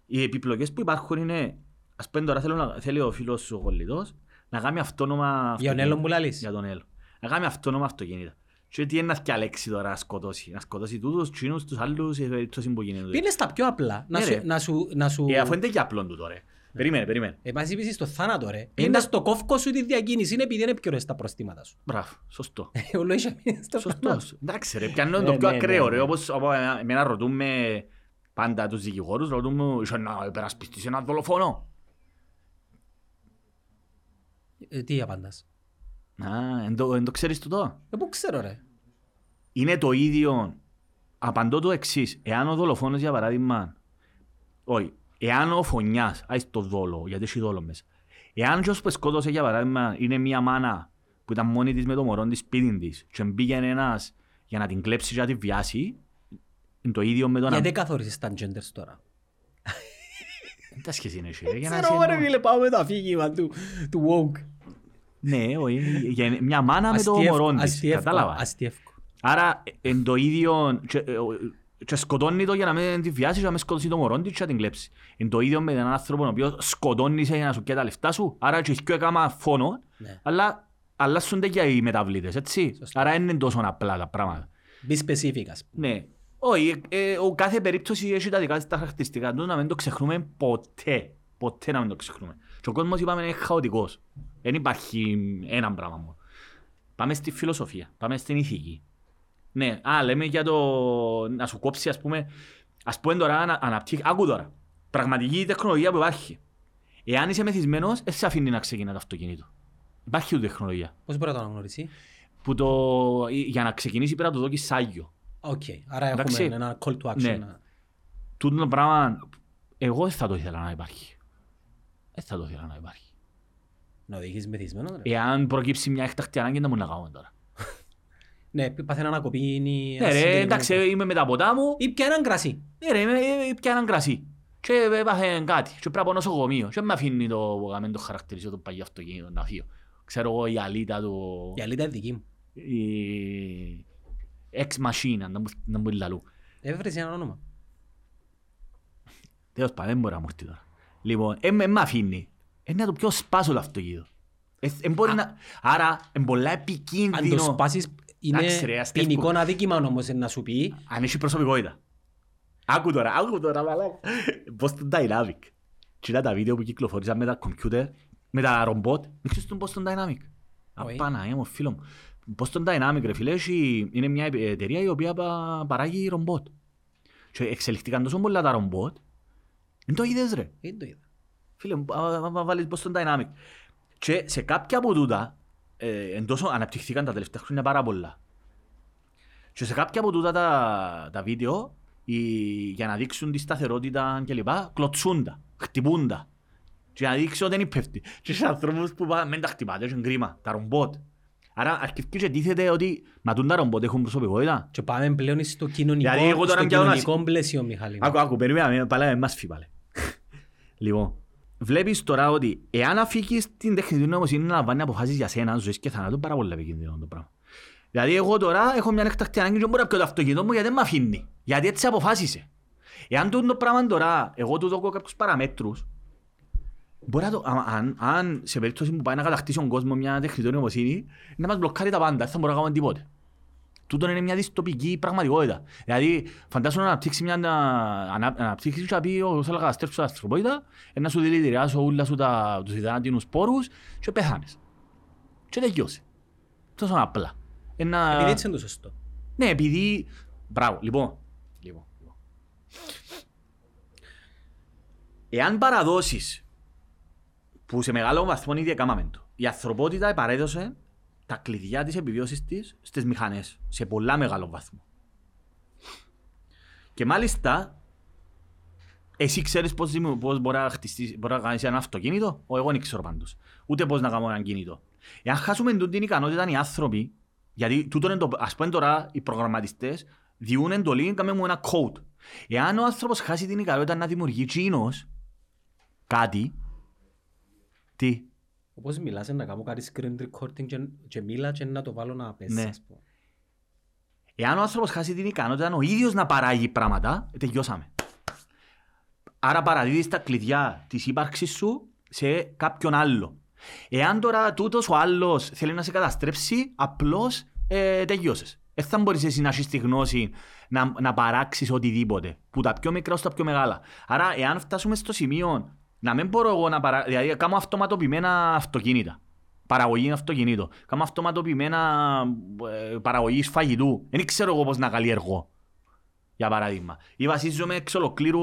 Οι επιπλοκές που υπάρχουν είναι... Ας πούμε τώρα θέλω να, θέλει ο φίλος ο κολλητός να κάνει αυτόνομα Για τον αυτοκίνητα. Έλλον που λαλείς; Για τον Έλλον. Να κάνει αυτόνομα αυτοκίνητα. Και τι είναι να διαλέξει τώρα να σκοτώσει. Να σκοτώσει τούτους, τσίνους, τους άλλους, σε περίπτωση που γίνεται. Πήγαινε στα πιο απλά. Να Ναι, σου, ρε. να σου, να σου... Ε, αφού είναι και απλό του τώρα. Περίμενε, περίμενε. Ε, μας είπες στο θάνατο ρε. Είναι- Είναι στο κόφκο σου τη διακίνηση. Είναι επειδή είναι πιο ωραίες τα προστήματα σου. Μπράβο, σωστό. Ε, Όλο είχε μείνει στο θάνατο. Σωστός. Εντάξει ρε, πιάνω Ναι, το πιο ναι, ακραίο ναι, ρε, ναι. όπως όπως εμένα ρωτούμε πάντα τους δικηγόρους, ρωτούμε «Είσαι να υπερασπιστείς έναν δολοφόνο». Ε, Τι απαντάς. Α, εν το, εν το ξέρεις τούτο; Ε, πού ξέρω ρε. Είναι το ίδιο. Απαντώ το εξής. Εάν ο δολοφόνος για παράδειγμα. Όχι. Εάν ο φωνιάς, άι το δόλο, γιατί έχει δόλο μέσα. Εάν και που σκότωσε για παράδειγμα είναι μια μάνα που ήταν μόνη της με το μωρό της σπίτι της και μπήκε ένας για να την κλέψει και να τη βιάσει, είναι το ίδιο με το να... Γιατί καθόρισες τα genders τώρα; Δεν τα σχέση είναι εσύ, ρε, για να Ξέρω σε ρε εννοώ. φίλε πάω με το αφήγημα του, του woke. Ναι, όχι, για μια μάνα με το Αστιεύκο, μωρό της, αστιεύκο, κατάλαβα. αστιεύκο. Άρα εν το ίδιο και, ε, ο- και σκοτώνει το για να μην τη βιάσει και να μην σκοτώσει το μωρό της και να την κλέψει. Εν το ίδιο με έναν άνθρωπο ο οποίος σκοτώνεις σε για να σου πιάει τα λεφτά σου, άρα και και έκαμα φόνο, Ναι. αλλά αλλάσσονται και οι μεταβλήτες, έτσι. Σωστά. Άρα δεν είναι τόσο απλά τα πράγματα. Be specific ας πούμε. Ναι. Όχι, ε, ο κάθε περίπτωση έχει τα δικά της τα χαρακτηριστικά του να μην το ξεχνούμε ποτέ. Ποτέ να μην το ξεχνούμε. Και ο κόσμος είπαμε είναι χαοτικός. Δεν υπάρχει ένα πράγμα μόνο. Πάμε στη φιλοσοφία, πάμε στην ηθική. Ναι, α, λέμε για το να σου κόψει, ας πούμε, ας πούμε τώρα ανα, αναπτύχει, άκου τώρα, πραγματική τεχνολογία που υπάρχει. Εάν είσαι μεθυσμένος, δεν σε αφήνει να ξεκινάς το αυτοκίνητο. Υπάρχει τούτη τεχνολογία. Πώς μπορεί να το αναγνωρίσει; Που το, για να ξεκινήσει πρέπει να του δώσεις σάλιο. Οκ, άρα Εντάξει. έχουμε ένα call to action. Ναι. να- τούτο το πράγμα, εγώ δεν θα το ήθελα να υπάρχει. Δεν θα το ήθελα να υπάρχει. Να οδηγείς μεθυσμένο, ρε. Εάν προκύψει μια έκτακτη ανάγκη, να μου να κάνουμε τώρα. Ναι, πάθε να ανακοπίνει. Ναι ρε, εντάξει, είμαι με τα ποτά μου, Ή πια έναν κρασί. ναι ρε, είμαι- ε, πια έναν κρασί. Και έπαθε κάτι, και πρέπει να πάω νοσοκομείο. Και με αφήνει το γαμμένο το χαρακτηριστικό του παγιού αυτοκίνητο να φύγω. Ξέρω εγώ η αλήτα του... Η αλήθεια είναι δική μου. η ex machine, να μου- να μου λαλού. Έβρεσε ένα όνομα. Τέλος πάντων, δεν μπορεί να μου έρθει τώρα. Λοιπόν, ε, με μ' αφήνει. Ε, να το πιο σπάσω το αυτοκίνητο. Ε, ε, μπορεί να... Άρα, είναι πολλά Αν το επικίνδυνο. σπάσεις, είναι Εντάξει, ρε, αστεύκω. ποινικό αδίκημα όμως να σου πει. Αν έχει προσωπικότητα. Άκου τώρα, άκου τώρα, μαλάκα. Boston Dynamic. Κοίτα τα βίντεο που κυκλοφορήσαν με τα κομπιούτερ, με τα ρομπότ. Δεν ξέρεις τον Boston Dynamic. Όχι. Απαναγία μου, φίλο μου. Boston Dynamic, ρε φίλε, έχει- είναι μια εταιρεία η οποία πα- παράγει ρομπότ. Και εξελιχθήκαν τόσο πολλά τα ρομπότ. Δεν το είδες ρε. Δεν το είδα. Φίλε μου, α- α- α- βάλεις Boston Dynamic. Και σε κάποια από τούτα, ε, εν τόσο αναπτυχθήκαν τα τελευταία χρόνια πάρα πολλά. Και σε κάποια από τούτα τα, τα βίντεο, οι, για να δείξουν τη σταθερότητα και λοιπά, κλωτσούν τα, χτυπούν τα. Και να δείξει ότι δεν είναι πέφτει. Και σε ανθρώπους που πάνε, μην τα χτυπάτε, έχουν κρίμα, τα ρομπότ. Άρα αρχίζει και τίθεται ότι μα τούν τα ρομπότ έχουν προσωπικότητα. Και πάμε πλέον στο κοινωνικό, Δηλαδή, εγώ τώρα στο πιάνω να- κοινωνικό πλαίσιο, Μιχάλη. μου. Άκου, άκου, περίμενα, πάλι με μας φύγει πάλι. Λοιπόν, βλέπεις τώρα ότι εάν αφήκεις την τεχνητή νοημοσύνη να λαμβάνει αποφάσεις για σένα, ζωής και θανάτου, πάρα πολύ επικίνδυνο το πράγμα. Δηλαδή εγώ τώρα έχω μια έκτακτη ανάγκη και δεν μπορώ να πιω το αυτοκίνητο μου γιατί δεν με αφήνει. Γιατί έτσι αποφάσισε. Εάν τούτο το πράγμα τώρα, εγώ του δω κάποιους παραμέτρους, μπορεί να το, αν, αν, αν σε περίπτωση που πάει να κατακτήσει ο κόσμος μια τεχνητή νοημοσύνη, να μας μπλοκάρει τα πάντα, δεν θα μπορούμε να κάνουμε τίποτε. Τούτο είναι μια δυστοπική πραγματικότητα. Δηλαδή, φαντάσου να αναπτύξει μια ανα- ανα- αναπτύξεις και να πει όπως έλεγα να στρέψω την ανθρωπότητα, ε, να σου δηλητηριάσω όλα σου τα, τους υδράτινους πόρους και πεθάνεις. Και τελειώσε. Τόσο απλά. Ένα... Επειδή έτσι είναι το σωστό. Ναι, επειδή... Μπράβο, λοιπόν. λοιπόν, λοιπόν. Εάν παραδώσεις που σε μεγάλο βαθμό ήδη έκαναμε το, η ανθρωπότητα παρέδωσε τα κλειδιά της επιβίωσης της στις μηχανές, σε πολλά μεγάλο βαθμό. Και μάλιστα, εσύ ξέρεις πώς, δημιου- πώς μπορεί να, χτιστείς, μπορεί να κάνεις ένα αυτοκίνητο, ο εγώ δεν ξέρω πάντως. Ούτε πώς να κάνω ένα κινητό. Εάν χάσουμε τούτη την ικανότητα οι άνθρωποι, γιατί τούτο είναι το, ας πούμε τώρα οι προγραμματιστές διούν εντολή κάμε μου ένα code. Εάν ο άνθρωπος χάσει την ικανότητα να δημιουργεί τσίνος κάτι, τι, Όπως μιλάς να κάνω κάτι screen recording και, και μίλα και να το βάλω να πέσει. Ναι. ας πούμε. Εάν ο άνθρωπος χάσει την ικανότητα ο ίδιος να παράγει πράγματα, ε, τελειώσαμε. Άρα παραδίδεις τα κλειδιά της ύπαρξης σου σε κάποιον άλλο. Εάν τώρα τούτος ο άλλος θέλει να σε καταστρέψει, απλώς ε, τελειώσες. Δεν θα μπορείς εσύ να έχεις τη γνώση να, να παράξεις οτιδήποτε, που τα πιο μικρά στα πιο μεγάλα. Άρα, εάν φτάσουμε στο σημείο να μην μπορώ εγώ να παρα... δηλαδή κάνω αυτοματοποιημένα αυτοκίνητα, παραγωγή αυτοκινήτων, κάνω αυτοματοποιημένα ε, παραγωγή φαγητού, δεν ξέρω εγώ πώς να καλλιεργώ. Για παράδειγμα. Ή βασίζομαι εξ ολοκλήρου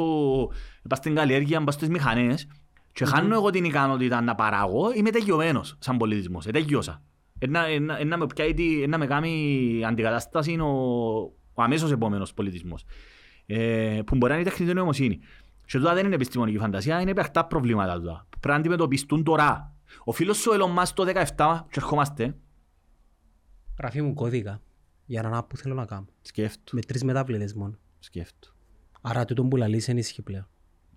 πας στην καλλιέργεια, πας στις μηχανές και χάνω εγώ την ικανότητα να παράγω, είμαι τελειωμένος σαν πολιτισμός. Ε, τελειώσα. Ένα, ένα, ένα, με πιάει τη- ένα με κάνει αντικατάσταση ο, ο αμέσως επόμενος πολιτισμός. Ε, που μπορεί να είναι η τεχνητή νοημοσύνη. Και τούτα δεν είναι επιστημονική φαντασία, είναι παιχτά προβλήματα τούτα. που Πρέπει να αντιμετωπιστούν τώρα. Ο φίλος σου Elon Musk το 17, και ερχόμαστε, Γραφή μου κώδικα για να που θέλω να κάνω. σκέφτου, Με τρεις μεταβλητές μόνο. σκέφτου. Άρα τούτο που λαλείς είναι ισχύ πλέον.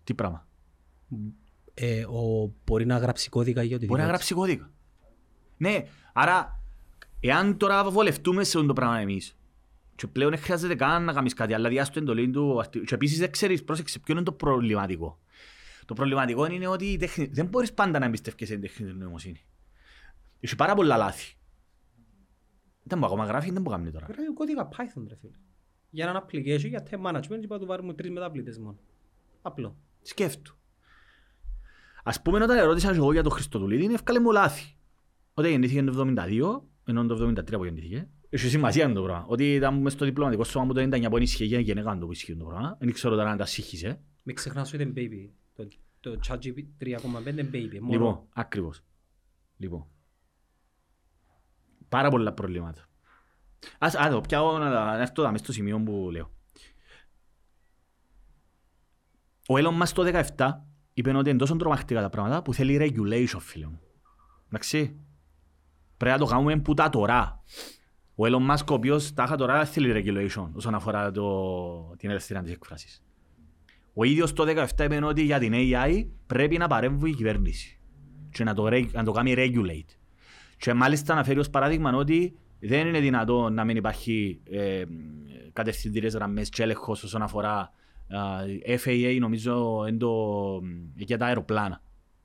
Τι πράγμα; Ε, ο, μπορεί να γράψει κώδικα για οτιδήποτε. Μπορεί να γράψει κώδικα. Ναι, άρα, εάν τώρα βολευτούμε σε αυτό το πράγμα εμείς, και πλέον δεν χρειάζεται καν να κάνεις κάτι, αλλά διάστο εντολή του, αρτι- και επίσης δεν ξέρεις, πρόσεξε, ποιο είναι το προβληματικό. Το προβληματικό είναι ότι η τεχνη... δεν μπορείς πάντα να εμπιστεύκεσαι στην τεχνητή νοημοσύνη. Έχει πάρα πολλά λάθη. Δεν μπορεί ακόμα γράφει, δεν μπορεί να κάνει τώρα. Γράφει κώδικα Python ρε φίλε. Για έναν application, για time management και είπα του βάλουμε τρεις μεταβλητές μόνο. Απλό. Σκέφτου. Ας πούμε όταν ερώτησα εγώ για τον Χριστοδουλίδη, έφκαλε μου λάθη. Ότι γεννήθηκε το 72, ενώ το 73 που γεννήθηκε. Έχει σημασία το πράγμα. Ότι ήταν μες στο διπλωματικό σώμα μου το 99 που ενίσχυε και γενέκα το που ισχύει το πράγμα. Δεν ξέρω τώρα αν τα σύγχυσε. Μην ξεχνάς ότι είναι baby. Το, το ChatGPT 3.5 είναι baby. Μόνο. Λοιπόν, ακριβώς. Λοιπόν. Πάρα πολλά προβλήματα. Ας, ας το πιάω να, τα- να έρθω εδώ μες στο σημείο που λέω. Ο Elon Musk το 17 είπε ότι είναι τόσο τρομακτικά τα πράγματα που θέλει regulation, φίλε μου. Εντάξει. Πρέπει να το κάνουμε που τα τώρα. Ο Elon Musk ο οποίος τάχα τώρα θέλει regulation όσον αφορά το, την ελευθερία της έκφρασης. Ο ίδιος το 17 είπε ότι για την AI πρέπει να παρέμβει η κυβέρνηση και να το, να το κάνει regulate. Και μάλιστα αναφέρει ως παράδειγμα ότι δεν είναι δυνατό να μην υπάρχει ε, κατευθυντήρες γραμμές και έλεγχος όσον αφορά ε, FAA νομίζω το, για τα αεροπλάνα.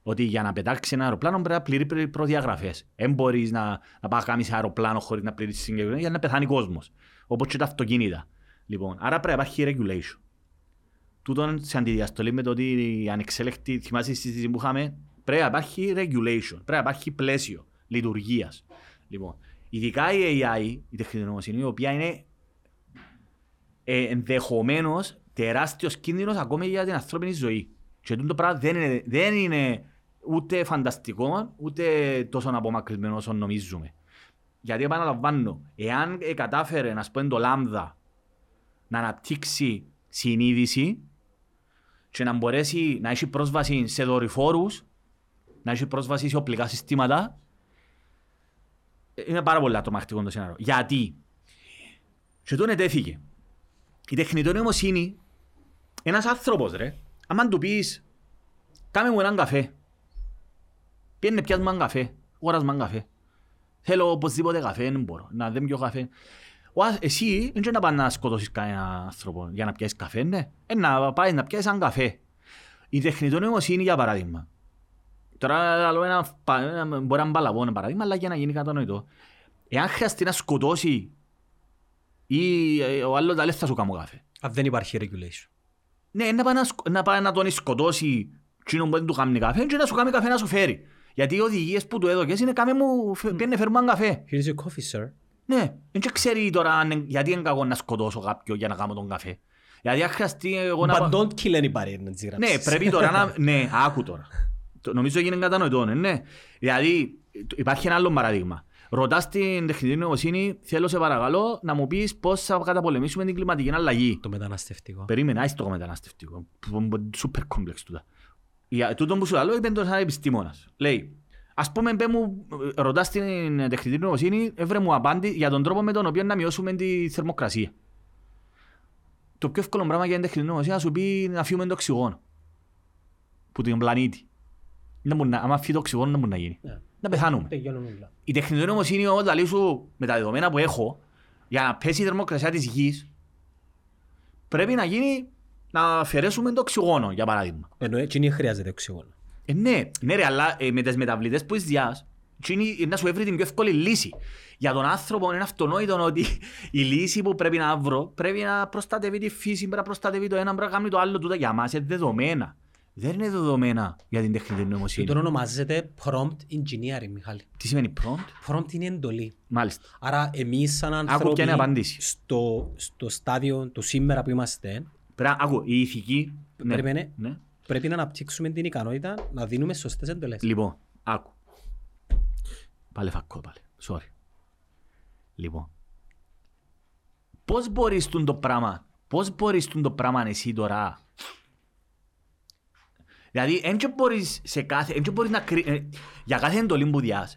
Ότι για να πετάξεις ένα αεροπλάνο πρέπει να πληρείς προδιαγραφές. Δεν μπορείς να, να πάει να σε αεροπλάνο χωρίς να πληρείς συγκεκριμένα για να πεθάνει κόσμος. Όπως και τα αυτοκίνητα. Λοιπόν, άρα πρέπει να υπάρχει regulation. Τούτον σε αντιδιαστολή με το ότι η ανεξέλεκτη, θυμάσαι τη συζήτηση που είχαμε, πρέπει να υπάρχει regulation, πρέπει να υπάρχει πλαίσιο λειτουργίας. Λοιπόν, ειδικά η AI, η τεχνητή νοημοσύνη, η οποία είναι ε, ενδεχομένως τεράστιος κίνδυνος ακόμη για την ανθρώπινη ζωή. Και το πράγμα δεν είναι, δεν είναι ούτε φανταστικό, ούτε τόσο απομακρυσμένος όσο νομίζουμε. Γιατί επαναλαμβάνω, εάν ε, κατάφερε να πούμε το λάμδα να αναπτύξει συνείδηση και να μπορέσει να έχει πρόσβαση σε δορυφόρους, να έχει πρόσβαση σε οπλικά συστήματα, είναι πάρα πολύ τρομακτικό το σενάριο. Γιατί, και τον ετέθηκε, η τεχνητή νοημοσύνη, ένας άνθρωπος ρε, άμα του πεις, κάμε μου έναν καφέ, πιένε πιάσμα έναν καφέ, ώρας έναν καφέ, θέλω οπωσδήποτε καφέ, δεν μπορώ, να δεν πιω καφέ. Εσύ δεν να πάει να σκοτώσεις κανένα άνθρωπο για να πιάσεις καφέ, ναι. Ε, να πάει να πιάσεις έναν καφέ. Η τεχνητή νοημοσύνη, για παράδειγμα, Τώρα άλλο ένα, μπορεί να μπαλαβώ ένα παράδειγμα, αλλά για να γίνει κατανοητό. Εάν χρειαστεί να σκοτώσει ή ε, ο άλλος τα λέει θα σου κάνω καφέ. Αν δεν υπάρχει regulation. Ναι, να πάει να, να, πάει να τον σκοτώσει κοινό που δεν του κάνει καφέ και να σου κάνει καφέ να σου φέρει. Γιατί οι οδηγίες που του έδωκες είναι κάμε μου, πιένε φέρουμε έναν καφέ. Here's your coffee, sir. Ναι, δεν ξέρει τώρα γιατί είναι κακό να σκοτώσω κάποιον για να κάνω τον καφέ. Γιατί αν χρειαστεί εγώ να... But don't kill anybody, να Ναι, πρέπει τώρα να... Ναι, άκου τώρα. Νομίζω έγινε κατανοητό, ναι, ναι. Δηλαδή, υπάρχει ένα άλλο παράδειγμα. Ρωτάς την τεχνητή νοημοσύνη, θέλω σε παρακαλώ να μου πεις πώς θα καταπολεμήσουμε την κλιματική αλλαγή. Το μεταναστευτικό. Περίμενα, είσαι το μεταναστευτικό. Σούπερ κόμπλεξ τούτα. Για τούτο που σου λέω, είπε το σαν επιστήμονας. Λέει, ας πούμε, μπε μου, ρωτάς την τεχνητή νοημοσύνη, έβρε μου απάντη για τον τρόπο με τον οποίο να μειώσουμε τη θερμοκρασία. Το πιο εύκολο πράγμα για την τεχνητή νοημοσύνη να σου πει να φύγουμε το οξυγόνο. Που την πλανήτη. Αν φύγει το οξυγόνο, δεν μπορεί να γίνει. Yeah. Να πεθάνουμε. Η τεχνητή νοημοσύνη όμως λέει σου με τα δεδομένα που έχω για να πέσει η θερμοκρασία της γης πρέπει να γίνει να αφαιρέσουμε το οξυγόνο για παράδειγμα. Ενώ έτσι χρειάζεται οξυγόνο. Ε, ναι, ναι ρε, αλλά ε, με τις μεταβλητές που είσαι είναι να σου έβρει την πιο εύκολη λύση. Για τον άνθρωπο είναι αυτονόητο ότι η λύση που πρέπει να βρω πρέπει να προστατεύει τη φύση, πρέπει να προστατεύει το ένα, πρέπει να κάνει το άλλο. Τούτα για μας είναι δεδομένα δεν είναι δεδομένα για την τεχνητή νοημοσύνη. Το ονομάζεται prompt engineering, Μιχάλη. Τι σημαίνει prompt? Prompt είναι εντολή. Μάλιστα. Άρα εμείς σαν άνθρωποι στο, στο στάδιο του σήμερα που είμαστε Πρά, άκου, η ηθική ναι, πρέπει, ναι. πρέπει να αναπτύξουμε την ικανότητα να δίνουμε σωστές εντολές. Λοιπόν, άκου. Πάλε φακό, πάλε. Sorry. Λοιπόν. Πώς μπορείς το πράγμα, πώς μπορείς το πράγμα εσύ τώρα; Δηλαδή, δεν μπορείς σε κάθε, δεν μπορείς να κρύ... Ε, για κάθε εντολή που διάς,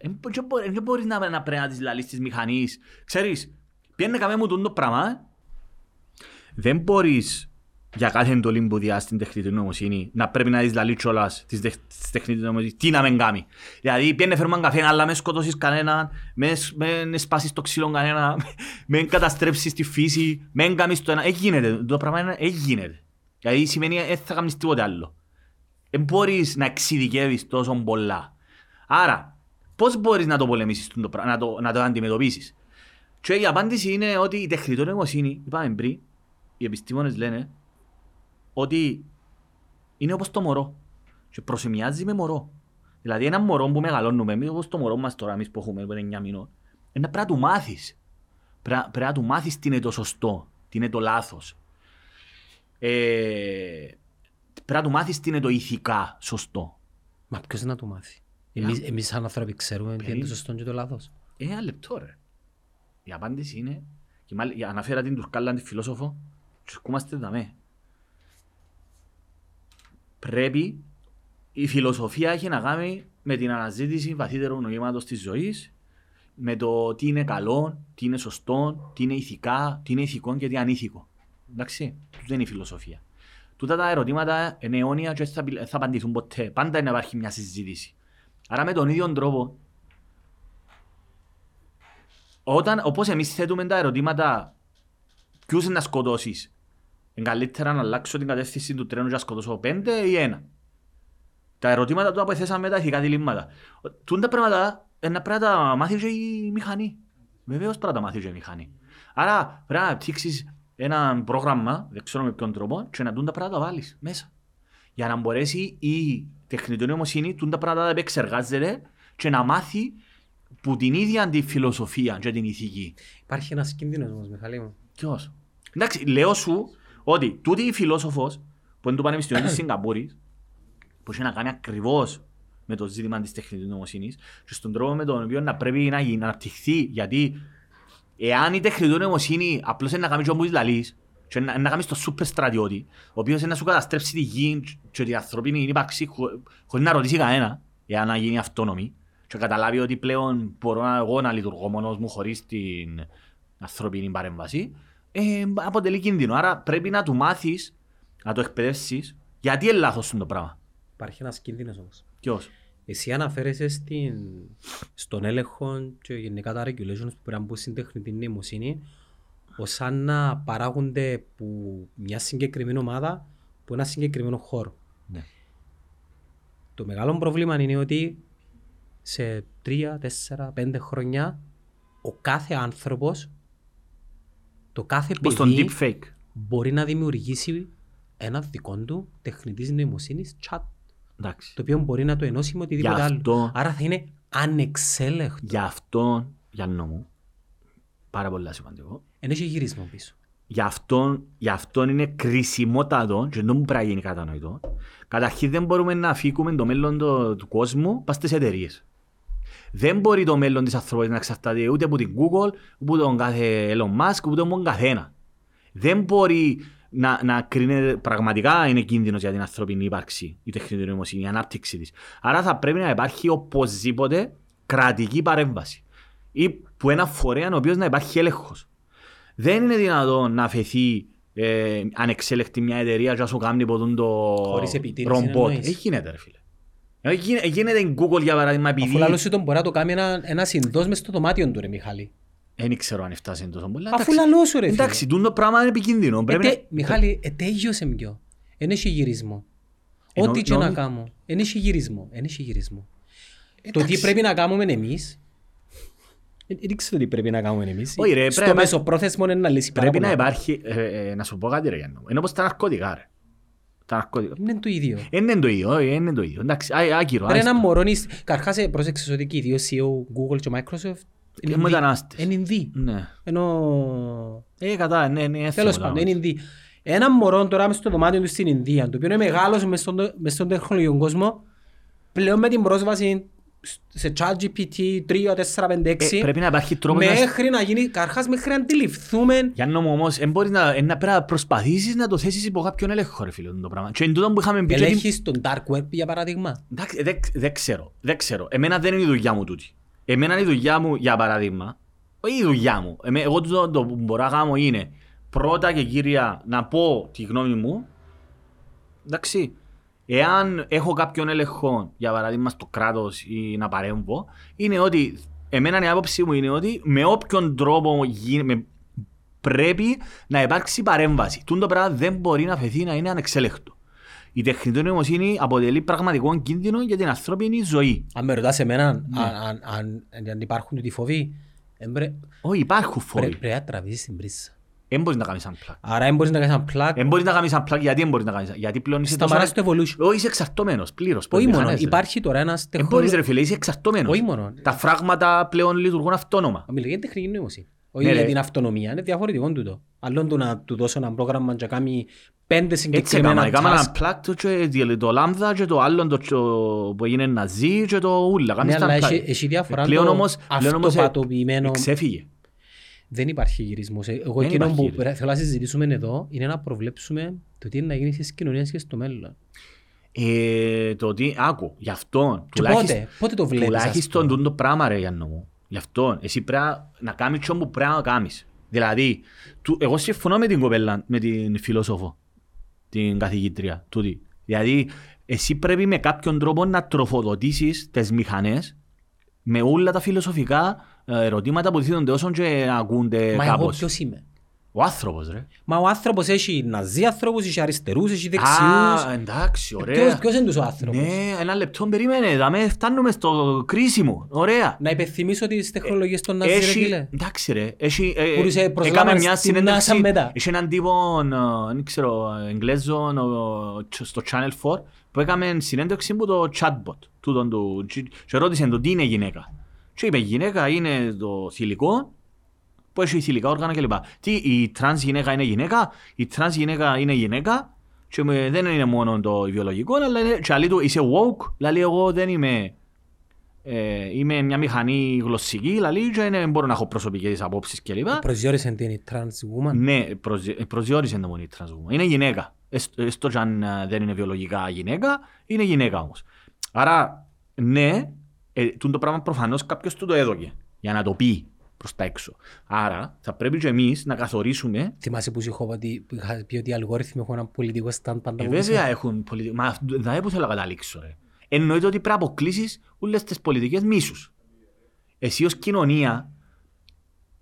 δεν μπορείς να, να πρέπει να τις λαλείς της μηχανής. Ξέρεις, πιένε κάμε μου το πράγμα, δεν μπορείς για κάθε εντολή που διάς στην τεχνητή νοημοσύνη να πρέπει να δεις λαλείς κιόλας της τεχνητής νοημοσύνης, τι να μην κάνει. Δηλαδή, πιένε φέρουμε καφέ, αλλά μες σκοτώσεις κανέναν, μες, με σπάσεις το ξύλο κανένα, με καταστρέψεις τη φύση, με κάνεις το ένα. Έγινε, το πράγμα έγινε. Δηλαδή, σημαίνει δεν θα κάνεις τίποτε άλλο δεν μπορείς να εξειδικεύεις τόσο πολλά. Άρα, πώς μπορείς να το πολεμήσεις, να το, να το αντιμετωπίσεις; Και η απάντηση είναι ότι η τεχνητή νοημοσύνη, είπαμε πριν, οι επιστήμονες λένε ότι είναι όπως το μωρό και προσημιάζει με μωρό. Δηλαδή ένα μωρό που μεγαλώνουμε, εμείς όπως το μωρό μας τώρα, εμείς που έχουμε 9 μηνών, είναι πρέπει να του μάθεις. Πρέπει να του μάθεις τι είναι το σωστό, τι είναι το λάθος. Ε, Πρέπει να του μάθεις τι είναι το ηθικά σωστό. Μα ποιος να του μάθει. Εμείς, εμείς σαν άνθρωποι ξέρουμε τι είναι το σωστό και το λάθος. Ε, ένα λεπτό ρε. Η απάντηση είναι, και μάλιστα αναφέρα την Τουρκάλα, τη φιλόσοφο, και σκούμαστε δαμέ. Πρέπει η φιλοσοφία έχει να κάνει με την αναζήτηση βαθύτερου νοήματος της ζωής, με το τι είναι καλό, τι είναι σωστό, τι είναι ηθικά, τι είναι ηθικό και τι είναι ανήθικο. Εντάξει, τούτο είναι η φιλοσοφία. Τούτα τα ερωτήματα είναι αιώνια και δεν θα, απει- θα απαντηθούν ποτέ. Πάντα είναι να υπάρχει μια συζήτηση. Άρα με τον ίδιο τρόπο, όταν, όπως εμείς θέτουμε τα ερωτήματα ποιους είναι να σκοτώσεις, είναι καλύτερα να αλλάξω την κατεύθυνση του τρένου και να σκοτώσω πέντε ή ένα. Τα ερωτήματα του που θέσαμε τα ηθικά διλήμματα. Τούν τα πράγματα ε, να πρέπει να τα μάθει και η μηχανή. Βεβαίως πρέπει να τα μάθει και η μηχανή. Άρα πρέπει να αναπτύξεις ένα πρόγραμμα, δεν ξέρω με ποιον τρόπο, και να τούν τα πράγματα τα βάλεις μέσα. Για να μπορέσει η τεχνητή νοημοσύνη τούν τα πράγματα να τα επεξεργάζεται και να μάθει που την ίδια τη φιλοσοφία και την ηθική. Υπάρχει ένας κίνδυνος όμως, Μιχαλή μου. Ποιος; Εντάξει, λέω σου ότι τούτη η φιλόσοφος που είναι του Πανεπιστημίου της Σιγκαπούρης που έχει να κάνει ακριβώς με το ζήτημα της τεχνητής νοημοσύνης και στον τρόπο με τον οποίο να πρέπει να, γίνει, να αναπτυχθεί γιατί εάν η τεχνητή νοημοσύνη απλώς είναι να κάνει όπως λαλείς και να, να κάνει στο σούπερ στρατιώτη ο οποίος είναι να σου καταστρέψει τη γη και την ανθρωπίνη ύπαρξη χω- χωρίς να ρωτήσει κανένα εάν να γίνει αυτόνομη και καταλάβει ότι πλέον μπορώ να, εγώ να λειτουργώ μόνος μου χωρίς την ανθρωπίνη παρέμβαση ε, αποτελεί κίνδυνο. Άρα πρέπει να του μάθεις, να το εκπαιδεύσεις γιατί είναι λάθος το πράγμα. Υπάρχει ένας κίνδυνος όμως. Ποιος; Εσύ αναφέρεσαι στην, στον έλεγχο και γενικά τα regulations που πρέπει να μπουν στην τεχνητή νοημοσύνη ως σαν να παράγονται που μια συγκεκριμένη ομάδα που ένα συγκεκριμένο χώρο. Ναι. Το μεγάλο πρόβλημα είναι ότι σε τρία, τέσσερα, πέντε χρόνια ο κάθε άνθρωπος, το κάθε Όπως τον παιδί deepfake. μπορεί να δημιουργήσει ένα δικό του τεχνητής νοημοσύνης chat Εντάξει. το οποίο μπορεί να το ενώσει με οτιδήποτε Γι' άλλο. αυτό- Άρα θα είναι ανεξέλεγκτο. Γι' αυτό, για μου, πάρα πολύ σημαντικό, Δεν έχει γύρισμα πίσω. γι' αυτό, γι αυτό είναι κρισιμότατο και δεν μου πρέπει να γίνει κατανοητό. Καταρχήν δεν μπορούμε να αφήκουμε το μέλλον του, του κόσμου πας στις εταιρείες. Δεν μπορεί το μέλλον της ανθρώπινης να εξαρτάται ούτε από την Google, ούτε από τον κάθε Elon Musk, ούτε από τον καθένα. Δεν μπορεί να, να κρίνεται, πραγματικά είναι κίνδυνος για την ανθρώπινη ύπαρξη, η τεχνητή νοημοσύνη, η ανάπτυξη της. Άρα θα πρέπει να υπάρχει οπωσδήποτε κρατική παρέμβαση. Ή που ένα φορέα ο οποίος να υπάρχει έλεγχος. Δεν είναι δυνατόν να αφαιθεί ε, ανεξέλεκτη μια εταιρεία και να σου κάνει ποτούν το Χωρίς επιτήρηση ρομπότ. εννοείς. Ε, γίνεται ρε φίλε. Ε, γίνε- ε, Γίνεται η Google για παράδειγμα επειδή... Αφού λαλός τον μπορεί να το κάνει ένα, ένα συνδός μες στο δωμάτιο του ρε Μιχάλη. Δεν ξέρω αν φτάσει τόσο πολύ. Αφού Εντάξει. λαλός σου ρε φίλε. Εντάξει, τούτο πράγμα είναι επικίνδυνο. Πρέπει Ε, τε- να... Μιχάλη, ε, τέλειωσε μοιό. Εν έχει γυρισμό. Εννο- Ό,τι και να νόμι- κάνω. Εν έχει γυρισμό. Εν έχει γυρισμό. Το Εντάξει. τι πρέπει να κάνουμε εμείς ε, δεν ξέρω τι πρέπει να κάνουμε εμείς. Όχι, ρε, Στο πρέπει να- μεσοπρόθεσμο είναι να λύσει πάρα Πρέπει να πολλά. υπάρχει... ε, ε, να σου πω κάτι ρε Γιάννο. Είναι όπως τα ναρκωτικά ρε. Τα ναρκωτικά. Είναι το ίδιο. Δεν είναι το ίδιο, όχι, δεν είναι το ίδιο. Εντάξει, α- άκυρο. Ρε άιστο. ένα μωρό, είναι- καρχάς ε, πρόσεξες ότι και οι δύο CEO, Google και Microsoft Είναι Ινδοί. μετανάστες. Είναι Ινδοί. Ναι. Ενώ... Ε, κατά, ναι, ναι, Τέλος έθιμο πάντων, το είναι Ινδοί. Ένα μωρό τώρα μες στο δωμάτιο του στην Ινδία, το οποίο είναι μεγάλος μες στον, μες στον τεχνολογικό κόσμο, πλέον με την πρόσβαση σε ChatGPT 3, 4, 5, 6, Ε, πρέπει να υπάρχει τρόπος να... μέχρι να γίνει, καρχάς μέχρι να αντιληφθούμε Γιάννο μου όμως, εν μπορείς να, εν να πρέπει να προσπαθήσεις να το θέσεις υπό κάποιον έλεγχο ρε φίλε το πράγμα. Και εν τούτο που είχαμε πει... και την- ελέγχεις τον dark web για παράδειγμα. Εντάξει, δεν δεν ξέρω, δεν ξέρω. Εμένα δεν είναι η δουλειά μου τούτη. Εμένα είναι η δουλειά μου, για παράδειγμα, όχι η δουλειά μου. Εμέ, εγώ το, το που μπορώ να κάνω είναι πρώτα και κύρια να πω τη γνώμη μου. Εντάξει, εάν έχω κάποιον έλεγχο, για παράδειγμα στο κράτος ή να παρέμβω, είναι ότι, εμένα η άποψη μου είναι ότι με όποιον τρόπο γίνει, με, πρέπει να υπάρξει παρέμβαση. Τούν το πράγμα δεν μπορεί να φεθεί να είναι ανεξέλεκτο. Η τεχνητή νοημοσύνη αποτελεί πραγματικό κίνδυνο για την ανθρώπινη ζωή. Αν με ρωτάς εμένα Ναι. αν, αν, αν, αν υπάρχουν τούτοι φόβοι, δεν πρέ- Όχι, υπάρχουν πρέ- φόβοι. πρέπει να τραβήσεις την πρίζα. Δεν μπορείς να κάνεις unplug. Άρα δεν μπορείς να κάνεις ένα plug, Δεν μπορείς να κάνεις unplug γιατί δεν μπορείς να κάνεις. Γιατί πλέον είσαι τόσο... σταματάς το evolution. Όχι, είσαι εξαρτώμενος πλήρως. Όχι από μόνο, μηχανές, ρε. υπάρχει τώρα ένας Δεν μπορείς ρε τεχνολόγος... φίλε, είσαι εξαρτώμενος. Όχι μόνο. Τα φράγματα πλέον λειτουργούν αυτόνομα. Μιλώ για την τεχνική νοημοσύνη. Όχι Ναι, για ρε. την αυτονομία, είναι διαφορετικό τούτο. Αλλόν του να του δώσω ένα πρόγραμμα και να κάνει πέντε Έτσι έκανα, συγκεκριμένα έκανα task. ένα unplug το, και το λάμδα και το άλλο το, το, που έγινε ναζί και το ούλα. Ναι, Κάνεις τα αλλά unplug. έχει, έχει διαφορά Πλέον το όμως- πλέον όμως, ε, αυτοπατοποιημένο. Ξέφυγε. Δεν υπάρχει γυρισμός. Ε, Εγώ Δεν εκείνο υπάρχει που γυρισμός. θέλω να συζητήσουμε εδώ είναι να προβλέψουμε το τι είναι να γίνει στις κοινωνίες και στο μέλλον. Ε, το ότι, άκου, γι' αυτό, Και πότε, πότε το βλέπεις ας τουλάχιστον πούμε. τούτο το πράγμα ρε Γιάννο μου. Γι' αυτό, εσύ πρέπει να κάνεις τι που πρέπει να κάνεις. Δηλαδή, του, εγώ συμφωνώ με την κοπέλα, με την φιλόσοφο, την καθηγήτρια, τούτη. Δηλαδή, εσύ πρέπει με κάποιον τρόπο να τροφοδοτήσεις τις μηχανές με όλα τα φιλοσοφικά ε, ερωτήματα που δίνονται όσον και να ακούνται Μα εγώ κάπως. ποιος είμαι; Ο άνθρωπος ρε. Μα ο άνθρωπος έχει ναζί ανθρώπους, έχει αριστερούς, έχει Α, δεξιούς. εντάξει, Ποιος, ωραία. ποιος είναι τους ο άνθρωπος; Ναι, ένα λεπτό περίμενε, δαμε φτάνουμε στο κρίσιμο. Ωραία. Να υπενθυμίσω τις τεχνολογίες των ναζί ρε Έχει, φίλε. εντάξει ρε, έχει, ε, Που σε ε, προσλάβαν έκαμε μια στην συνέντευξη, NASA μετά. έχει έναν τύπο, ε, δεν ξέρω, Εγγλέζο ο- στο Channel 4, που έκαμε συνέντευξη που το chatbot, τούτον του, και και ρώτησε το τι είναι γυναίκα. Και είπε γυναίκα είναι το θηλυκό, που έχει θηλυκά όργανα κλπ. Τι, η τρανς γυναίκα είναι γυναίκα, η τρανς γυναίκα είναι γυναίκα, και με- δεν είναι μόνο το βιολογικό, αλλά είναι, και άλλη του είσαι woke, δηλαδή εγώ δεν είμαι ε, είμαι μια μηχανή γλωσσική, δηλαδή και δεν μπορώ να έχω προσωπικές απόψεις κλπ. Προσδιορίσε τι είναι η trans woman; Ναι, προσδι- προσδιορίσε το μόνο η trans woman. Είναι γυναίκα. Έστω έστω και αν ε, δεν είναι βιολογικά γυναίκα, είναι γυναίκα όμως. Άρα, ναι, ε, τούτο το πράγμα προφανώς κάποιος του το έδωκε για να το πει προς τα έξω. Άρα, θα πρέπει και εμείς να καθορίσουμε Θυμάσαι που σου είχα πει- που είχα πει ότι οι αλγόριθμοι έχουν ένα πολιτικό stand πάντα Ε, από πίσω. βέβαια έχουν πολιτική. Μα αυτό- δηλαδή που θέλω να καταλήξω. Ρε. Εννοείται ότι πρέπει να αποκλείσεις όλες τις πολιτικές μίσους. Εσύ ως κοινωνία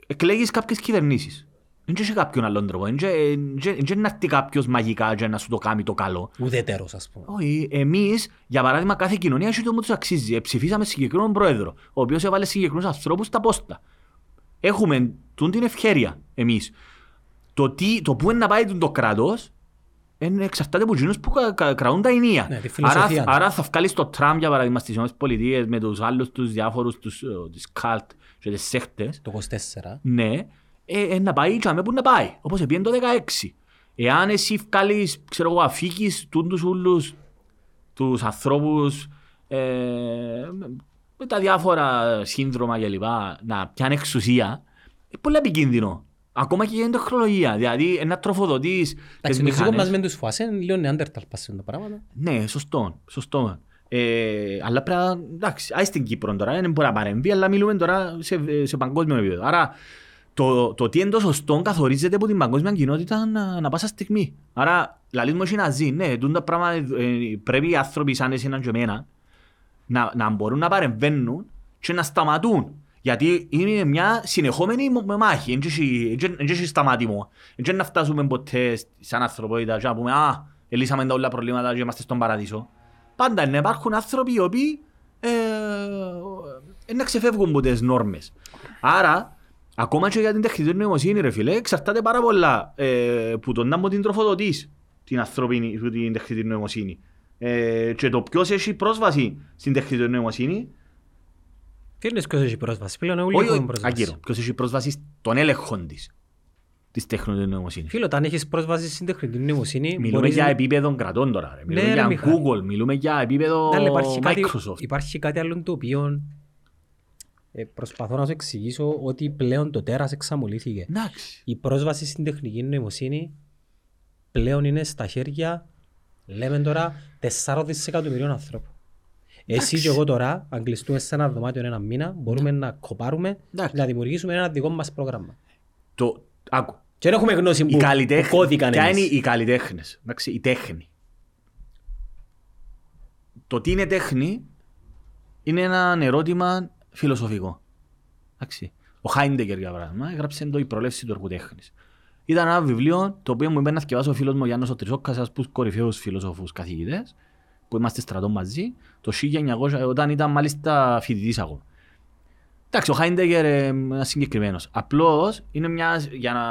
εκλέγεις κάποιες κυβερνήσεις. Δεν έχει κάποιον άλλον τρόπο. Δεν είναι να έρθει κάποιος μαγικά και να σου το κάνει το καλό. Ουδέτερος ας πούμε. Όχι, εμείς, για παράδειγμα, κάθε κοινωνία έχει το που τους αξίζει. Ε, Ψηφίσαμε συγκεκριμένο πρόεδρο, ο οποίος έβαλε συγκεκριμένους ανθρώπους στα πόστα. Έχουμε τούν την ευχέρεια εμείς. Το, τι, το πού είναι να πάει τούν το κράτος είναι εξαρτάται από εκείνους που κα- κα- κρατούν τα ενία. Ναι, τη φιλοσοφία. άρα, άρα θα βγάλεις το Τραμπ, για παράδειγμα, στις ΗΠΑ με τους άλλους τους διάφορους, τους, ε, τις καλτ και τις σέχτες. Το 24. Ναι, ε, ε, να πάει και που να πάει. Όπως επίεν το 16. Εάν εσύ βγάλεις, ξέρω εγώ, αφήκεις τούντους ούλους τους ανθρώπους ε, με- με τα διάφορα σύνδρομα και λοιπά να πιάνει εξουσία, είναι πολύ επικίνδυνο. Ακόμα και για την τεχνολογία. Δηλαδή, να τροφοδοτείς τις Εντάξει, το ζύγο μας μηχανές. με τους φουάσαι είναι λίγο νεάντερταλ πάσουν τα πράγματα. Ναι, σωστό, σωστό. Ε, αλλά πρέπει να, εντάξει, άι στην Κύπρο τώρα, δεν μπορεί να παρεμβεί, αλλά μιλούμε τώρα σε, σε παγκόσμιο επίπεδο. Άρα, το, το τι είναι το σωστό καθορίζεται από την παγκόσμια κοινότητα να, να πάσα στιγμή. Άρα, λαλείς μου έχει να ζει, ναι, τούτα πράγμα, ε, πρέπει οι άνθρωποι σαν εσένα και εμένα να, να μπορούν να παρεμβαίνουν και να σταματούν. Γιατί είναι μια συνεχόμενη μ- με μάχη, δεν έχει σταματημό. Δεν να φτάσουμε ποτέ σαν ανθρωπότητα και να πούμε «Α, ελύσαμε τα όλα προβλήματα και είμαστε στον παραδείσο». Πάντα είναι, υπάρχουν άνθρωποι οι οποίοι ε, ε, να ξεφεύγουν από τις νόρμες. Άρα, ακόμα και για την τεχνητή νοημοσύνη, ρε φίλε, εξαρτάται πάρα πολλά ε, που τον να μου την τροφοδοτείς την ανθρώπινη, την τεχνητή νοημοσύνη. Ε, και το ποιος έχει πρόσβαση στην τεχνητή νοημοσύνη, Τι είναι ποιος έχει πρόσβαση; Πλέον όλοι όχι, έχουν όχι, πρόσβαση. ακύρω, ποιος έχει πρόσβαση στον έλεγχο της, της τεχνητής νοημοσύνης. Φίλο, όταν έχεις πρόσβαση στην τεχνητή νοημοσύνη, Μιλούμε μπορείς για να- επίπεδο κρατών τώρα, ρε. μιλούμε Ναι, ρε, για Μιχάλη. Google, μιλούμε για επίπεδο Ναι, αλλά υπάρχει κάτι, Microsoft. υπάρχει κάτι άλλο το οποίο ε, προσπαθώ να σου εξηγήσω ότι πλέον το τέρας εξαμολύθηκε. Εντάξει. Η πρόσβαση στην τεχνική νοημοσύνη πλέον είναι στα χέρια, λέμε τώρα, 4 δισεκατομμυρίων ανθρώπων. Εσύ και εγώ τώρα, αν κλειστούμε σε ένα δωμάτιο ένα μήνα, μπορούμε να κοπάρουμε Εντάξει. και να δημιουργήσουμε ένα δικό μας πρόγραμμα. Το, άκου, Και δεν έχουμε γνώση οι που, που καλλιτέχνες, κώδικαν ποια είναι εμείς. οι καλλιτέχνες, εντάξει, η τέχνη. Το τι είναι τέχνη είναι ένα ερώτημα φιλοσοφικό. Εντάξει. Ο Χάιντεγκερ για παράδειγμα έγραψε το «Η προλεύση του έργου τέχνης». Ήταν ένα βιβλίο το οποίο μου είπε να θυκευάσει ο φίλος μου ο Γιάννος ο Τρισόκας, ένας από τους κορυφαίους φιλοσοφούς καθηγητές, που είμαστε στρατό μαζί, το 1900, όταν ήταν μάλιστα φοιτητής ακόμα. Εντάξει, ο Χάιντεγκερ είναι συγκεκριμένος. Απλώς είναι μια, για να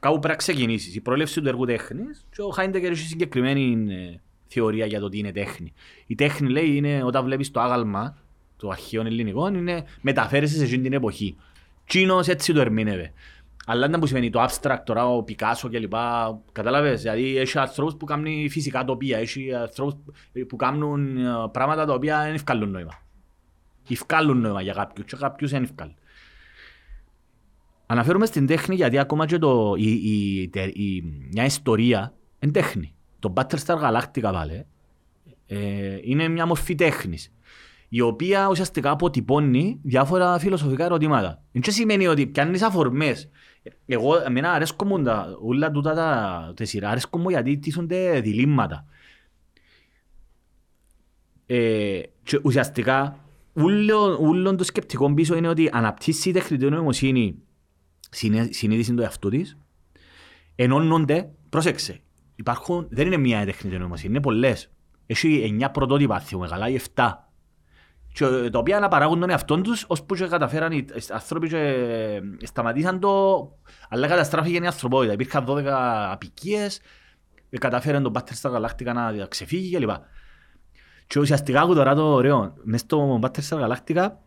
κάπου πρέπει να ξεκινήσεις. Η πρόληψη του έργου τέχνης και ο Χάιντεγκερ έχει συγκεκριμένη ε, θεωρία για το τι είναι τέχνη. Η τέχνη λέει είναι όταν βλέπεις το άγαλμα των αρχαίων ελληνικών είναι μεταφέρεσαι σε εκείνη την εποχή. Τσίνος έτσι το ερμήνευε. Αλλά δεν που σημαίνει το abstract τώρα, ο Πικάσο κλπ. Κατάλαβες, δηλαδή έχει ανθρώπους που κάνουν φυσικά τοπία, έχει ανθρώπους που κάνουν ε, πράγματα τα οποία δεν ευκάλλουν νόημα. Ευκάλλουν νόημα για κάποιους και κάποιους δεν ευκάλλουν. Αναφέρομαι στην τέχνη γιατί ακόμα και το, η, η, τε- η- μια ιστορία είναι τέχνη. Το Battlestar Galactica πάλι Ε, είναι μια μορφή τέχνης η οποία ουσιαστικά αποτυπώνει διάφορα φιλοσοφικά ερωτήματα. Δεν και σημαίνει ότι πιάνεις αφορμές. Εγώ, εμένα αρέσκω μου τα, όλα τούτα τα, τα σειρά, αρέσκω μου γιατί τίθονται διλήμματα. Ε, και ουσιαστικά, όλο, όλο το σκεπτικό πίσω είναι ότι αναπτύσσει η τεχνητή νοημοσύνη συνέ- συνείδηση του εαυτού της, ενώνονται, πρόσεξε, υπάρχουν, δεν είναι μία τεχνητή νοημοσύνη, είναι πολλές. Έχει εννιά πρωτότυπα, θυμούμε καλά, ή εφτά. Και, ε, τα οποία να παράγουν τον εαυτό τους, ώσπου και καταφέραν οι άνθρωποι και ε, σταματήσαν το, αλλά καταστράφηκε η ανθρωπότητα. Υπήρχαν 12 απικίες, ε, καταφέραν τον Πάτερ στα Γαλάκτικα να ξεφύγει κλπ. Και ουσιαστικά aku τώρα το ωραίο, μες στο Πάτερ στα Γαλάκτικα,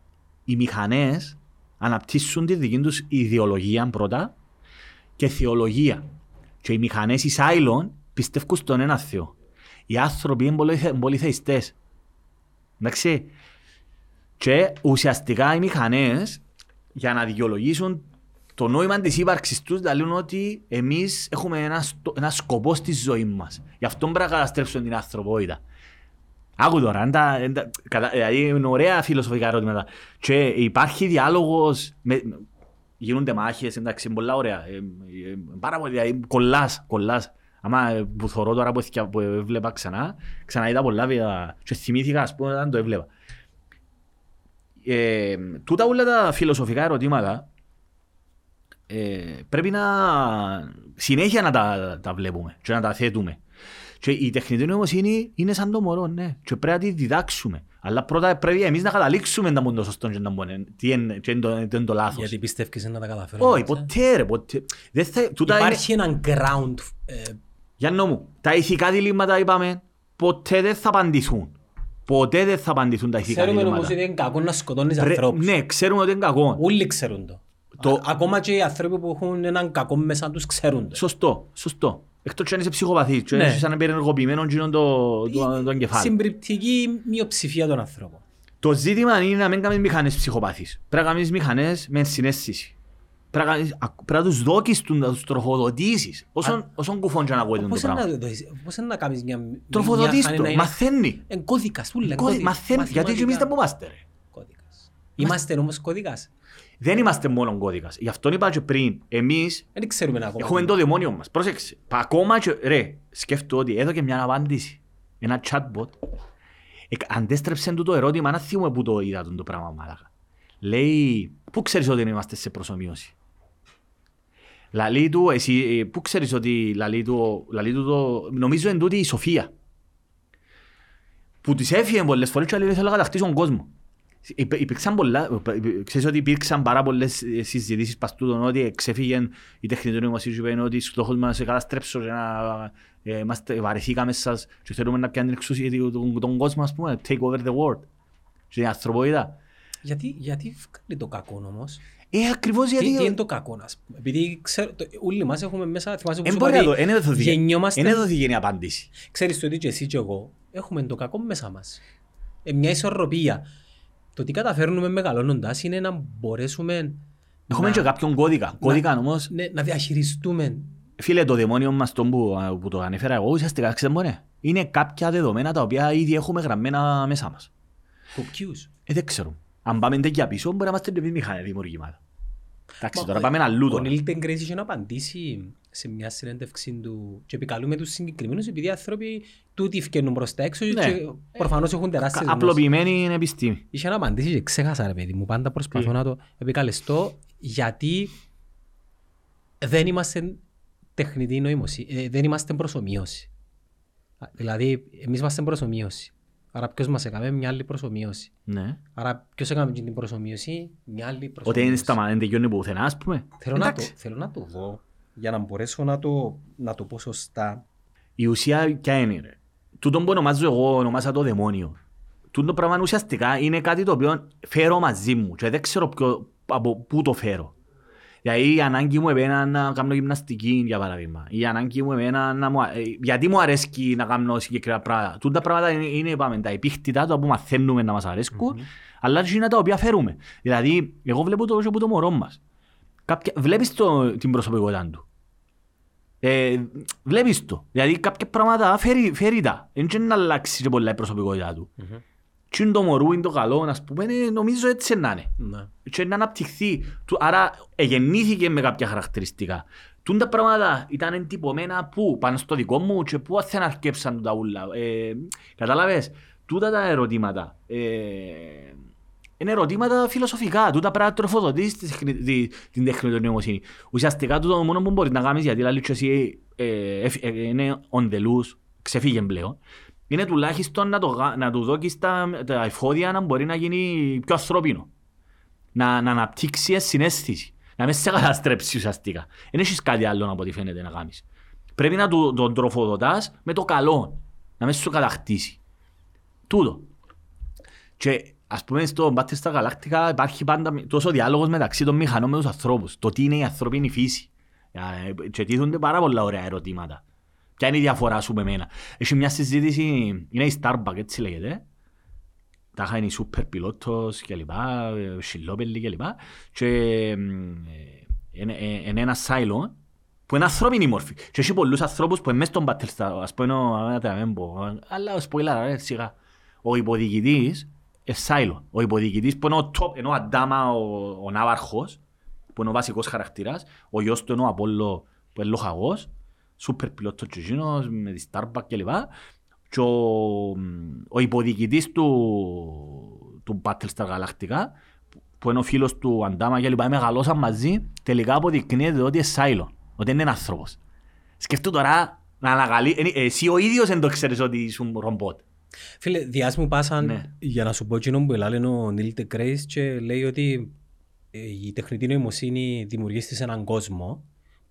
οι μηχανές αναπτύσσουν τη δική τους ιδεολογία πρώτα και θεολογία. Και οι μηχανές, οι Σάιλον, πιστεύουν στον ένα Θεό. Οι άνθρωποι είναι πολύ, θε- πολύ θεϊστές. Εντάξει. Και ουσιαστικά οι μηχανές για να δικαιολογήσουν το νόημα της ύπαρξης τους θα λένε ότι εμείς έχουμε ένα, στο- ένα σκοπό στη ζωή μας. Γι' αυτό πρέπει να καταστρέψουν την ανθρωπότητα. Άκου τώρα, εν τα- εν τα- κατα- δηλαδή είναι ωραία φιλοσοφικά ερώτηματα. Και υπάρχει διάλογος, με, γίνονται μάχες, εντάξει, είναι πολλά ωραία. Ε, ε, πάρα πολύ, δηλαδή, κολλάς, κολλάς. Άμα ε, που θωρώ τώρα που, έθικα- που έβλεπα ξανά, ξανά είδα πολλά βία και θυμήθηκα, ας πούμε, όταν το έβλεπα. Ε, τούτα όλα τα φιλοσοφικά ερωτήματα ε, πρέπει να συνέχεια να τα, τα βλέπουμε και να τα θέτουμε. Και η τεχνητή νοημοσύνη είναι σαν το μωρό, ναι. Και πρέπει να τη διδάξουμε. Αλλά πρώτα πρέπει εμείς να καταλήξουμε να μπουν το σωστό και να μπουν τι είναι, τι είναι το, τι είναι το λάθος. Γιατί πιστεύεις να τα καταφέρω. Όχι, ποτέ ρε, ποτέ. Δεν θα, τούτα είναι, Υπάρχει ένα ground ε, Γιάννο μου, τα ηθικά διλήμματα είπαμε, ποτέ δεν θα απαντηθούν. Ποτέ δεν θα απαντηθούν τα ηθικά Ξέρουμε όμως διλήμματα. ότι είναι κακό να σκοτώνεις Ρε, ανθρώπους. ναι, ξέρουμε ότι είναι κακό. Όλοι ξέρουν το. Το- Α- Ακόμα και οι άνθρωποι που έχουν έναν κακό μέσα τους ξέρουν το. Σωστό, σωστό. Εκτός και αν είσαι ψυχοπαθής και Ναι. είσαι σαν περιεργοποιημένο γίνον το, το, το εγκεφάλι. Συμπριπτική μειοψηφία των ανθρώπων. Το ζήτημα είναι να μην κάνεις μηχανές ψυχοπαθείς. Πρέπει να κάνεις μηχανές με συνέστηση. Πρέπει να, κάνεις, ακ- πρέπει να τους δόκεις, του- να τους τροφοδοτήσεις. Όσον, όσον κουφόν και να ακούγεται το Πώς είναι πράγμα. να το δεις- πώς είναι να κάνεις μια... Τροφοδοτείς μια- το, να είναι- μαθαίνεις. Εν κώδικας, τούλε, Κώδι- κώδικα, Μαθαίνεις, γιατί και εμείς μαθηματικά. δεν είμαστε ρε. Κώδικας. Είμαστε όμως κώδικας. Δεν είμαστε μόνο κώδικας. Γι' αυτό είπα και πριν, εμείς Δεν ξέρουμε ακόμα. έχουμε το δαιμόνιο μας. Πρόσεξε. Πα- Ακόμα και, ρε, σκέφτομαι ότι έδωκε μια απάντηση. Ένα chatbot. Ε, αντέστρεψε του το ερώτημα, να θυμούμε που το είδα τον το πράγμα μάλακα. Λέει, πού ξέρεις ότι είμαστε σε προσωμείωση; Λαλή του, εσύ, ε, πού ξέρεις ότι λαλή του, λαλή του το, νομίζω εν τούτη η Σοφία. Που της έφυγε πολλές φορές και λέει θέλω να κατακτήσω τον κόσμο. Υπ- Υπήρξαν πολλά, υπ- ξέρεις ότι υπήρξαν πάρα πολλές ε, συζητήσεις πας τούτον ότι ξέφυγε η τεχνητή νοημοσύνη και είπε ότι στόχος μας να καταστρέψω και να ε, είμαστε, βαρεθήκαμε σας και θέλουμε να πιάνει την εξουσία του- τον, τον κόσμο ας πούμε, take over the world. Και την ανθρωπότητα. Γιατί, γιατί βγάλει το κακό όμως; Ε, ακριβώς Τι, τι είναι γιατί... το κακό, ας πούμε. Επειδή ξέρω, το, όλοι μας έχουμε μέσα, θυμάσαι που Εν σου μπορεί είπα να το, ότι εν έδωθηκε- γεννιόμαστε- εν έδωθηκε η απάντηση. Ξέρεις το ότι και εσύ και εγώ έχουμε το κακό μέσα μας. Ε, μια ισορροπία. Το τι καταφέρνουμε μεγαλώνοντας είναι να μπορέσουμε Έχουμε να, και κάποιον κώδικα. Κώδικα όμως, ναι, να διαχειριστούμε. φίλε, το δαιμόνιο μας τον που, που το ανέφερα εγώ, ουσιαστικά ξέρετε μπορεί. Είναι κάποια δεδομένα τα οποία ήδη έχουμε γραμμένα μέσα μας. Το ποιους; Ε, δεν ξέρω. Αν πάμε τέτοια πίσω, μπορεί να είμαστε και εμείς μηχανέ δημιουργήματα. Εντάξει, Μα, τώρα ο- πάμε αλλού Ο τώρα. Νίλ Τεγκρέις είχε να απαντήσει σε μια συνέντευξη του και επικαλούμε τους συγκεκριμένους επειδή οι άνθρωποι τούτοι φκαινούν προς τα έξω Ναι. και προφανώς έχουν τεράστιες Κα- γνώσεις. Απλοποιημένη είναι επιστήμη. Είχε να απαντήσει και ξέχασα ρε παιδί μου. Πάντα προσπαθώ Τι; να το επικαλεστώ γιατί δεν είμαστε τεχνητή νοημοσύνη. ε, δεν είμαστε προσωμείωση. Α, Δηλαδή, εμείς είμαστε προσωμείωση. Άρα ποιος μας έκαμε μια άλλη προσωμείωση. Ναι. Άρα ποιος έκαμε και την προσωμείωση, μια άλλη Ότι προσωμείωση. είναι στα δεν τελειώνει πουθενά, ας πούμε. Θέλω, να το, Εντάξει. θέλω να το δω για να μπορέσω να το, να το πω σωστά. Η ουσία ποια είναι, ρε; Τούτο που ονομάζω εγώ, ονομάζα το δαιμόνιο. Τούτο πράγμα ουσιαστικά είναι κάτι το οποίο φέρω μαζί μου και δεν ξέρω ποιο, από πού το φέρω. Δηλαδή η ανάγκη μου εμένα να κάνω γυμναστική, για παράδειγμα. Η ανάγκη μου εμένα να μου... α- ε, Γιατί μου αρέσει να κάνω συγκεκριμένα πράγματα. Τούτα πράγματα είναι, είναι πάμε, τα επίχτητα, τα που μαθαίνουμε να μας αρέσκουν, αλλά και είναι τα οποία φέρουμε. Δηλαδή, εγώ βλέπω το, και από το μωρό μας. Κάποια... Βλέπεις το, την προσωπικότητα του. Ε, βλέπεις το. Δηλαδή κάποια πράγματα φέρει, φέρει τα. Δεν και να αλλάξει και πολλά η προσωπικότητα του. Τι είναι το μωρού, είναι το καλό, ας πούμε, ε, νομίζω έτσι να είναι. Ναι. Και να αναπτυχθεί. Του- Άρα εγεννήθηκε με κάποια χαρακτηριστικά. Τούν τα πράγματα ήταν εντυπωμένα που, πάνω στο δικό μου και που δεν αρκέψαν τα ούλα. Ε, κατάλαβες, τούτα τα ερωτήματα. Ε, είναι ερωτήματα φιλοσοφικά. Τούτα πρέπει να τροφοδοτείς τη τεχνη- τη- την τεχνητή νοημοσύνη. Ουσιαστικά τούτο μόνο που μπορείς να κάνεις, γιατί λέει και εσύ ε, ε, ε, είναι on the loose, ξεφύγε πλέον, είναι τουλάχιστον να, το, γα- να του δώκεις τα, τα εφόδια να μπορεί να γίνει πιο ανθρώπινο να, να αναπτύξει συνέστηση. Να μην σε καταστρέψεις ουσιαστικά. Δεν έχεις κάτι άλλο από ό,τι φαίνεται να κάνεις. Πρέπει να του, τον τροφοδοτάς με το καλό. Να μην σου κατακτήσει. Τούτο. Και ας πούμε στο Μπάτε στα Γαλάκτικα υπάρχει πάντα τόσο διάλογος μεταξύ των μηχανών με τους ανθρώπους. Το τι είναι η ανθρώπινη φύση. Ε, Και τίθονται πάρα πολλά ωραία ερωτήματα. Ποια είναι η διαφορά σου με εμένα. Έχει μια συζήτηση, είναι η Starbucks έτσι λέγεται, τα είχαν οι σούπερ πιλότος και λοιπά, ε, Σιλόπελοι και λοιπά και είναι ένα σάιλο που είναι ανθρώπινη μόρφη. Και έχει πολλούς ανθρώπους που είναι μέσα στον Battlestar, ας πούμε, ο- α, τα μην πω, αλλά ο spoiler, ρε, σιγά. Ο υποδιοικητής είναι σάιλο. Ο υποδιοικητής που είναι ο top, ενώ ο Αντάμα, ο, ο Ναύαρχος, που είναι ο βασικός χαρακτήρας, ο γιος του είναι ο Απόλλω, που είναι λοχαγός, σούπερ πιλότος και εκείνος, με τη Starbucks και λοιπά. Και ο, ο υποδιοικητής του, του Battlestar Galactica, που είναι ο φίλος του Αντάμα και λοιπά, μεγαλώσαν μαζί, τελικά αποδεικνύεται ότι είναι σάιλο, ότι είναι άνθρωπος. Σκεφτού τώρα να αναγαλεί, ε, εσύ ο ίδιος δεν το ξέρεις ότι είσαι ρομπότ. Φίλε, διάς μου πάσαν Ναι. για να σου πω εκείνο που έλεγε ο Νίλ Τεκρέις και λέει ότι ε, η τεχνητή νοημοσύνη δημιουργεί σε έναν κόσμο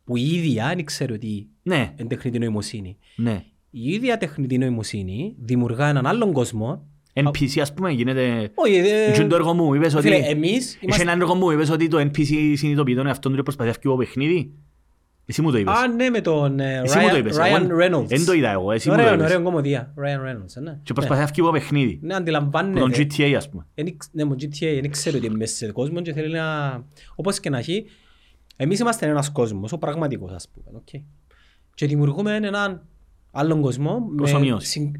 που η ίδια δεν ξέρει ότι Ναι, είναι τεχνητή νοημοσύνη. ναι. Η ίδια τεχνητή νοημοσύνη δημιουργά έναν άλλον κόσμο. NPC ας πούμε γίνεται... Όχι, ε, Είναι το έργο μου, είπες ότι... φίλε, εμείς Έχει είμαστε... ένα έργο μου, είπες ότι το NPC συνειδητοποιεί τον εαυτόν του και προσπαθεί να φύγει από παιχνίδι. Εσύ μου το είπες. Α, ναι, με τον ε, Εσύ μου το Ryan, είπες. Ryan εγώ Reynolds. Δεν το είδα εγώ, εσύ μου το Ωραίο, είπες. ωραίο κομμωδία. Ryan Reynolds, ε, ναι. Και προσπαθεί να φύγει από παιχνίδι. Ναι, Που τον αντιλαμβάνεται. GTA ας πούμε. Εν ήξ- Ναι, μου GTA δεν ξέρω ότι είναι μέσα σε κόσμο και θέλει να... Όπως και να έχει, εμείς είμαστε ένας κόσμος, ο πραγματικός ας πούμε. οκ. Και δημιουργούμε έναν άλλον κόσμο με Προσομοίωση. συν-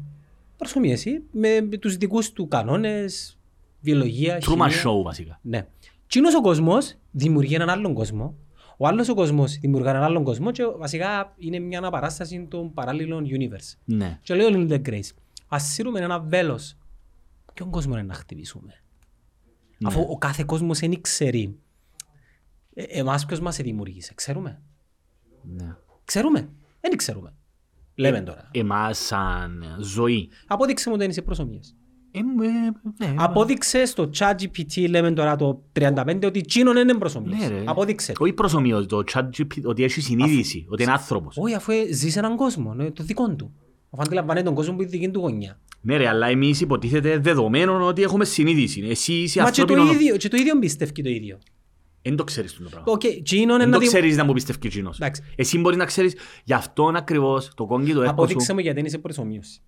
προσομοίωση, με με τους δικούς του κανόνες, βιολογία, Truman χημεία. Show βασικά. Ναι. Εκείνος ο κόσμος δημιουργεί έναν άλλον κόσμο. Ο άλλος ο κόσμος δημιουργεί έναν άλλον κόσμο και βασικά είναι μια αναπαράσταση των παράλληλων universe. Ναι. Και λέει ο Neil deGrasse, ας σύρουμε ένα βέλος, ποιον κόσμο είναι να χτυπήσουμε; Ναι. Αφού ο κάθε κόσμος δεν ξέρει ε, εμάς ποιος μας δημιουργήσε. Ξέρουμε; Ναι. Ξέρουμε. Δεν ξέρουμε. Λέμε τώρα. Εμάς σαν ζωή. Απόδειξε μου ότι είσαι προσωμίες. Ε, ε, ναι, Απόδειξε στο ChatGPT, λέμε τώρα το 35, ότι εκείνον είναι προσωμίες. Ναι, ρε. Απόδειξε. Όχι προσωμιώς, το ChatGPT, ότι έχει συνείδηση, ότι είναι άνθρωπος. Όχι, αφού ε, ζει σε έναν κόσμο, ναι, το δικό του. Αφού αντιλαμβάνεται τον κόσμο που είναι δική του γωνιά. Ναι ρε, αλλά εμείς υποτίθεται δεδομένο ότι έχουμε συνείδηση. Εσύ είσαι Μα και το, ανθρώπινο... ίδιο, και το ίδιο πιστεύει το ίδιο. Δεν το ξέρεις το πράγμα. Οκ, εκείνον είναι Δεν να το δει... ξέρεις να μου πιστεύει εκείνος. Εντάξει. Εσύ μπορείς να ξέρεις γι' αυτόν ακριβώς το cogito ergo Απόδειξε sum. μου γιατί είσαι προσομοίωση.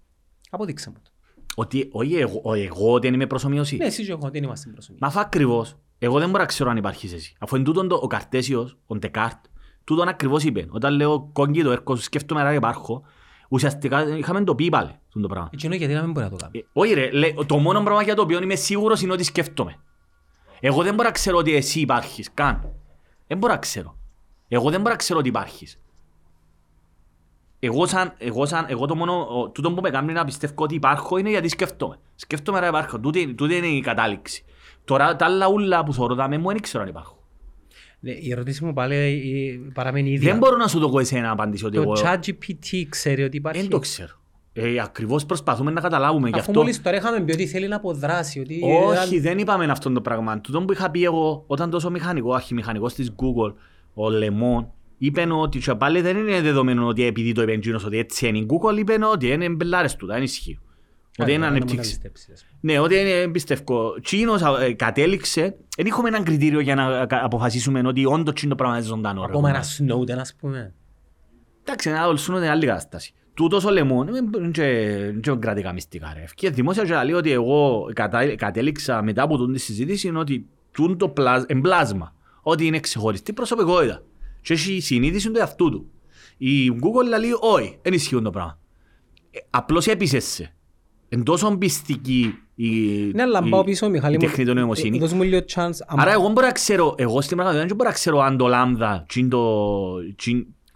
Απόδειξε μου το. Ότι όχι εγώ, ο εγώ ότι είμαι προσομοίωση. Ναι, εσύ και εγώ δεν είμαστε προσομοίωση. Μα αφού ακριβώς, εγώ δεν μπορώ να ξέρω αν υπάρχεις εσύ. Αφού εν τούτον το, ο Καρτέσιος, ο Ντεκάρτ, τούτον ακριβώς είπε. Όταν λέω κόγκι το έργο σου, σκέφτομαι να υπάρχω, ουσιαστικά είχαμε το πει πάλι τούτο το πράγμα. Εκείνο γιατί να μην μπορεί να το κάνει. Ε, Όχι ρε, λέ, το μόνο πράγμα για το οποίο είμαι σίγουρος είναι ότι σκέφτομαι. Εγώ δεν μπορώ να ξέρω ότι εσύ υπάρχεις, καν. Δεν μπορώ να ξέρω. Εγώ δεν μπορώ να ξέρω ότι υπάρχεις. Εγώ, σαν, εγώ, σαν, εγώ το μόνο, ο, τούτο που με κάνει να πιστεύω ότι υπάρχω είναι γιατί σκέφτομαι. Σκέφτομαι να υπάρχω. Τούτη, τούτη είναι η κατάληξη. Τώρα τα άλλα ούλα που θωρώ τα με μου δεν ξέρω αν υπάρχω. Ναι, Η ερώτηση μου πάλι ε, παραμένει η ίδια. Δεν μπορώ να σου το πω εσένα να απαντήσω ότι Το εγώ ChatGPT ξέρει ότι υπάρχει; δεν το ξέρω. Ε, ακριβώς προσπαθούμε να καταλάβουμε γι' Αφού αυτό. μόλις τώρα είχαμε πει ότι θέλει να αποδράσει. Ότι Όχι, δεν είπαμε αυτό το πράγμα. Τούτο που είχα πει εγώ, όταν τόσο μηχανικό, αρχιμηχανικός της Google, ο Λεμόν, είπε ότι και πάλι δεν είναι δεδομένο ότι επειδή το είπε εκείνος ότι έτσι είναι. Η Google είπε ότι είναι μπελάρες του, δεν ισχύει. Ότι είναι ανεπτύξει. Ναι, ότι είναι εμπιστευκό. Τσίνος ε, κατέληξε, δεν έχουμε έναν κριτήριο για να κα- αποφασίσουμε ότι όντως τσίνο πράγμα είναι ζωντανό. ρε. Ακόμα ένα Snowden ας πούμε. Εντάξει, να ολσούν είναι άλλη κατάσταση. Τούτος ο Λεμόν είναι και- και κρατικά μυστικά ρε. Και δημόσια και λέει ότι εγώ κατα- κατέληξα μετά από τούτη τη συζήτηση είναι ότι τούν το πλάσ- εμπλάσμα, ότι είναι ξεχωριστή προσωπικότητα και έχει συνείδηση του εαυτού του. Η Google λέει όχι, δεν ισχύουν το πράγμα. Ε, Απλώς έπεισες Εν τόσο πιστική η, Ναι, αλλά η- πάω πίσω, Μιχάλη η μου. τεχνητή νοημοσύνη. Ε, Δώσ' μου λίγο chance. Αν- Άρα εγώ μπορώ να ξέρω, εγώ στην πραγματικότητα δεν μπορώ να ξέρω αν το λάμδα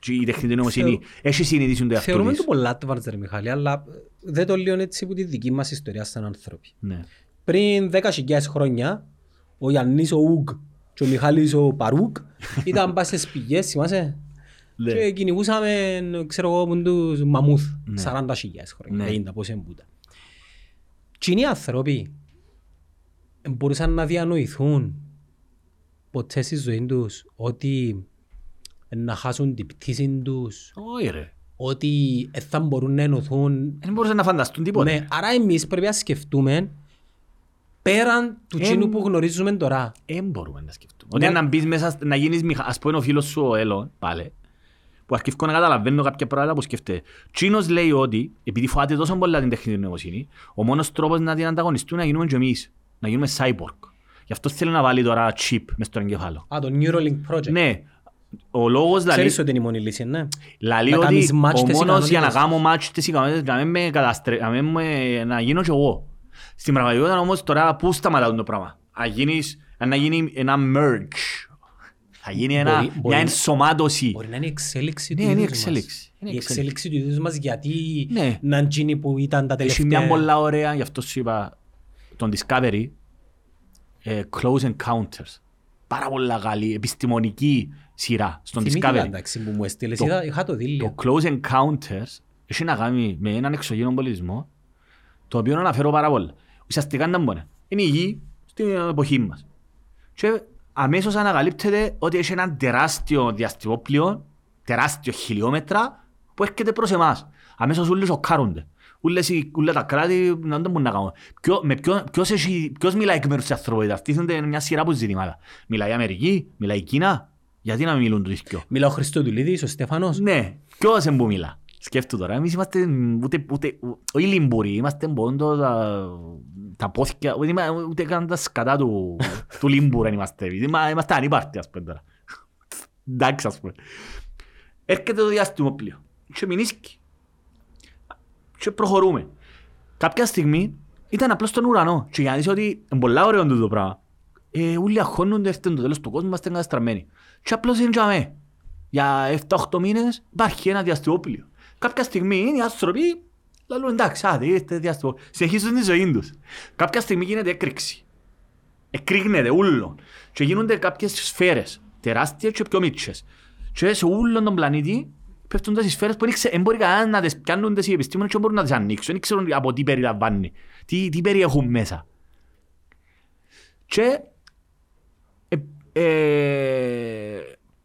και είναι το- και είναι- και η τεχνητή νοημοσύνη έχει συνειδήσει το εαυτό Θεωρούμε της. το πολλά advanced, ρε Μιχάλη, αλλά ε, δεν το λέω έτσι από τη δική μας ιστορία σαν άνθρωποι. Ναι. Πριν 10.000 χρόνια, ο Γιάννης ο Ουγ και ο Μιχάλης ο Παρούκ ήταν πας στις πηγές, θυμάσαι; Ναι. Και κυνηγούσαμε, ξέρω εγώ, με τους μαμούθ, 40.000 χρόνια, Ναι. 50 πώς εμπούτα. Και οι άνθρωποι μπορούσαν να διανοηθούν ποτέ στη ζωή τους ότι να χάσουν την πτήση τους, Όχι ρε. ότι δεν θα μπορούν να ενωθούν Δεν μπορούσαν να φανταστούν τίποτα. ναι, άρα εμείς πρέπει να σκεφτούμε πέραν του Εμ. τσίνου που γνωρίζουμε τώρα. Δεν μπορούμε να σκεφτούμε. Ναι. Ότι να μπεις μέσα, να γίνεις μηχα... Ας πούμε ο φίλος σου ο Έλλον, πάλι, που αρχίσκω να καταλαβαίνω κάποια πράγματα που σκέφτεται. Τσίνος λέει ότι, επειδή φοβάται τόσο πολλά την τεχνητή νοημοσύνη, ο μόνος τρόπος να την ανταγωνιστούν είναι να γίνουμε και εμείς. Να γίνουμε cyborg. Γι' αυτό θέλει να βάλει τώρα chip μες στον εγκεφάλο. Α, το Neuralink Project. Ναι, ο λόγος δηλαδή... Ξέρεις ότι είναι η μόνη λύση, ναι. Λαλεί Να ότι κάνεις match ο τις μόνος για να ικανότητες. κάνω match τις ικανότητες να μην με καταστρέ... να, μην με... να γίνω κι εγώ. Στην πραγματικότητα όμως τώρα πού σταματά το πράγμα. Να γίνεις... να γίνει ένα merge. Θα γίνει ένα... Μπορεί- μπορεί- μια ενσωμάτωση. Μπορεί να είναι η εξέλιξη του Ναι, είναι η είδους μας. εξέλιξη. Είναι η Η εξέλιξη του είδους μας γιατί Ναι. να είναι εκείνοι που ήταν τα Έχει τελευταία... μια πολλά ωραία, γι' αυτό σου είπα, τον Discovery, ε, Close Encounters. Πάρα πολλά καλή, επιστημονική σειρά στον Θυμήθηκα, Discovery. εντάξει, που μου έστειλες. Το- Είδα- Είχα το Το δίλιο. Close Encounters έχει να κάνει με έναν εξωγήινο πολιτισμό το οποίο αναφέρω πάρα πολύ. Ουσιαστικά ήταν μόνο. Είναι η γη στην εποχή μας. Και αμέσως ανακαλύπτεται ότι έχει ένα τεράστιο διαστημόπλιο, τεράστιο χιλιόμετρα που έρχεται προς εμάς. Αμέσως όλοι σοκάρονται. Ούλες, οι- ούλα τα κράτη να δεν μπορούν να κάνουν. Ποιο, με ποιο, ποιος, έχει, ποιος μιλάει εκ μέρους της ανθρωπότητας. Τίθενται μια σειρά από ζητήματα. Μιλάει η Αμερική, μιλάει η Κίνα. Γιατί να μην μιλούν τους δυο. Μιλά ο Χριστοδουλίδης, ο Στέφανος. Ναι, ποιος είναι που μιλά; Σκέφτου τώρα, εμείς είμαστε ούτε, ούτε, όχι λιμπουροί, είμαστε πόντο τα, τα πόθηκια, ούτε, είμα- ούτε καν τα σκατά του, του λιμπουρ δεν είμαστε. εμείς. Είμα- Είμαστε ανύπαρτοι ας πούμε τώρα. Εντάξει ας πούμε. Έρχεται το διαστημόπλιο και μηνίσκει. Και προχωρούμε. Κάποια στιγμή ήταν απλώς στον ουρανό και για να δεις ότι είναι πολλά ωραίο τούτο το πράγμα. Ε, όλοι αγχώνονται, έρθουν το τέλος του κόσμου, είμαστε εγκαταστραμμένοι. Και απλώς είναι για μέ. Για 7-8 μήνες υπάρχει ένα διαστημόπλιο. Κάποια στιγμή οι άνθρωποι λαλούν εντάξει, άντε, ήρθε διαστημόπλιο. Συνεχίζουν τη ζωή τους. Κάποια στιγμή γίνεται έκρηξη. Εκρήγνεται ούλο. Και γίνονται κάποιες σφαίρες, τεράστιες και πιο μίτσες. Και σε ούλον τον πλανήτη πέφτουν τις σφαίρες που δεν μπορεί κανένας να τις πιάνουν τις οι επιστήμονες και δεν μπορούν να τις ανοίξουν. Δεν ξέρουν από τι περιλαμβάνει, τι, τι περιέχουν μέσα. Και ε, ε,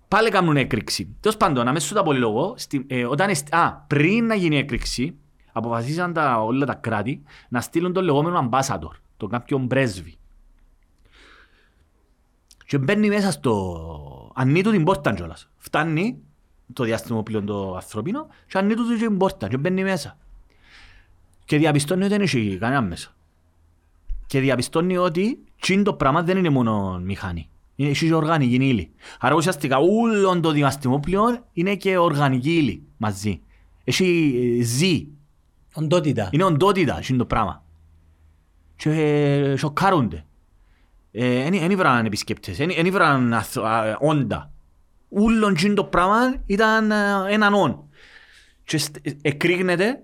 πάλι κάνουν έκρηξη. Τέλος πάντων, αμέσως τα πολυλογώ, στη, ε, όταν, εσ- α, πριν να γίνει έκρηξη, αποφασίσαν τα, όλα τα κράτη να στείλουν τον λεγόμενο ambassador, τον κάποιον πρέσβη. Και μπαίνει μέσα στο... Ανοίγει του την πόρτα κιόλας. Φτάνει το διαστημόπλαιο το ανθρωπίνο και ανοίγει του την πόρτα και μπαίνει μέσα. Και διαπιστώνει ότι δεν έχει κανένα μέσα. Και διαπιστώνει ότι τσιν το πράγμα δεν είναι μόνο μηχανή. Είναι έχει και οργανική ύλη. Άρα ουσιαστικά όλο το διαστημόπλαιο είναι και οργανική ύλη μαζί. Έχει ε, ζει. Οντότητα. Είναι οντότητα τσιν το πράγμα. Και ε, σοκάρονται. Δεν ήβραν επισκέπτες, δεν ήβραν αθ- α, όντα. Ούλον τσιν το πράγμα ήταν ε, έναν όν. Και στ- ε, εκρήγνεται.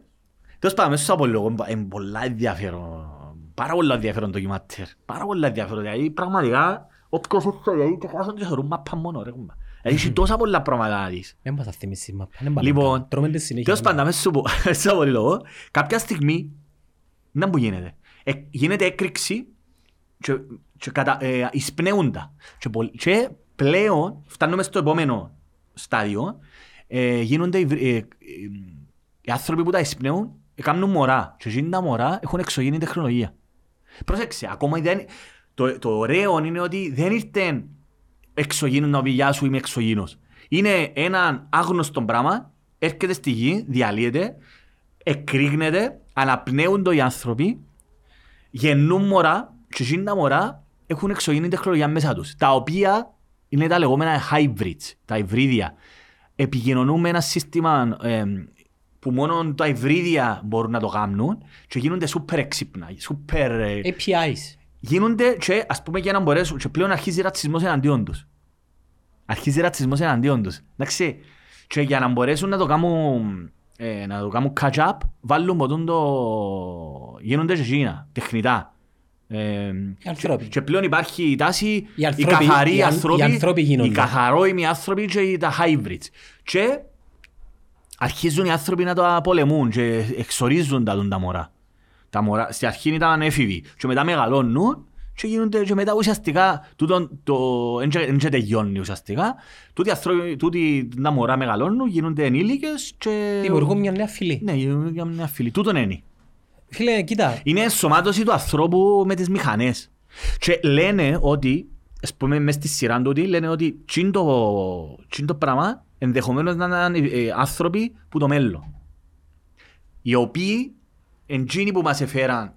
Τέλος πάντων, μέσα στο απολόγο είναι πολλά ενδιαφέρον. Πάρα πολλά ενδιαφέρον ντοκιμάτερ. Πάρα πολλά ενδιαφέρον. Δηλαδή, πραγματικά, όποιος ήρθε, δηλαδή, και χάσαν και θεωρούν μάπα μόνο, ρε κουμπά. Δηλαδή, έχει τόσα πολλά πράγματα να δεις. Δεν μας θα θυμίσεις η μάπα. δεν πάμε Λοιπόν, καν. Τρώμε τη συνέχεια. Τέλος πάντων, μέσα στο- μέσα στο απολόγο, κάποια στιγμή, να που γίνεται. Ε, γίνεται έκρηξη και, και κατα, ε, εισπνέουντα. Και, πολ- και πλέον φτάνουμε στο επόμενο στάδιο. Ε, γίνονται οι, βρ- ε, ε, οι άνθρωποι που τα εισπνέουν ε, κάνουν μωρά. Και εκείνα τα μωρά έχουν εξωγήινη τεχνολογία. Πρόσεξε, ακόμα δεν, το, το ωραίο είναι ότι δεν ήρθε εξωγήινος να πει γεια σου είμαι εξωγήινος. Είναι ένα άγνωστο πράγμα, έρχεται στη γη, διαλύεται, εκρήγνεται, αναπνέουν το οι άνθρωποι, γεννούν μωρά και εκείνα τα μωρά έχουν εξωγήινη τεχνολογία μέσα τους, τα οποία είναι τα λεγόμενα hybrids, τα υβρίδια. επικοινωνούν με ένα σύστημα ε, που μόνο τα υβρίδια μπορούν να το κάνουν και γίνονται σούπερ έξυπνα, σούπερ... ε, APIs. γίνονται και ας πούμε για να μπορέσουν και πλέον αρχίζει ρατσισμός εναντίον τους. Αρχίζει ρατσισμός εναντίον τους. Εντάξει, και για να μπορέσουν να το κάνουν, ε, να το κάνουν catch up, βάλουν ποτούν το... γίνονται και εκείνα, τεχνητά. Ε, Οι άνθρωποι. και πλέον υπάρχει η τάση, Οι οι ανθρώποι- καθαροί οι αν- άνθρωποι, οι άνθρωποι γίνονται. οι καθαρόιμοι άνθρωποι και οι- τα hybrids. Και αρχίζουν οι άνθρωποι να τα πολεμούν και εξορίζουν τα, τα μωρά. Τα μωρά, στη αρχή ήταν έφηβοι και μετά μεγαλώνουν και γίνονται και μετά ουσιαστικά τούτο το δεν τελειώνει ουσιαστικά. Τούτοι οι άνθρωποι, τούτοι τα μωρά μεγαλώνουν, γίνονται ενήλικες και... Δημιουργούν μια νέα φυλή. Ναι, γίνουν για μια φίλη. Τούτον είναι. Φίλε, κοίτα. Είναι ενσωμάτωση του ανθρώπου με τις μηχανές. Και λένε ότι, ας πούμε μες στη σειρά του ότι λένε ότι τσιν το, τσιν το πράγμα ενδεχομένως να είναι ε, άνθρωποι που το μέλλον. Οι οποίοι εντζίνοι που μας έφεραν.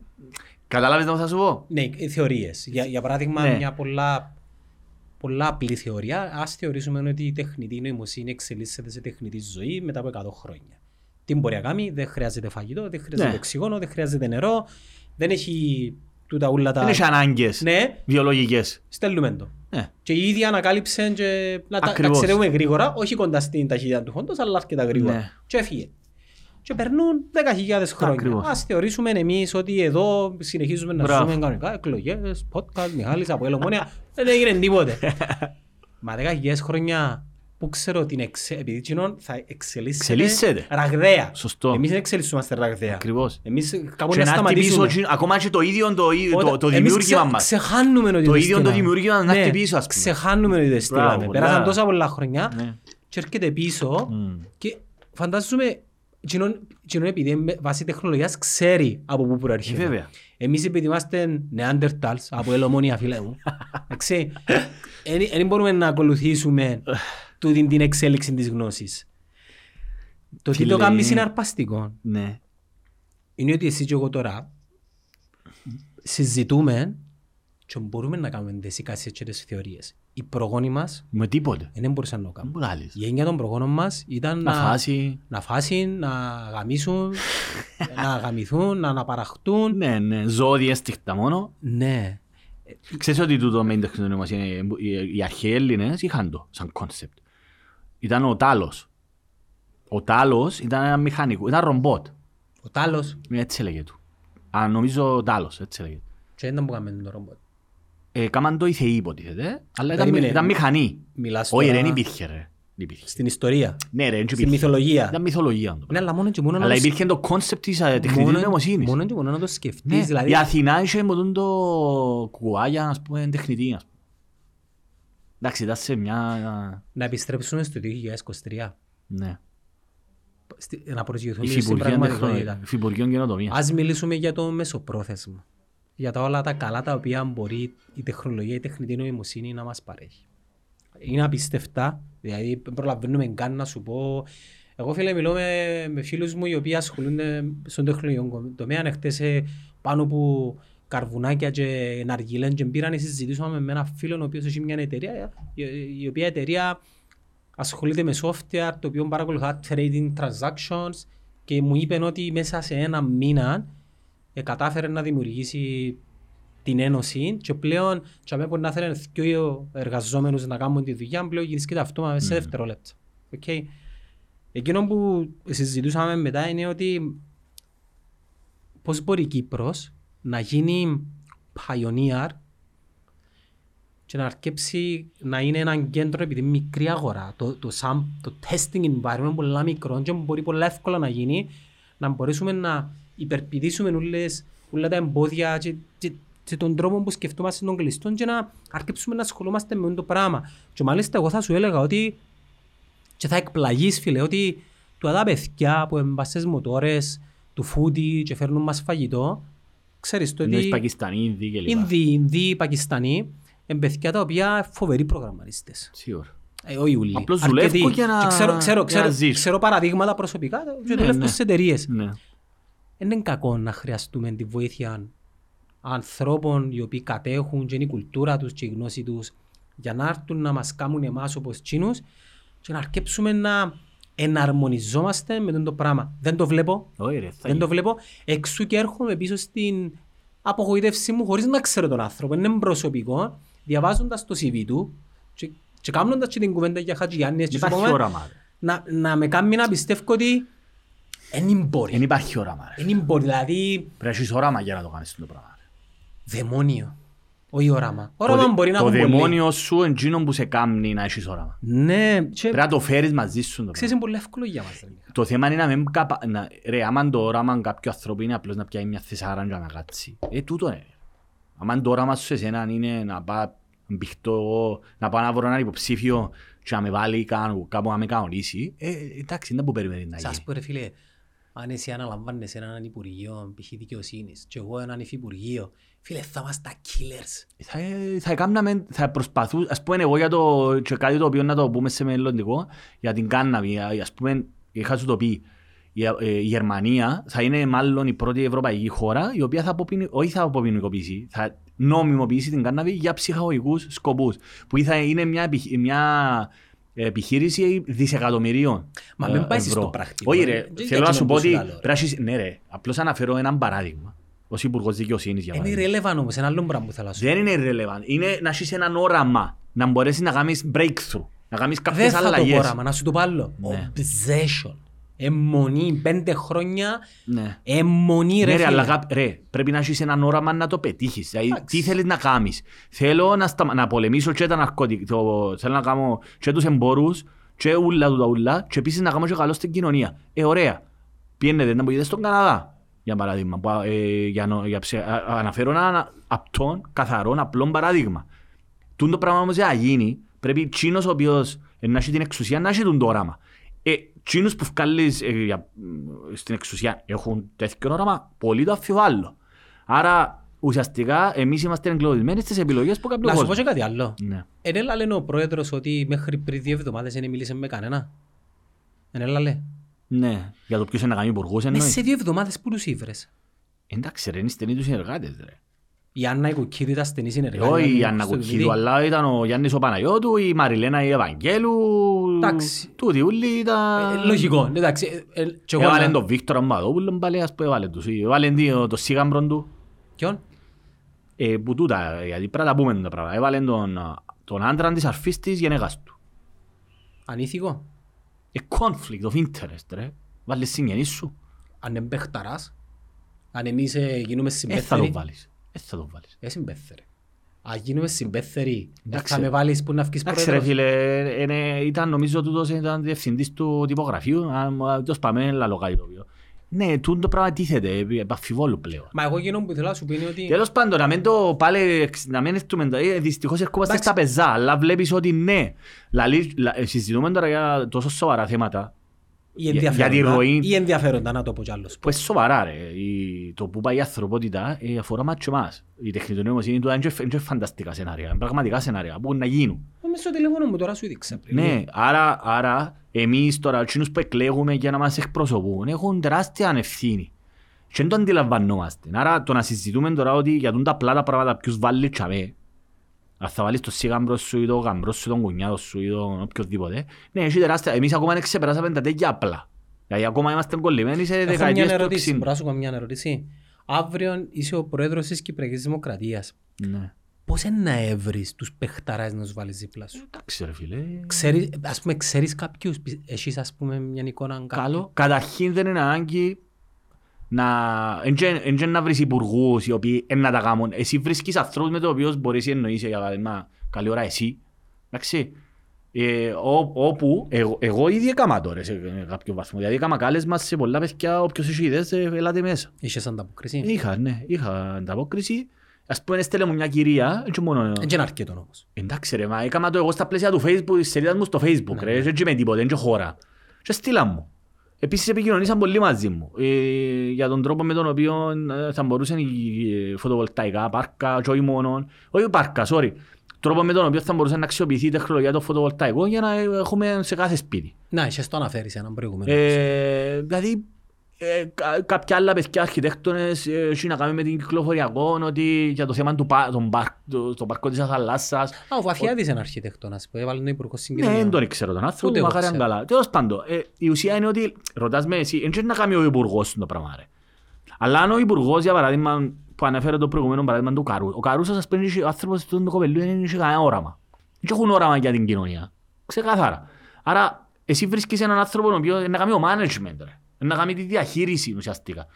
Κατάλαβες τι θα σου πω; Ναι, οι θεωρίες. Για, για παράδειγμα, Ναι. μια πολλά, πολλά απλή θεωρία. Ας θεωρήσουμε ότι η τεχνητή νοημοσύνη εξελίσσεται σε τεχνητή ζωή μετά από 100 χρόνια. Τι μπορεί να κάνει, δεν χρειάζεται φαγητό, δεν χρειάζεται Ναι. οξυγόνο, δεν χρειάζεται νερό, δεν έχει τούτα ούλα τα... Δεν έχει ανάγκες Ναι, βιολογικές. στέλνουμε το. Ναι. Και η ίδια ανακάλυψε και να τα Ακριβώς. ταξιδεύουμε γρήγορα, όχι κοντά στην ταχύτητα του χόντος, αλλά αρκετά γρήγορα. Ναι. Και έφυγε. Και περνούν 10.000 χρόνια. Ακριβώς. Ας θεωρήσουμε εμείς ότι εδώ συνεχίζουμε να Μπράβο. ζούμε κανονικά, εκλογές, podcast, Μιχάλης, από Ελομόνια, δεν έγινε τίποτε. Μα 10.000 χρόνια που ξέρω την εξε... επειδή κοινών θα εξελίσσεται, Εξελίσσεται. ραγδαία. Σωστό. Εμείς δεν εξελισσόμαστε ραγδαία. Ακριβώς. Εμείς κάπου Και να να έρθει πίσω, σταματήσουμε. τσιν- ακόμα και το ίδιο το, το, το Εμείς δημιούργημα ξε- μας. Ξεχάνουμε ότι Το το ίδιο το στείλαμε. δημιούργημα να έρθει Ναι, πίσω, ας πούμε. Ξεχάνουμε ότι το στείλαμε. Μπράβο, Πέρασαν ναι. τόσα πολλά χρόνια Ναι. και έρχεται πίσω Μμ. και φαντάζομαι κοινών, κοινών επειδή είναι βάσει τεχνολογίας ξέρει από πού Ε, προέρχεται. Βέβαια. Εμείς επειδή είμαστε Neanderthals από ελομόνια φίλε μου, εντάξει, δεν μπορούμε να ακολουθήσουμε τούτη την εξέλιξη της γνώσης. Το τι Φίλε, το κάνεις είναι- συναρπαστικό Ναι. είναι ότι εσύ και εγώ τώρα συζητούμε και μπορούμε να κάνουμε τις εικασίες και τις θεωρίες. Οι προγόνοι μας Με τίποτε. δεν μπορούσαν να το Δεν κάνουν. μπορείς να λες. Η έννοια των προγόνων μας ήταν Να να, φάσει. να φάσουν, να γαμίσουν, να γαμηθούν, να αναπαραχτούν. Ναι, ναι. Ζώδια ένστικτα μόνο. Ναι. Ξέρεις ότι τούτο με την τεχνητή νοημοσύνη οι- οι αρχαίοι Έλληνες είχαν το σαν concept. Ήταν ο Τάλως. Ο Τάλως ήταν ένα μηχανικό, ήταν ρομπότ. Ο Τάλως Έτσι έλεγε του. Α, νομίζω ο Τάλως, έτσι έλεγε. και δεν που κάνουμε το ρομπότ. Ε, κάμαν το οι θεοί υποτίθεται, αλλά ήταν, Περίμενε. ήταν μηχανή. Μιλάς Όχι τώρα ρε, δεν υπήρχε ρε. Δεν υπήρχε. στην ιστορία, Ναι ρε, δεν στην υπήρχε. μυθολογία. Ήταν μυθολογία. το Ναι, αλλά μόνο και μόνο να Αλλά το σκ- υπήρχε το concept της ε, τεχνητής μόνο- νοημοσύνης. Μόνο και μόνο να το σκεφτείς. Ναι, Δηλαδή, Η Αθηνά είχε με τον το κουκουβάγια, ας πούμε, τεχνητή. ας πούμε. Εντάξει, ήταν σε μια... να επιστρέψουμε στο 2023. Ναι. Στη- Να προσγειωθούμε στην Υφυπουργείο πραγματικότητα. τεχνο- Υφυπουργείο καινοτομίας. Ας μιλήσουμε για το μεσοπρόθεσμο. Για τα όλα τα καλά τα οποία μπορεί η τεχνολογία, η τεχνητή νοημοσύνη να μας παρέχει. Είναι απίστευτα, δηλαδή δεν προλαβαίνουμε καν να σου πω. Εγώ φίλε μιλώ με, με φίλους μου οι οποίοι ασχολούνται στον τεχνολογικό τομέα. Εχθές ε, πάνω από καρβουνάκια και ναργιλέν και πήραν συζητήσαμε με έναν φίλο ο οποίος έχει μια εταιρεία η, η οποία εταιρεία ασχολείται με software το οποίο παρακολουθά trading transactions και μου είπε ότι μέσα σε ένα μήνα ε, κατάφερε να δημιουργήσει την ένωση και πλέον και αμέ που να θέλουν δύο εργαζόμενους να κάνουν τη δουλειά πλέον γυρίσκεται αυτό μέσα σε δευτερόλεπτα. Okay. Εκείνο που συζητούσαμε μετά είναι ότι πώς μπορεί η Κύπρος να γίνει pioneer και να αρκέψει να είναι ένα κέντρο επειδή είναι μικρή αγορά. Το, το, sam- το testing environment είναι πολλά μικρό και μπορεί πολλά εύκολα να γίνει να μπορέσουμε να υπερπηδήσουμε όλες, όλα τα εμπόδια και, και, και τον τρόπο που σκεφτόμαστε των κλειστών και να αρκέψουμε να ασχολούμαστε με αυτό το πράγμα. Και μάλιστα εγώ θα σου έλεγα ότι και θα εκπλαγείς φίλε ότι του τα παιδιά που είναι στις μοτόρες του φούτι και φέρνουν μας φαγητό ξέρεις το Εννοείς ότι Πακιστανοί, Ινδοί κλπ. Ινδοί, Ινδοί, Πακιστανοί είναι παιδιά τα οποία φοβεροί προγραμματιστές. Σίγουρα. Ε, όχι όλοι. Απλώς Αρκετοί. δουλεύουν για να- Και ξέρω, ξέρω, για να ξέρω, ζήσουν. ξέρω παραδείγματα προσωπικά και Ναι, δουλεύουν ναι. στις εταιρείες. Ναι. Δεν είναι κακό να χρειαστούμε τη βοήθεια ανθρώπων οι οποίοι κατέχουν και είναι η κουλτούρα τους και η γνώση τους για να έρθουν να μας κάνουν εμάς όπως τσίνους και να αρκέψουμε να εναρμονιζόμαστε με τον το πράγμα. Δεν το βλέπω. Όχι ρε, θα Δεν το βλέπω. Εξού και έρχομαι πίσω στην απογοήτευσή μου χωρίς να ξέρω τον άνθρωπο. Είναι προσωπικό. Διαβάζοντας το CV του και, και κάνοντας και την κουβέντα για Χατζηγιάννης και Υπάρχει σου πούμε, όραμα. ρε. να, να με κάνει να πιστεύω ότι δεν μπορεί. Δεν υπάρχει όραμα. ρε. Δεν μπορεί. Δηλαδή Πρέπει να έχεις όραμα για να το κάνεις το πράγμα. ρε. δαιμόνιο. Όχι όραμα. Όραμα Το- μπορεί να Το έχουν πολλοί. δαιμόνιο σου είναι εκείνο που σε κάνει να έχεις όραμα. Ναι, και Πρέπει να το φέρεις μαζί σου. το ξέρεις πράγμα. είναι πολύ εύκολο για μας. ρε. Το θέμα είναι να μην καπα... να... Ρε, άμα το όραμα κάποιου ανθρώπου είναι απλώς να πιάει μια θεσάρα για να κάτσει. Ε, τούτο είναι. Άμα το όραμα σου σε εσένα είναι να πάω μπηχτώ εγώ, να πάω να βρω έναν υποψήφιο και να με βάλει κάπου, κάπου να με κανονίσει, ε, εντάξει, είναι που περιμένεις να Σας γίνει. πω ρε φίλε, αν εσύ αναλαμβάνεις έναν υπουργείο, π.χ. δικαιοσύνης, και εγώ έναν υφυπουργείο, φίλε θα είμαστε τα killers. Θα, θα, έκαναμε- θα προσπαθού, ας πούμε εγώ για το, και κάτι το οποίο να το πούμε σε μελλοντικό, για την κάναβη, ας πούμε, είχα σου το πει, η, ε, η Γερμανία θα είναι μάλλον η πρώτη ευρωπαϊκή χώρα η οποία θα αποποινι, όχι θα αποποινικοποιήσει, θα νομιμοποιήσει την κάναβη για ψυχαγωγικούς σκοπούς, που θα είναι μια, επιχ- μια επιχείρηση δισεκατομμυρίων Μα ε, μην πάει ευρώ. στο πρακτικό, Όχι ρε. ρε, Δεν θέλω να σου είναι πω τόσο ότι καλό, ρε. πρέπει να έχεις- ναι ρε, απλώς αναφέρω έναν παράδειγμα. Ως Υπουργός Δικαιοσύνης για Είναι παράδειγμα. irrelevant όμως, ένα άλλο πράγμα που θέλω να σου πω. Δεν είναι relevant. Είναι να έχεις έναν όραμα. Να μπορέσεις να κάνεις breakthrough. Να κάνεις Δεν κάποιες θα το πω αλλαγές. όραμα, να σου το πάλω. Ναι. Obsession. Εμμονή, πέντε χρόνια, Ναι. εμμονή ρε Ναι, ρε, φίλε. αλλά γα- ρε, πρέπει να έχεις έναν όραμα να το πετύχεις. Δηλαδή, τι θέλεις να κάνεις; Θέλω να, σταμα- να πολεμήσω και τα ναρκωτικά. Το... Θέλω να κάνω και τους εμπόρους και ούλα του τα ούλα και επίσης να κάνω και καλό στην κοινωνία. Ε, ωραία. Πιένετε να μπορείτε στον Καναδά, για παράδειγμα. Που, ε, για, νο- για ψε- α- α- αναφέρω ένα απτόν, καθαρό, απλό παράδειγμα. Τούν το πράγμα όμως για να γίνει, πρέπει τσίνος ο οποίος ε, να έχει την εξουσία να έχει τον το όραμα. Ε, τσίνος που βγάλεις ε, για- μ, στην εξουσία έχουν τέτοιο όραμα, πολύ το αφιβάλλω. Άρα ουσιαστικά εμείς είμαστε εγκλωβισμένοι στις επιλογές που κάποιος Να σου πω κόσμο. και κάτι άλλο. Ναι. Εν έλα λένε ο πρόεδρος ότι μέχρι πριν δύο εβδομάδες δεν μίλησε με κανένα; Εν έλα λέει. Ναι, για το ποιος είναι να κάνει υπουργούς Μέσα εννοείς. σε δύο εβδομάδες που τους ήβρες. Εντάξει ρε, είναι στενοί τους συνεργάτες ρε. Η Άννα η Κουκίδου ήταν στενή συνεργάτη. Όχι η ήταν Άννα στο Κουκίδου, DVD. αλλά ήταν ο Γιάννης ο Παναγιώτου, η Μαριλένα η Ευαγγέλου, Εντάξει. τούτοι ούλοι ήταν... Ε, Λογικό, εντάξει. ε, ε, και εγώ Έβαλε να- τον Βίκτορα Μαδόπουλο πάλι, ας πούμε, έβαλε τους. Έβαλε τι- το σίγαμπρον του. Ποιον; Ε, που τούτα, γιατί πρέπει να τα πούμε τα πράγματα. Έβαλε τον, τον άντρα της αρφής της γενέγας του. Ανήθικο. Ε, conflict of interest, ρε. Βάλες συγγενείς σου. Αν είναι παιχταράς. Αν εμείς ε, γίνουμε Ε, θα συμπέθεροι. το βάλεις. Ε, θα το βάλεις. Ε, συμπέθεροι. Αν γίνουμε συμπέθεροι, ε, Εντάξει. θα με βάλεις που να βγεις Εντάξει ρε πρόεδρος. φίλε, ε, είναι- ήταν νομίζω τούτος ήταν διευθυντής του τυπογραφείου. Αν τους πάμε λαλό κάτι το οποίο. Ναι, τούτο το πράγμα τίθεται, ε, επαφιβόλου πλέον. Μα εγώ εκείνο που θέλω να σου πει είναι ότι... Τέλος πάντων, να μην το πάλι, εξ- να μην έρθουμε, ε, δυστυχώς ερχόμαστε Εντάξει. στα πεζά, αλλά βλέπεις ότι ναι, λαλή, λα, ε, συζητούμε τώρα για τόσο σοβαρά θέματα, Ή για- για τη ενδιαφέροντα, ροή- ή ενδιαφέροντα, να το πω κι άλλος. που είναι σοβαρά ρε, η, το που πάει η ανθρωπότητα ε, αφορά μας και εμάς. Η τεχνητή νοημοσύνη του είναι και- είναι και φανταστικά σενάρια, είναι πραγματικά σενάρια, που να γίνουν. Ε, Μες στο τηλέφωνο μου τώρα σου έδειξα πριν. Ναι, άρα, άρα εμείς τώρα, εκείνους που εκλέγουμε για να μας εκπροσωπούν, έχουν τεράστια ευθύνη. Και δεν το αντιλαμβανόμαστε. Άρα το να συζητούμε τώρα ότι για τούν τα απλά τα πράγματα ποιους βάλει τσαμέ, αν θα βάλεις το σίγαμπρο σου ή το γαμπρό σου, τον κουνιάδο σου ή τον οποιοδήποτε, ναι, έχει τεράστια. Εμείς ακόμα δεν ξεπεράσαμε τα τέτοια απλά. Δηλαδή ακόμα είμαστε κολλημένοι σε Έχω μια δεκαετίες του ερώτηση, 60. μπορώ να σου κάνω μια ερώτηση. Αύριο είσαι ο πρόεδρος της Κυπριακής Δημοκρατίας. Ναι. Πώς είναι να έβρεις τους παιχταράς να τους βάλεις δίπλα σου; Εντάξει ρε φίλε. Ξέρεις, ας πούμε, ξέρεις κάποιους, έχεις ας πούμε μια εικόνα κάποιου. Καλό. Καταρχήν δεν είναι ανάγκη να... εν και- εν και να βρεις υπουργούς οι οποίοι εν να τα κάνουν. Εσύ βρίσκεις ανθρώπους με το οποίο μπορείς να εννοείσαι για παράδειγμα καλή ώρα εσύ. Εντάξει. Ε, ό- όπου εγώ, εγώ ήδη έκαμα τώρα σε κάποιο βαθμό. Δηλαδή έκαμα κάλεσμα σε πολλά παιδιά όποιος έχει ιδέες ε, ελάτε μέσα. Είχες ανταποκρίση. Είχα, ναι, είχα ανταπόκριση. Ας πούμε έστελε μου μια κυρία, έτσι μόνο... Δεν είναι αρκετό όμως. Εντάξει ρε, μα έκανα το εγώ στα πλαίσια του facebook, της σελίδας μου στο facebook Ναι, ρε, δεν με τίποτε, δεν και χώρα. Και στείλα μου. Επίσης επικοινωνήσαν πολύ μαζί μου ε, για τον τρόπο με τον οποίο ε, θα μπορούσαν οι ε, φωτοβολταϊκά πάρκα και όχι μόνο, όχι πάρκα, sorry, τρόπο με τον οποίο θα μπορούσε να αξιοποιηθεί η τεχνολογία το φωτοβολταϊκό για να έχουμε σε κάθε σπίτι. Να, είχες το αναφέρεις έναν προηγούμενο. Ε, δηλαδή, ε, κα- κάποια άλλα παιδιά αρχιτέκτονες ε, έχει να κάνει με την κυκλοφοριακό, ότι για το θέμα του πα- των πάρ- του- στο πάρκο της θαλάσσας. Α, ο Βαφιάδης είναι αρχιτέκτονας που έβαλε τον Υπουργό Ναι, Συγκοινωνιών. δεν τον ήξερα τον άνθρωπο, Ούτε εγώ μακάρι αν ξέρω. καλά. Τέλος πάντων, ε, η ουσία είναι ότι ρωτάς με εσύ, δεν ξέρει να κάνει ο υπουργός το πράγμα ρε. Αλλά αν ο υπουργός, για παράδειγμα, που ανέφερε το προηγούμενο παράδειγμα του Καρού, ο Καρούς ας πούμε, ο άνθρωπος του κοπελού δεν είχε κανένα όραμα. Δεν έχουν όραμα για την κοινωνία. Ξεκάθαρα. Άρα, εσύ βρίσκεις έναν άνθρωπο ο οποίος να κάνει ο management, ρε. Να κάνει τη διαχείριση ουσιαστικά.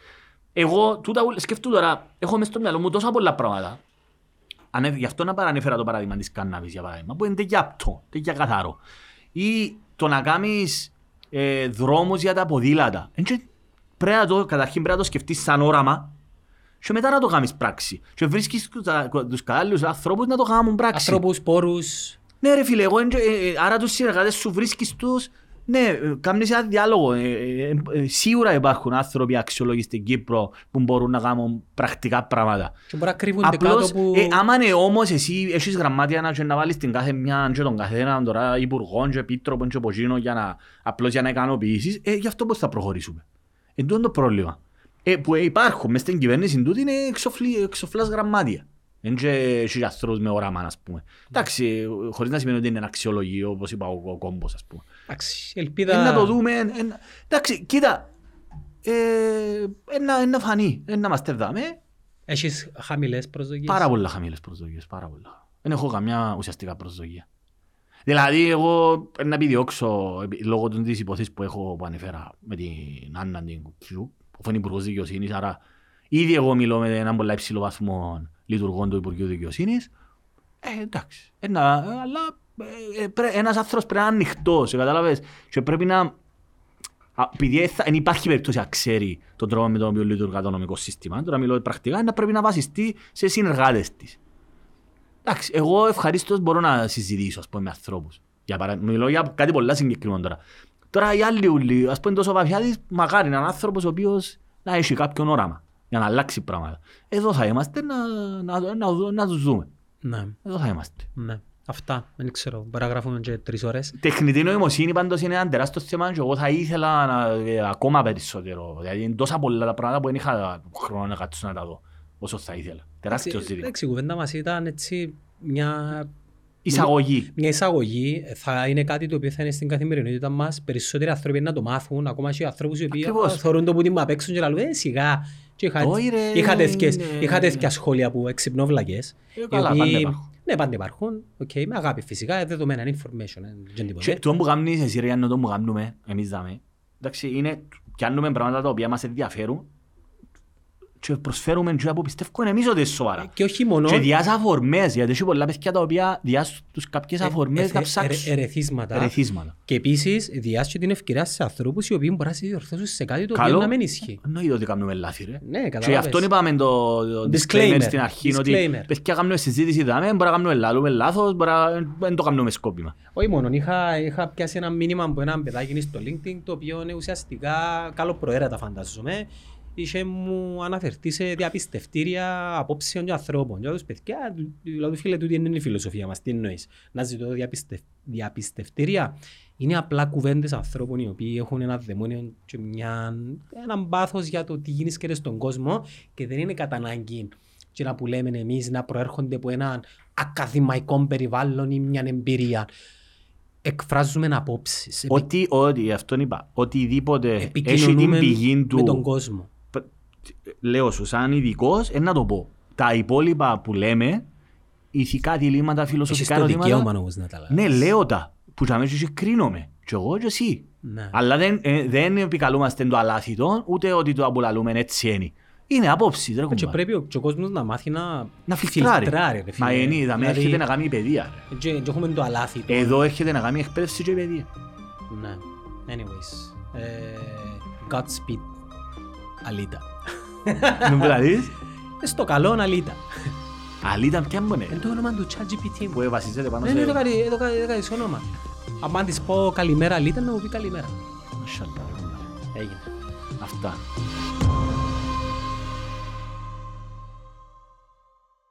Εγώ, τούτα, ούλα- σκεφτού τώρα, έχω μες στο μυαλό μου τόσα πολλά πράγματα. Ανε- Γι' αυτό να παρανέφερα το παράδειγμα της κάναβης, για παράδειγμα, που είναι τέτοια απτό, τέτοια καθαρό. Ή το να κάνεις ε, δρόμους για τα ποδήλατα. Εν και Πρέπει να το, καταρχήν πρέπει να το σκεφτείς σαν όραμα και μετά να το κάνεις πράξη. Και βρίσκεις τους, τα- τους κατάλληλους ανθρώπους να το κάνουν πράξη. Ανθρώπους, πόρους. Ναι ρε φίλε, εγώ, εν- ε, ε, άρα τους συνεργάτες σου βρίσκεις τους, ναι, ε, κάνεις ένα διάλογο. Ε, ε, ε, σίγουρα υπάρχουν άνθρωποι αξιολόγοι στην Κύπρο που μπορούν να κάνουν πρακτικά πράγματα. Και μπορεί να κρύβονται Απλώς, κάτω που... ε, άμα είναι όμως εσύ έχεις γραμμάτια να, και να βάλεις την κάθε μια και τον καθένα τώρα υπουργών και επίτροπων και από εκείνο για να, απλώς για να ικανοποιήσεις, ε, γι' αυτό πώς θα προχωρήσουμε. Εν τούτο το πρόβλημα. Ε, που ε, υπάρχουν μες στην κυβέρνηση τούτη είναι εξοφλή, εξοφλάς γραμμάτια. Δεν και έχει ανθρώπους με όραμα, ας πούμε. Εντάξει, ε, χωρίς να σημαίνει ότι είναι ένα αξιολογείο, όπως είπα ο, ο κόμπος, ας πούμε. Εντάξει, Ε, ελπίδα... να το δούμε. ε, ε, εντάξει, κοίτα. Ε, ε, να, ε, να φανεί, ε, να είμαστε δάμε. Έχεις χαμηλές προσδοκίες; Πάρα πολλά χαμηλές προσδοκίες, πάρα πολλά. Δεν έχω καμιά ουσιαστικά προσδοκία. Δηλαδή, εγώ ε, να επιδιώξω, επί- λόγω του της υποθέσης που έχω που ανέφερα με την Άννα την Κουτσιού, που είναι υπουργός δικαιοσύνης, άρα ήδη εγώ μιλώ με έναν πολλά υψηλό βαθμό λειτουργών του Υπουργείου Δικαιοσύνης. Ε, εντάξει. Ε, να, ε, αλλά ε, ε, πρέ, ένας άνθρωπος πρέπει να είναι ανοιχτός, ε, κατάλαβες. Και πρέπει να... Α, Επειδή θα- δεν υπάρχει περίπτωση να ξέρει τον τρόπο με τον οποίο λειτουργεί το νομικό σύστημα, τώρα μιλώ πρακτικά, να πρέπει να βασιστεί σε συνεργάτες της. Εντάξει, εγώ ευχαρίστως μπορώ να συζητήσω ας πούμε, με ανθρώπους. Για παρά... Μιλώ για κάτι πολλά συγκεκριμένο τώρα. Τώρα οι άλλοι ούλοι, ας πούμε τόσο Παπιάδης, μακάρι είναι ένας άνθρωπος ο οποίος να έχει κάποιον όραμα για να αλλάξει πράγματα. Εδώ θα είμαστε να, να, να, να, να τους δούμε. Ναι, Εδώ θα είμαστε. ναι. Αυτά, δεν ξέρω. Μπορεί να γράφουμε και τρεις ώρες. Τεχνητή νοημοσύνη πάντως είναι ένα τεράστιο θέμα και εγώ θα ήθελα να, ε, ακόμα περισσότερο. Δηλαδή είναι τόσα πολλά τα πράγματα που δεν είχα χρόνο να κάτσω να τα δω όσο θα ήθελα. Τεράστιος Εντάξει, ζήτημα. Εντάξει, η κουβέντα μας ήταν έτσι μια, Εισαγωγή. μια εισαγωγή. Θα είναι κάτι το οποίο θα είναι στην καθημερινότητα μας. Περισσότεροι άνθρωποι να το μάθουν, ακόμα και οι ανθρώπους οι οποίοι Ακριβώς. θεωρούν το που την απ' έξω και λαλούν, ε, σιγά. Και είχα, Όχι, ρε, είχα, τέτοιες, ναι. είχα τέτοια σχόλια που εξυπνόβλακες. Ε, οι καλά, οποίοι- πάντα υπάρχουν. Ναι, πάντα υπάρχουν. Οκ, με αγάπη φυσικά, ε, δεδομένα, είναι information. ε, δεν τίποτε. Και το που κάνεις εσύ ρε Γιάννη, το που κάνουμε, εμείς δάμε, εντάξει, είναι, πιάνουμε πράγματα τα οποία μας ενδιαφέρουν και προσφέρουμε και που πιστεύω εμείς ότι είναι σοβαρά. Και όχι μόνο Και διάς αφορμές, γιατί έχει πολλά παιδιά τα οποία διάς τους κάποιες αφορμές να ε, ψάξουν ερεθίσματα. ερεθίσματα. Και επίσης διάσει την ευκαιρία σε ανθρώπους οι οποίοι μπορεί να σε διορθώσουν σε κάτι το οποίο Καλό. να μην ισχύει. Εννοείται ότι κάνουμε λάθη ρε. Ναι, Και γι' καταλάβες. αυτό είπαμε το, το Disclaimer. disclaimer στην αρχή, ότι Disclaimer. παιδιά κάνουμε συζήτηση δάμε, μπορεί να κάνουμε λάθος, λάθος, μπορεί να δεν το κάνουμε σκόπιμα. Όχι μόνο, είχα, είχα πιάσει ένα μήνυμα από έναν παιδάκι στο LinkedIn το οποίο είναι ουσιαστικά καλό προαίρετα φαντάζομαι. Είχε μου αναφερθείς σε διαπιστευτήρια απόψεων και ανθρώπων. Και τους παιδιά, του- δηλαδή φίλες τούτη είναι η φιλοσοφία μας, τι εννοείς; Να ζητώ διαπιστευ... διαπιστευτήρια. Είναι απλά κουβέντες ανθρώπων οι οποίοι έχουν ένα δαιμόνιο και μια... έναν πάθος για το τι γίνεται στον κόσμο και δεν είναι κατά ανάγκη και να που λέμε εμείς να προέρχονται από έναν ακαδημαϊκό περιβάλλον ή μια εμπειρία. Εκφράζουμε απόψεις. επι- Ότι, ότι, αυτόν είπα, οτιδήποτε έχει την επικοινωνούμε πηγή με τον του, κόσμο. Λέω σου σαν ειδικός, ε, να το πω. Τα υπόλοιπα που λέμε, ηθικά διλήμματα, Έχεις φιλοσοφικά το ερωτήματα, δικαίωμα όμως να τα λάβεις. ναι, λέω τα, που θα μέσα και κρίνομαι. Και εγώ και εσύ. Ναι. Αλλά δεν, ε, δεν επικαλούμαστε το αλάθητο, ούτε ότι το απολαλούμε έτσι είναι. Είναι απόψη, ρε Και κουμπάρε. πρέπει ο, και ο κόσμος να μάθει να, Να φιλτράρει. φιλτράρει, ρε φίλε. Μα είναι, θα με Δηλαδή, έρχεται να κάνει η παιδεία. ρε. Και, και έχουμε το αλάθη. το- Εδώ έρχεται να κάνει η εκπαίδευση και η παιδεία. Ναι. Anyways. Ε, Godspeed. Αλίτα. Μην μου τα δεις. Ε, Στο καλό αλίτα. Αλίτα ποια μου είναι; Είναι το όνομα του ChatGPT μου. Που βασίζεται πάνω Ναι, ναι, το σε... κάνει, το κάνει, το κάνει σε όνομα. Αν της πω καλημέρα αλίτα, να μου πει καλημέρα. Μασχαλά, ρε κουμπάρε. Έγινε. Αυτά.